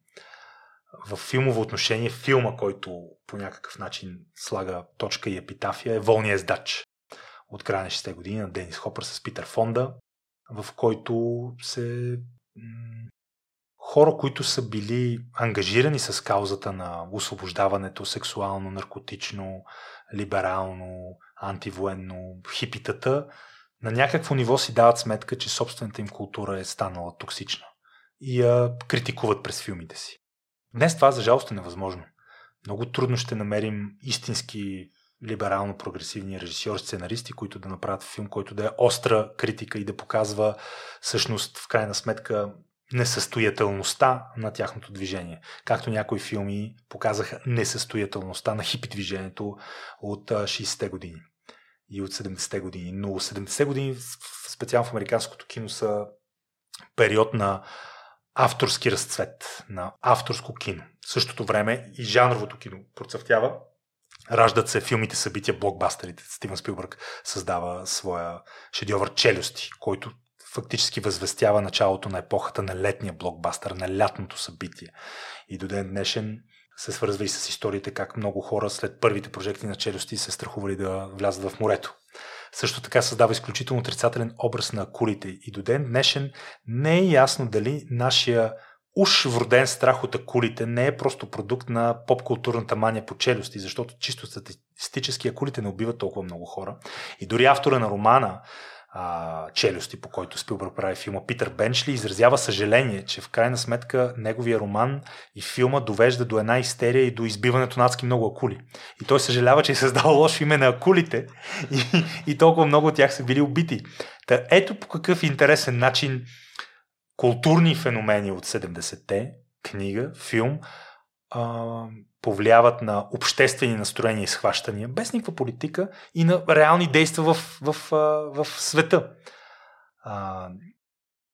В филмово отношение, филма, който по някакъв начин слага точка и епитафия е Волния ездач от края на 60-те години на Денис Хопър с Питър Фонда в който се хора, които са били ангажирани с каузата на освобождаването сексуално, наркотично, либерално, антивоенно, хипитата, на някакво ниво си дават сметка, че собствената им култура е станала токсична и я критикуват през филмите си. Днес това, за жалост, е невъзможно. Много трудно ще намерим истински либерално-прогресивни режисьори, сценаристи, които да направят филм, който да е остра критика и да показва всъщност в крайна сметка несъстоятелността на тяхното движение. Както някои филми показаха несъстоятелността на хипи движението от 60-те години и от 70-те години. Но 70-те години, специално в американското кино, са период на авторски разцвет, на авторско кино. В същото време и жанровото кино процъфтява Раждат се филмите, събития, блокбастерите. Стивен Спилбърг създава своя шедьовър Челюсти, който фактически възвестява началото на епохата на летния блокбастър, на лятното събитие. И до ден днешен се свързва и с историите как много хора след първите прожекти на челюсти се страхували да влязат в морето. Също така създава изключително отрицателен образ на акулите и до ден днешен не е ясно дали нашия уж вроден страх от акулите не е просто продукт на поп-културната мания по челюсти, защото чисто статистически акулите не убиват толкова много хора. И дори автора на романа а, Челюсти, по който Спилбърг прави филма, Питър Бенчли, изразява съжаление, че в крайна сметка неговия роман и филма довежда до една истерия и до избиването на адски много акули. И той съжалява, че е създал [laughs] лошо име на акулите и, и толкова много от тях са били убити. Та ето по какъв интересен начин културни феномени от 70-те, книга, филм, а, повлияват на обществени настроения и схващания, без никаква политика и на реални действия в, в, в, света. А,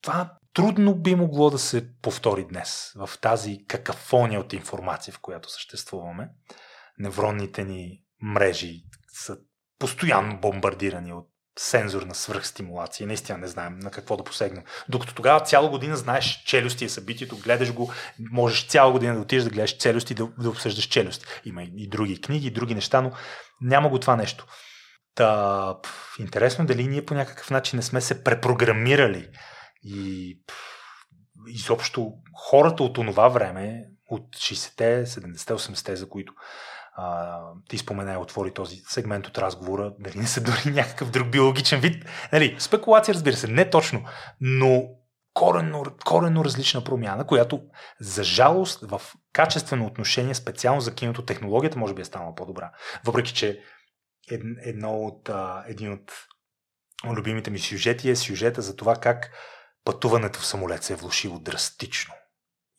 това трудно би могло да се повтори днес в тази какафония от информация, в която съществуваме. Невронните ни мрежи са постоянно бомбардирани от сензорна свръхстимулация. Наистина не знаем на какво да посегнем. Докато тогава цяла година знаеш челюсти е събитието, гледаш го, можеш цяла година да отидеш да гледаш челюсти да, да обсъждаш челюст. Има и други книги, и други неща, но няма го това нещо. Та, пъл, интересно е дали ние по някакъв начин не сме се препрограмирали и пъл, изобщо хората от онова време, от 60-те, 70-те, 80-те, за които а, ти спомена и отвори този сегмент от разговора, дали не са дори някакъв друг биологичен вид. Нали, спекулация, разбира се, не точно, но коренно, коренно различна промяна, която за жалост в качествено отношение, специално за киното, технологията може би е станала по-добра. Въпреки, че едно от, а, един от любимите ми сюжети е сюжета за това как пътуването в самолет се е влушило драстично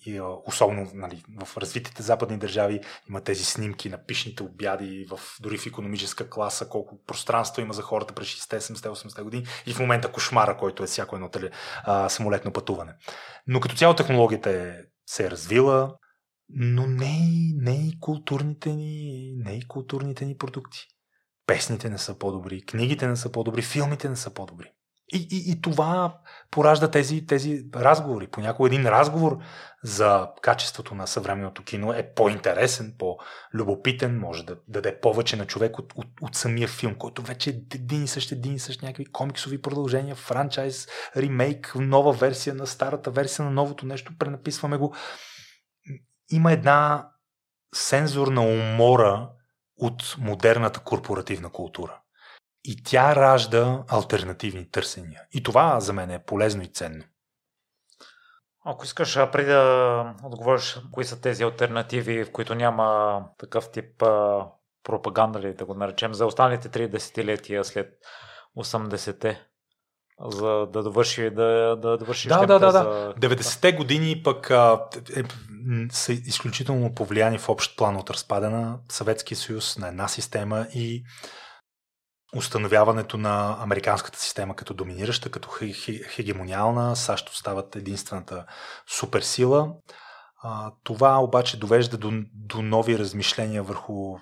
и особено нали, в развитите западни държави има тези снимки на пишните обяди, в, дори в економическа класа, колко пространство има за хората през 60 70 80 години и в момента кошмара, който е всяко едно тали, а, самолетно пътуване. Но като цяло технологията е, се е развила, но не не и културните ни, не и културните ни продукти. Песните не са по-добри, книгите не са по-добри, филмите не са по-добри. И, и, и това поражда тези, тези разговори. Понякога един разговор за качеството на съвременното кино е по-интересен, по-любопитен, може да даде повече на човек от, от, от самия филм, който вече е един и същ, един и същ някакви комиксови продължения, франчайз, ремейк, нова версия на старата версия на новото нещо, пренаписваме го. Има една сензорна умора от модерната корпоративна култура. И тя ражда альтернативни търсения. И това за мен е полезно и ценно. Ако искаш, преди да отговориш, кои са тези альтернативи, в които няма такъв тип а, пропаганда, ли да го наречем, за останалите три десетилетия след 80-те, за да довърши, да, да довърши да, да, да, да. 90-те години пък а, е, са изключително повлияни в общ план от разпада на Съветския съюз, на една система и установяването на американската система като доминираща, като хегемониална. САЩ остават единствената суперсила. Това обаче довежда до, до нови размишления върху,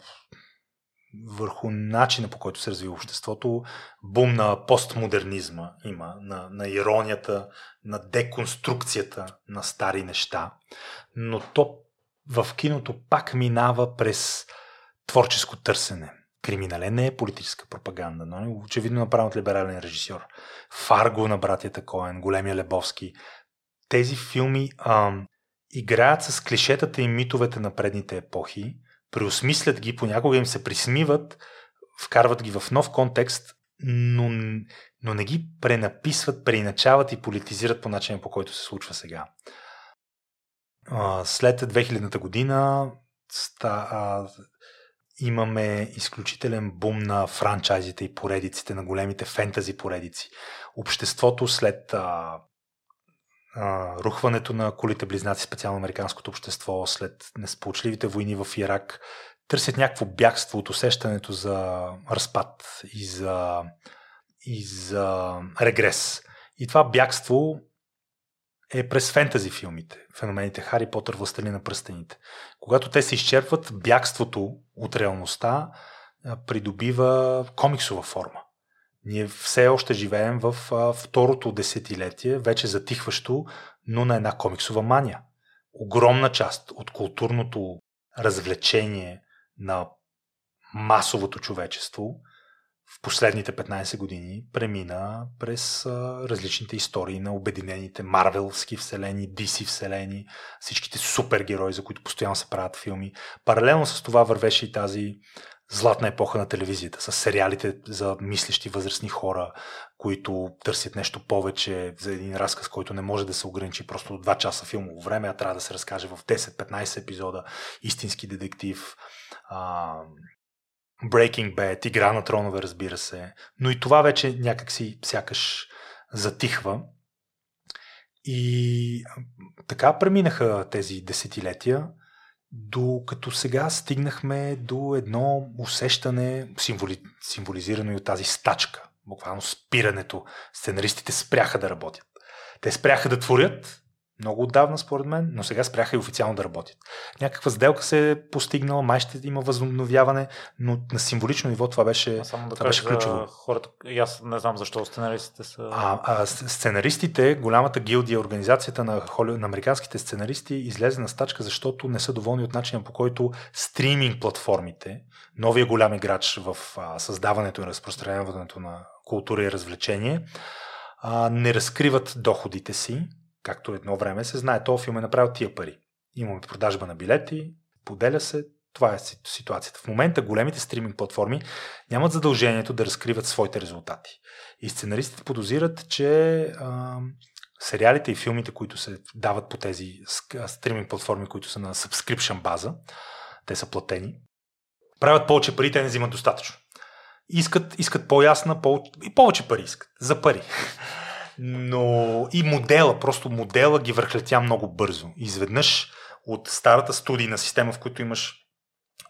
върху начина по който се развива обществото. Бум на постмодернизма има, на, на иронията, на деконструкцията на стари неща. Но то в киното пак минава през творческо търсене Криминален не е политическа пропаганда, но очевидно направен от либерален режисьор. Фарго на братята Коен, Големия Лебовски. Тези филми ам, играят с клишетата и митовете на предните епохи, преосмислят ги, понякога им се присмиват, вкарват ги в нов контекст, но, но не ги пренаписват, преиначават и политизират по начина по който се случва сега. След 2000-та година ста, имаме изключителен бум на франчайзите и поредиците, на големите фентази поредици. Обществото след а, а, рухването на колите близнаци, специално американското общество, след несполучливите войни в Ирак, търсят някакво бягство от усещането за разпад и за, и за регрес. И това бягство е през фентази филмите, феномените Хари Потър, Властели на пръстените. Когато те се изчерпват, бягството от реалността придобива комиксова форма. Ние все още живеем в второто десетилетие, вече затихващо, но на една комиксова мания. Огромна част от културното развлечение на масовото човечество в последните 15 години премина през а, различните истории на обединените Марвелски вселени, DC вселени, всичките супергерои, за които постоянно се правят филми. Паралелно с това вървеше и тази златна епоха на телевизията, с сериалите за мислещи възрастни хора, които търсят нещо повече за един разказ, който не може да се ограничи просто до 2 часа филмово време, а трябва да се разкаже в 10-15 епизода, истински детектив, а, Breaking Bad, Игра на тронове, разбира се. Но и това вече някакси сякаш затихва. И така преминаха тези десетилетия, докато сега стигнахме до едно усещане, символи, символизирано и от тази стачка, буквално спирането. Сценаристите спряха да работят. Те спряха да творят, много отдавна, според мен, но сега спряха и официално да работят. Някаква сделка се е постигнала, май ще има възобновяване, но на символично ниво това беше, а само да това беше ключово. Хората, и аз не знам защо сценаристите са. А, а сценаристите, голямата гилдия, организацията на, холи, на американските сценаристи излезе на стачка, защото не са доволни от начина по който стриминг платформите, новия голям играч в а, създаването и разпространяването на култура и развлечение, а, не разкриват доходите си както едно време се знае, този филм е направил тия пари. Имаме продажба на билети, поделя се, това е ситуацията. В момента големите стриминг платформи нямат задължението да разкриват своите резултати. И сценаристите подозират, че а, сериалите и филмите, които се дават по тези стриминг платформи, които са на subscription база, те са платени, правят повече пари, те не взимат достатъчно. Искат, искат по-ясна, по- и повече пари искат. За пари. Но и модела, просто модела ги върхлетя много бързо. Изведнъж от старата студийна система, в която имаш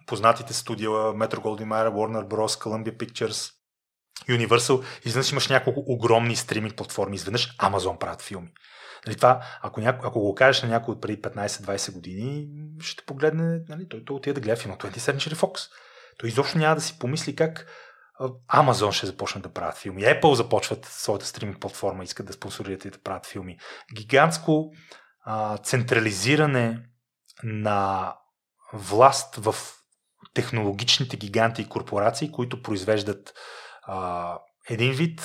познатите студия, Metro Goldwyn Mayer, Warner Bros., Columbia Pictures, Universal, изведнъж имаш няколко огромни стриминг платформи, изведнъж Amazon правят филми. Нали, това, ако, няко, ако го кажеш на някой от преди 15-20 години, ще погледне, нали, той, той отиде да гледа филм 27 Century Fox. Той изобщо няма да си помисли как Amazon ще започне да правят филми. Apple започват своята стриминг платформа, искат да спонсорират и да правят филми. Гигантско а, централизиране на власт в технологичните гиганти и корпорации, които произвеждат а, един вид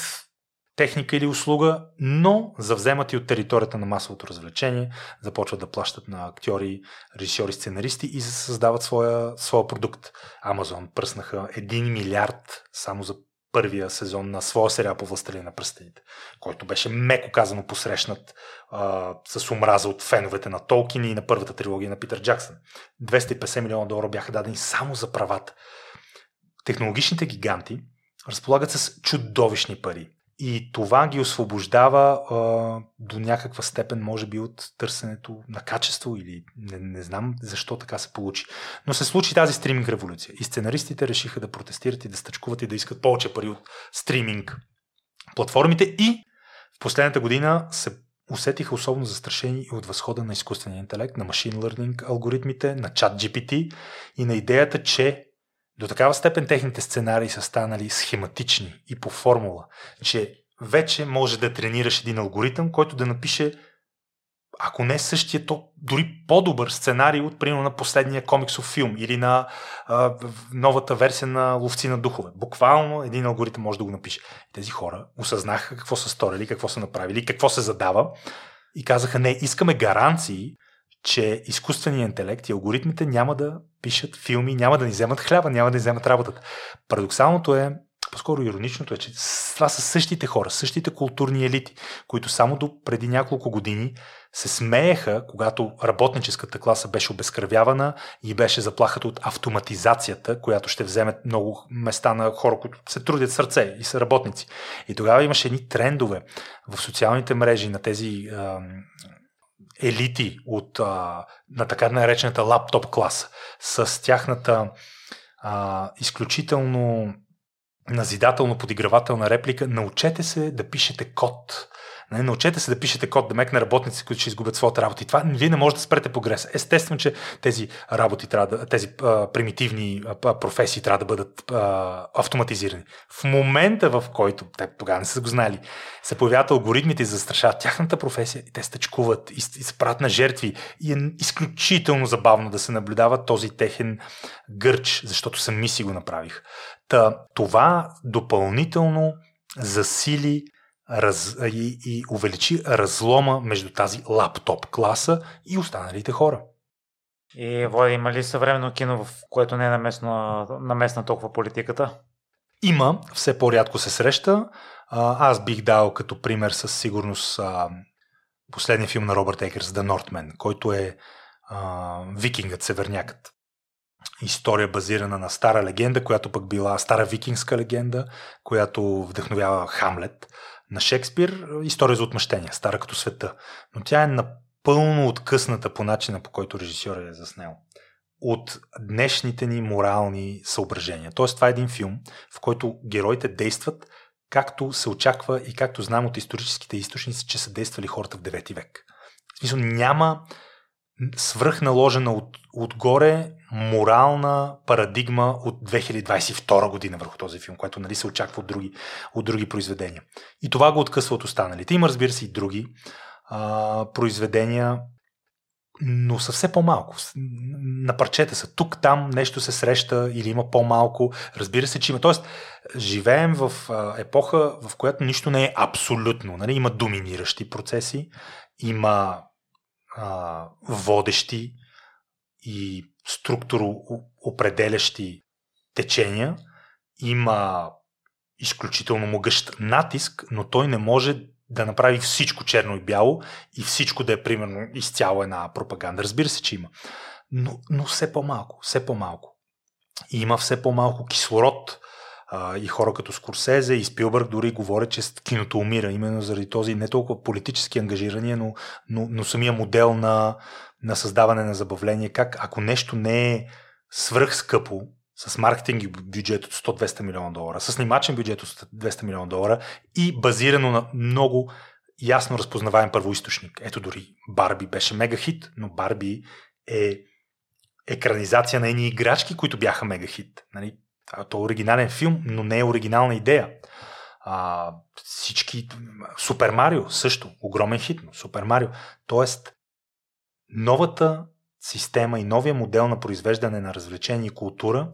техника или услуга, но завземат и от територията на масовото развлечение, започват да плащат на актьори, режисьори, сценаристи и създават своя, своя продукт. Амазон пръснаха 1 милиард само за първия сезон на своя сериал по Властелина на пръстените, който беше меко казано посрещнат а, с омраза от феновете на Толкин и на първата трилогия на Питър Джаксън. 250 милиона долара бяха дадени само за правата. Технологичните гиганти разполагат с чудовищни пари. И това ги освобождава а, до някаква степен, може би, от търсенето на качество или не, не знам защо така се получи. Но се случи тази стриминг революция. И сценаристите решиха да протестират и да стъчкуват и да искат повече пари от стриминг платформите. И в последната година се усетиха особено застрашени и от възхода на изкуствения интелект, на машин learning алгоритмите, на чат GPT и на идеята, че до такава степен техните сценарии са станали схематични и по формула, че вече може да тренираш един алгоритъм, който да напише ако не същия, то дори по-добър сценарий от, примерно, на последния комиксов филм или на а, новата версия на Ловци на духове. Буквално един алгоритъм може да го напише. Тези хора осъзнаха какво са сторили, какво са направили, какво се задава и казаха, не, искаме гаранции, че изкуственият интелект и алгоритмите няма да пишат филми, няма да ни вземат хляба, няма да ни вземат работата. Парадоксалното е, по-скоро ироничното е, че това са същите хора, същите културни елити, които само до преди няколко години се смееха, когато работническата класа беше обезкръвявана и беше заплахата от автоматизацията, която ще вземе много места на хора, които се трудят сърце и са работници. И тогава имаше едни трендове в социалните мрежи на тези елити от, а, на така наречената лаптоп класа, с тяхната а, изключително назидателно подигравателна реплика, научете се да пишете код. Не, научете се да пишете код, да мекне работници, които ще изгубят своята работа. И това вие не можете да спрете прогреса. Естествено, че тези работи трябва да, тези а, примитивни а, професии трябва да бъдат а, автоматизирани. В момента, в който, те тогава не са го знали, се появяват алгоритмите и застрашават тяхната професия и те стъчкуват и, и се правят на жертви. И е изключително забавно да се наблюдава този техен гърч, защото сами си го направих. Та, това допълнително засили раз, и, и увеличи разлома между тази лаптоп класа и останалите хора. И Влади, има ли съвременно кино, в което не е наместна, наместна толкова политиката? Има, все по-рядко се среща. А, аз бих дал като пример със сигурност а, последния филм на Робърт Екерс, The Northman, който е а, викингът, севернякът. История базирана на стара легенда, която пък била стара викингска легенда, която вдъхновява Хамлет на Шекспир история за отмъщение, стара като света. Но тя е напълно откъсната по начина, по който режисьор е заснел от днешните ни морални съображения. Тоест, това е един филм, в който героите действат както се очаква и както знам от историческите източници, че са действали хората в 9 век. В смисъл, няма свръхналожена от, отгоре морална парадигма от 2022 година върху този филм, което нали, се очаква от други, от други произведения. И това го откъсва от останалите. Има, разбира се, и други а, произведения, но са все по-малко. На парчета са. Тук, там нещо се среща или има по-малко. Разбира се, че има. Тоест, живеем в епоха, в която нищо не е абсолютно. Нали? Има доминиращи процеси, има а, водещи и структуроопределящи течения, има изключително могъщ натиск, но той не може да направи всичко черно и бяло и всичко да е примерно изцяло една пропаганда. Разбира се, че има. Но, но все по-малко, все по-малко. И има все по-малко кислород а, и хора като Скорсезе и Спилбърг дори говорят, че киното умира, именно заради този не толкова политически ангажирания, но, но, но самия модел на, на създаване на забавление. Как ако нещо не е свръхскъпо, с маркетинг бюджет от 100-200 милиона долара, с снимачен бюджет от 200 милиона долара и базирано на много ясно разпознаваем първоисточник. Ето дори Барби беше мега хит, но Барби е екранизация на едни играчки, които бяха мега хит. Нали? То е оригинален филм, но не е оригинална идея. А, всички... Супер Марио също. Огромен хит, но Супер Марио. Тоест, новата система и новия модел на произвеждане на развлечение и култура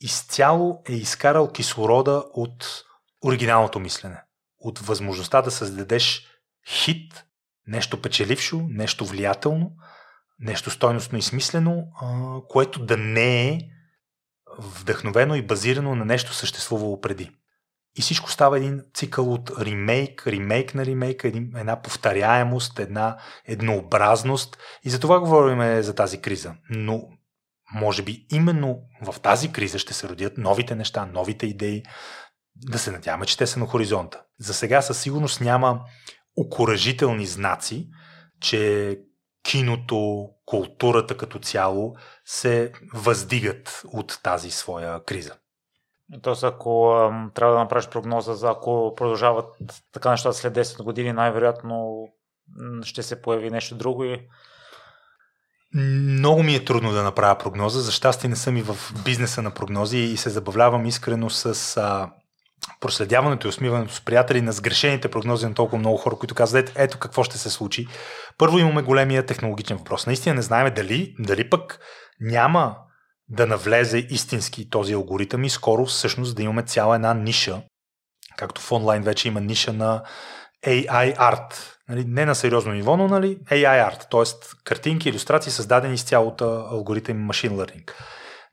изцяло е изкарал кислорода от оригиналното мислене. От възможността да създадеш хит, нещо печелившо, нещо влиятелно, нещо стойностно и смислено, което да не е вдъхновено и базирано на нещо съществувало преди. И всичко става един цикъл от ремейк, ремейк на ремейк, една повторяемост, една еднообразност. И за това говорим за тази криза. Но може би именно в тази криза ще се родят новите неща, новите идеи. Да се надяваме, че те са на хоризонта. За сега със сигурност няма окоръжителни знаци, че киното, културата като цяло се въздигат от тази своя криза. Тоест, ако трябва да направиш прогноза за ако продължават така нещата след 10 години, най-вероятно ще се появи нещо друго и много ми е трудно да направя прогноза. За щастие не съм и в бизнеса на прогнози и се забавлявам искрено с а, проследяването и усмиването с приятели на сгрешените прогнози на толкова много хора, които казват, ето какво ще се случи. Първо имаме големия технологичен въпрос. Наистина не знаем дали, дали пък няма да навлезе истински този алгоритъм и скоро всъщност да имаме цяла една ниша, както в онлайн вече има ниша на AI art. Нали, не на сериозно ниво, но нали, AI art, т.е. картинки, иллюстрации, създадени с цялото алгоритъм Machine Learning.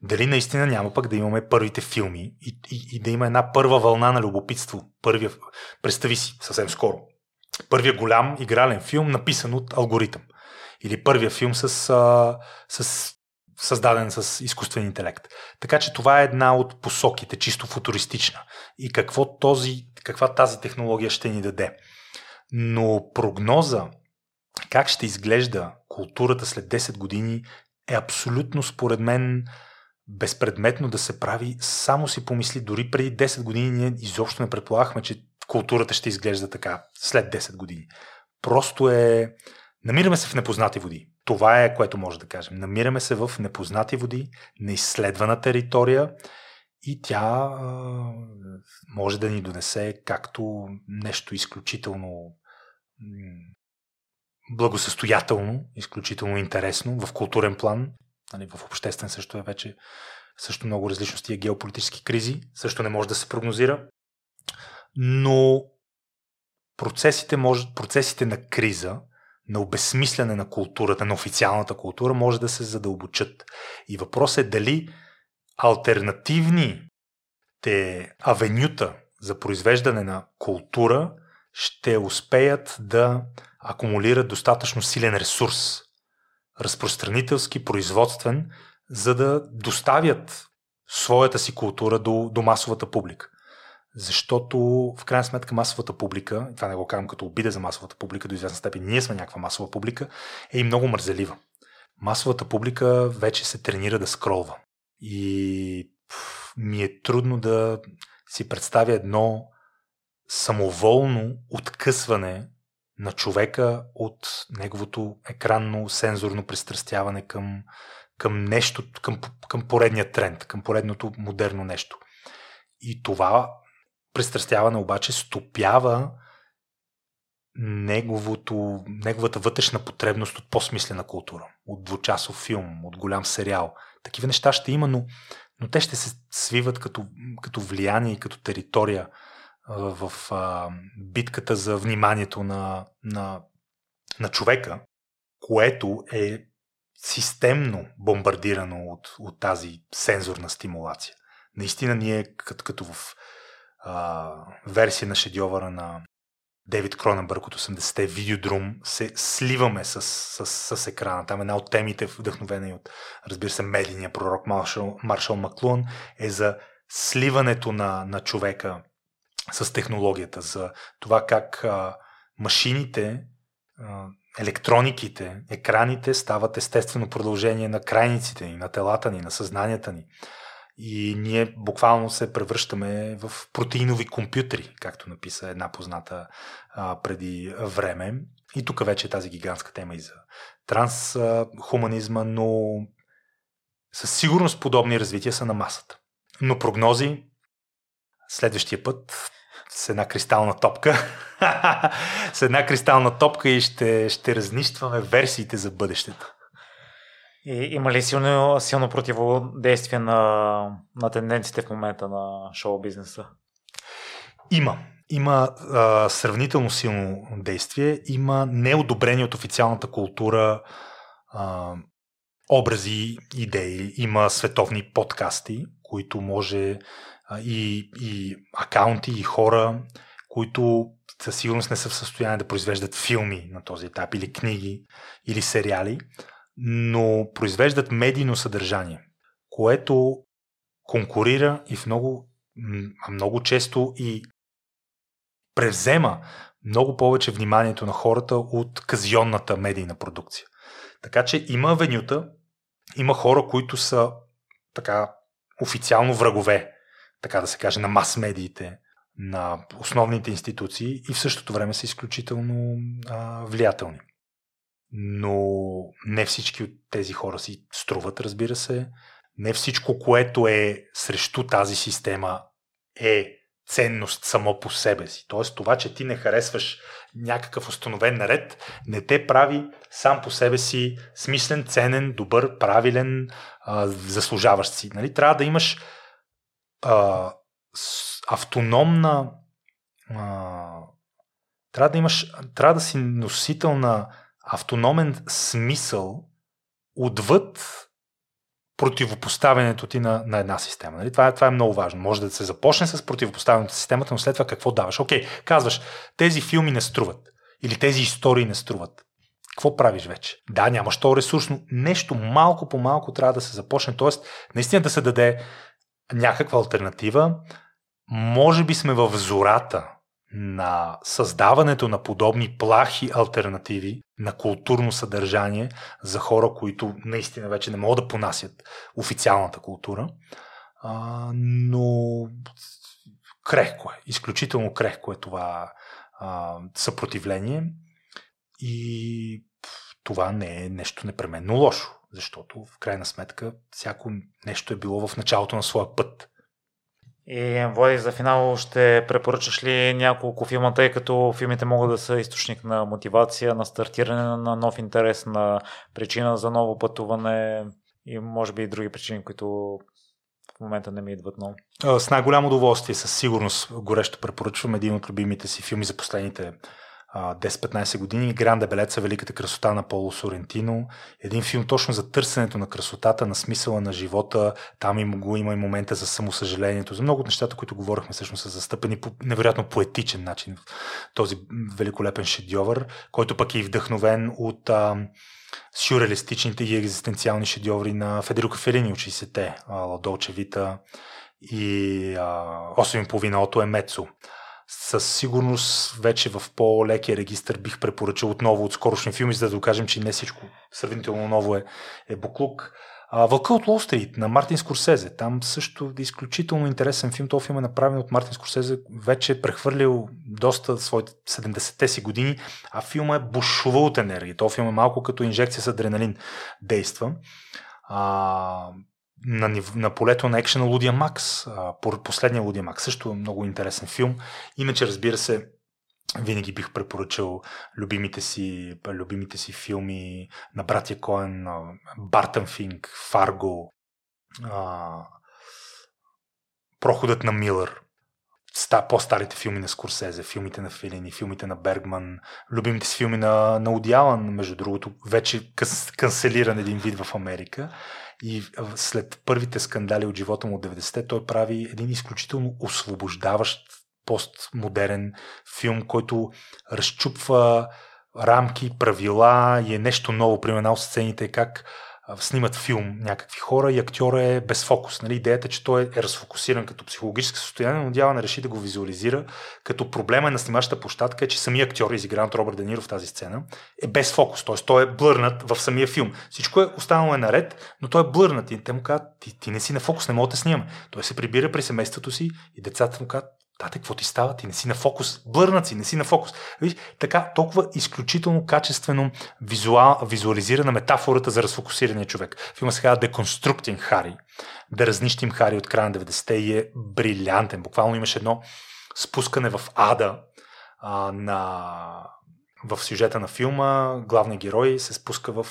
Дали наистина няма пък да имаме първите филми и, и, и да има една първа вълна на любопитство. Първия, представи си, съвсем скоро. Първия голям игрален филм, написан от алгоритъм. Или първия филм с, а, с създаден с изкуствен интелект. Така че това е една от посоките, чисто футуристична. И какво този, каква тази технология ще ни даде. Но прогноза как ще изглежда културата след 10 години е абсолютно, според мен, безпредметно да се прави. Само си помисли, дори преди 10 години ние изобщо не предполагахме, че културата ще изглежда така след 10 години. Просто е... Намираме се в непознати води. Това е което може да кажем. Намираме се в непознати води, неизследвана територия и тя може да ни донесе както нещо изключително благосъстоятелно, изключително интересно в културен план, нали, в обществен също е вече също много различно с тия геополитически кризи, също не може да се прогнозира, но процесите, може, процесите на криза на обезсмисляне на културата, на официалната култура, може да се задълбочат. И въпросът е дали альтернативни те авенюта за произвеждане на култура ще успеят да акумулират достатъчно силен ресурс, разпространителски, производствен, за да доставят своята си култура до, до масовата публика защото в крайна сметка масовата публика, това не го казвам като обида за масовата публика, до известна степен ние сме някаква масова публика, е и много мързелива. Масовата публика вече се тренира да скролва. И ми е трудно да си представя едно самоволно откъсване на човека от неговото екранно сензорно пристрастяване към, към нещо, към, към поредния тренд, към поредното модерно нещо. И това пристрастяване обаче стопява неговото, неговата вътрешна потребност от по-смислена култура, от двучасов филм, от голям сериал. Такива неща ще има, но, но те ще се свиват като, като влияние и като територия в а, битката за вниманието на, на, на човека, което е системно бомбардирано от, от тази сензорна стимулация. Наистина ние, като, като в а, версия на шедьовъра на Дейвид Кроненбърг от 80-те Видеодрум се сливаме с, с, с, екрана. Там една от темите, вдъхновена и от, разбира се, медийния пророк Маршал, Маршал Маклун, е за сливането на, на човека с технологията, за това как а, машините, а, електрониките, екраните стават естествено продължение на крайниците ни, на телата ни, на съзнанията ни. И ние буквално се превръщаме в протеинови компютри, както написа една позната а, преди време. И тук вече е тази гигантска тема и за трансхуманизма, но със сигурност подобни развития са на масата. Но прогнози следващия път с една кристална топка. [laughs] с една кристална топка и ще, ще разнищваме версиите за бъдещето. И има ли силно, силно противодействие на, на тенденциите в момента на шоу бизнеса? Има. Има а, сравнително силно действие. Има неодобрение от официалната култура а, образи, идеи. Има световни подкасти, които може и, и акаунти, и хора, които със сигурност не са в състояние да произвеждат филми на този етап, или книги, или сериали но произвеждат медийно съдържание, което конкурира и в много, много често и превзема много повече вниманието на хората от казионната медийна продукция. Така че има венюта, има хора, които са така официално врагове, така да се каже, на мас-медиите, на основните институции и в същото време са изключително а, влиятелни но не всички от тези хора си струват, разбира се. Не всичко, което е срещу тази система е ценност само по себе си. Тоест това, че ти не харесваш някакъв установен наред, не те прави сам по себе си смислен, ценен, добър, правилен, а, заслужаващ си. Нали? Трябва да имаш а, автономна а, трябва да имаш, трябва да си носител на автономен смисъл отвъд противопоставянето ти на, на една система. Нали? Това, е, това е много важно. Може да се започне с противопоставянето на системата, но след това какво даваш? Окей, казваш, тези филми не струват. Или тези истории не струват. Какво правиш вече? Да, нямаш то ресурсно. Нещо малко по малко трябва да се започне. Тоест, наистина да се даде някаква альтернатива. Може би сме в зората на създаването на подобни плахи альтернативи на културно съдържание за хора, които наистина вече не могат да понасят официалната култура. А, но крехко е, изключително крехко е това а, съпротивление и това не е нещо непременно лошо, защото в крайна сметка всяко нещо е било в началото на своя път. И Влади, за финал ще препоръчаш ли няколко филма, тъй като филмите могат да са източник на мотивация, на стартиране на нов интерес, на причина за ново пътуване и може би и други причини, които в момента не ми идват много. С най-голямо удоволствие, със сигурност горещо препоръчвам един от любимите си филми за последните 10-15 години. Гранде Белеца, Великата красота на Поло Сорентино. Един филм точно за търсенето на красотата, на смисъла на живота. Там има, го има и момента за самосъжалението. За много от нещата, които говорихме, всъщност са застъпени по невероятно поетичен начин в този великолепен шедьовър, който пък е и вдъхновен от а, сюрреалистичните и екзистенциални шедьоври на Федерико Фелини от 60-те, Ладолче Вита и 8,5 Ото е Мецо със сигурност вече в по-лекия регистр бих препоръчал отново от скорошни филми, за да докажем, че не всичко сравнително ново е, е буклук. Вълка от Лол Стрит на Мартин Скорсезе. Там също е изключително интересен филм. Този филм е направен от Мартин Скорсезе. Вече е прехвърлил доста своите 70-те си години, а филма е бушува от енергия. Този филм е малко като инжекция с адреналин действа. А, на, на полето на екшена Лудия Макс, последния Лудия Макс, също много интересен филм. Иначе, разбира се, винаги бих препоръчал любимите си, любимите си филми на братя Коен, Бартън Финк, Фарго, Проходът на Милър, по-старите филми на Скорсезе, филмите на Филини, филмите на Бергман, любимите си филми на, на Одиалан, между другото, вече канцелиран един вид в Америка. И след първите скандали от живота му от 90-те, той прави един изключително освобождаващ постмодерен филм, който разчупва рамки, правила и е нещо ново. Примерно, сцените как снимат филм някакви хора и актьора е без фокус. Нали? Идеята е, че той е разфокусиран като психологическо състояние, но Дяла не реши да го визуализира, като проблема е на снимащата площадка е, че самия актьор, изигран от Робърт Дениро в тази сцена, е без фокус, т.е. той е блърнат в самия филм. Всичко е останало е наред, но той е блърнат и те му казват, ти, ти не си на фокус, не мога да снимаме. Той се прибира при семейството си и децата му казват, Тате, какво ти става? Ти не си на фокус. Блърнат си, не си на фокус. Виж, така, толкова изключително качествено визуал, визуализирана метафората за разфокусирания човек. Филма се казва Deconstructing Хари. Да разнищим Хари от края на 90-те и е брилянтен. Буквално имаше едно спускане в ада а, на... в сюжета на филма. Главният герой се спуска в,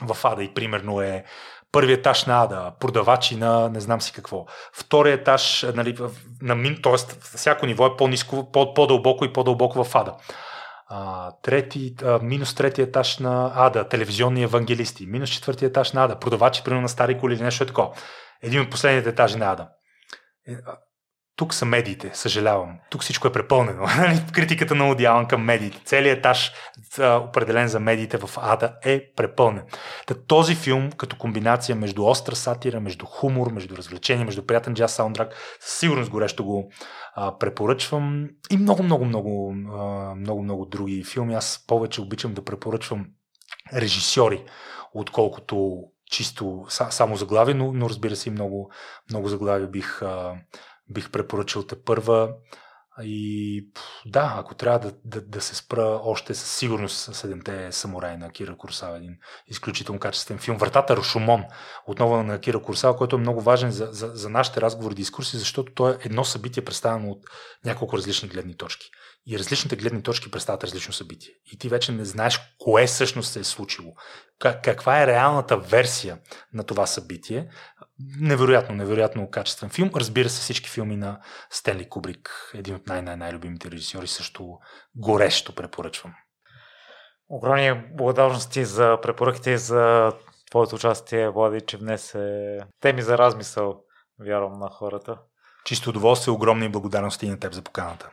в ада и примерно е първи етаж на Ада, продавачи на не знам си какво. Втори етаж, нали, на мин, т.е. всяко ниво е по-низко, по-дълбоко и по-дълбоко в Ада. А, трети, а, минус трети етаж на Ада, телевизионни евангелисти, минус четвърти етаж на Ада, продавачи, примерно на стари коли или нещо е такова. Един от последните етажи на Ада. Тук са медиите, съжалявам. Тук всичко е препълнено. [laughs] Нали? Критиката на Одиалан към медиите. Целият етаж, определен за медиите в Ада, е препълнен. Та този филм, като комбинация между остра сатира, между хумор, между развлечение, между приятен джаз саундтрак, със сигурност горещо го а, препоръчвам. И много, много, много, много, много други филми. Аз повече обичам да препоръчвам режисьори, отколкото чисто само заглавие, но, но разбира се много, много заглавия бих, а, бих препоръчал те първа. И да, ако трябва да, да, да се спра още със сигурност Седемте самураи на Кира Курсава, един изключително качествен филм. Вратата Рошумон, отново на Кира Курсава, който е много важен за, за, за нашите разговори и дискурси, защото то е едно събитие представено от няколко различни гледни точки. И различните гледни точки представят различно събитие. И ти вече не знаеш кое всъщност се е случило. Каква е реалната версия на това събитие, невероятно, невероятно качествен филм. Разбира се, всички филми на Стенли Кубрик, един от най-най-най-любимите режисьори, също горещо препоръчвам. Огромни благодарности за препоръките и за твоето участие, Влади, че внесе теми за размисъл, вярвам, на хората. Чисто удоволствие, огромни благодарности и на теб за поканата.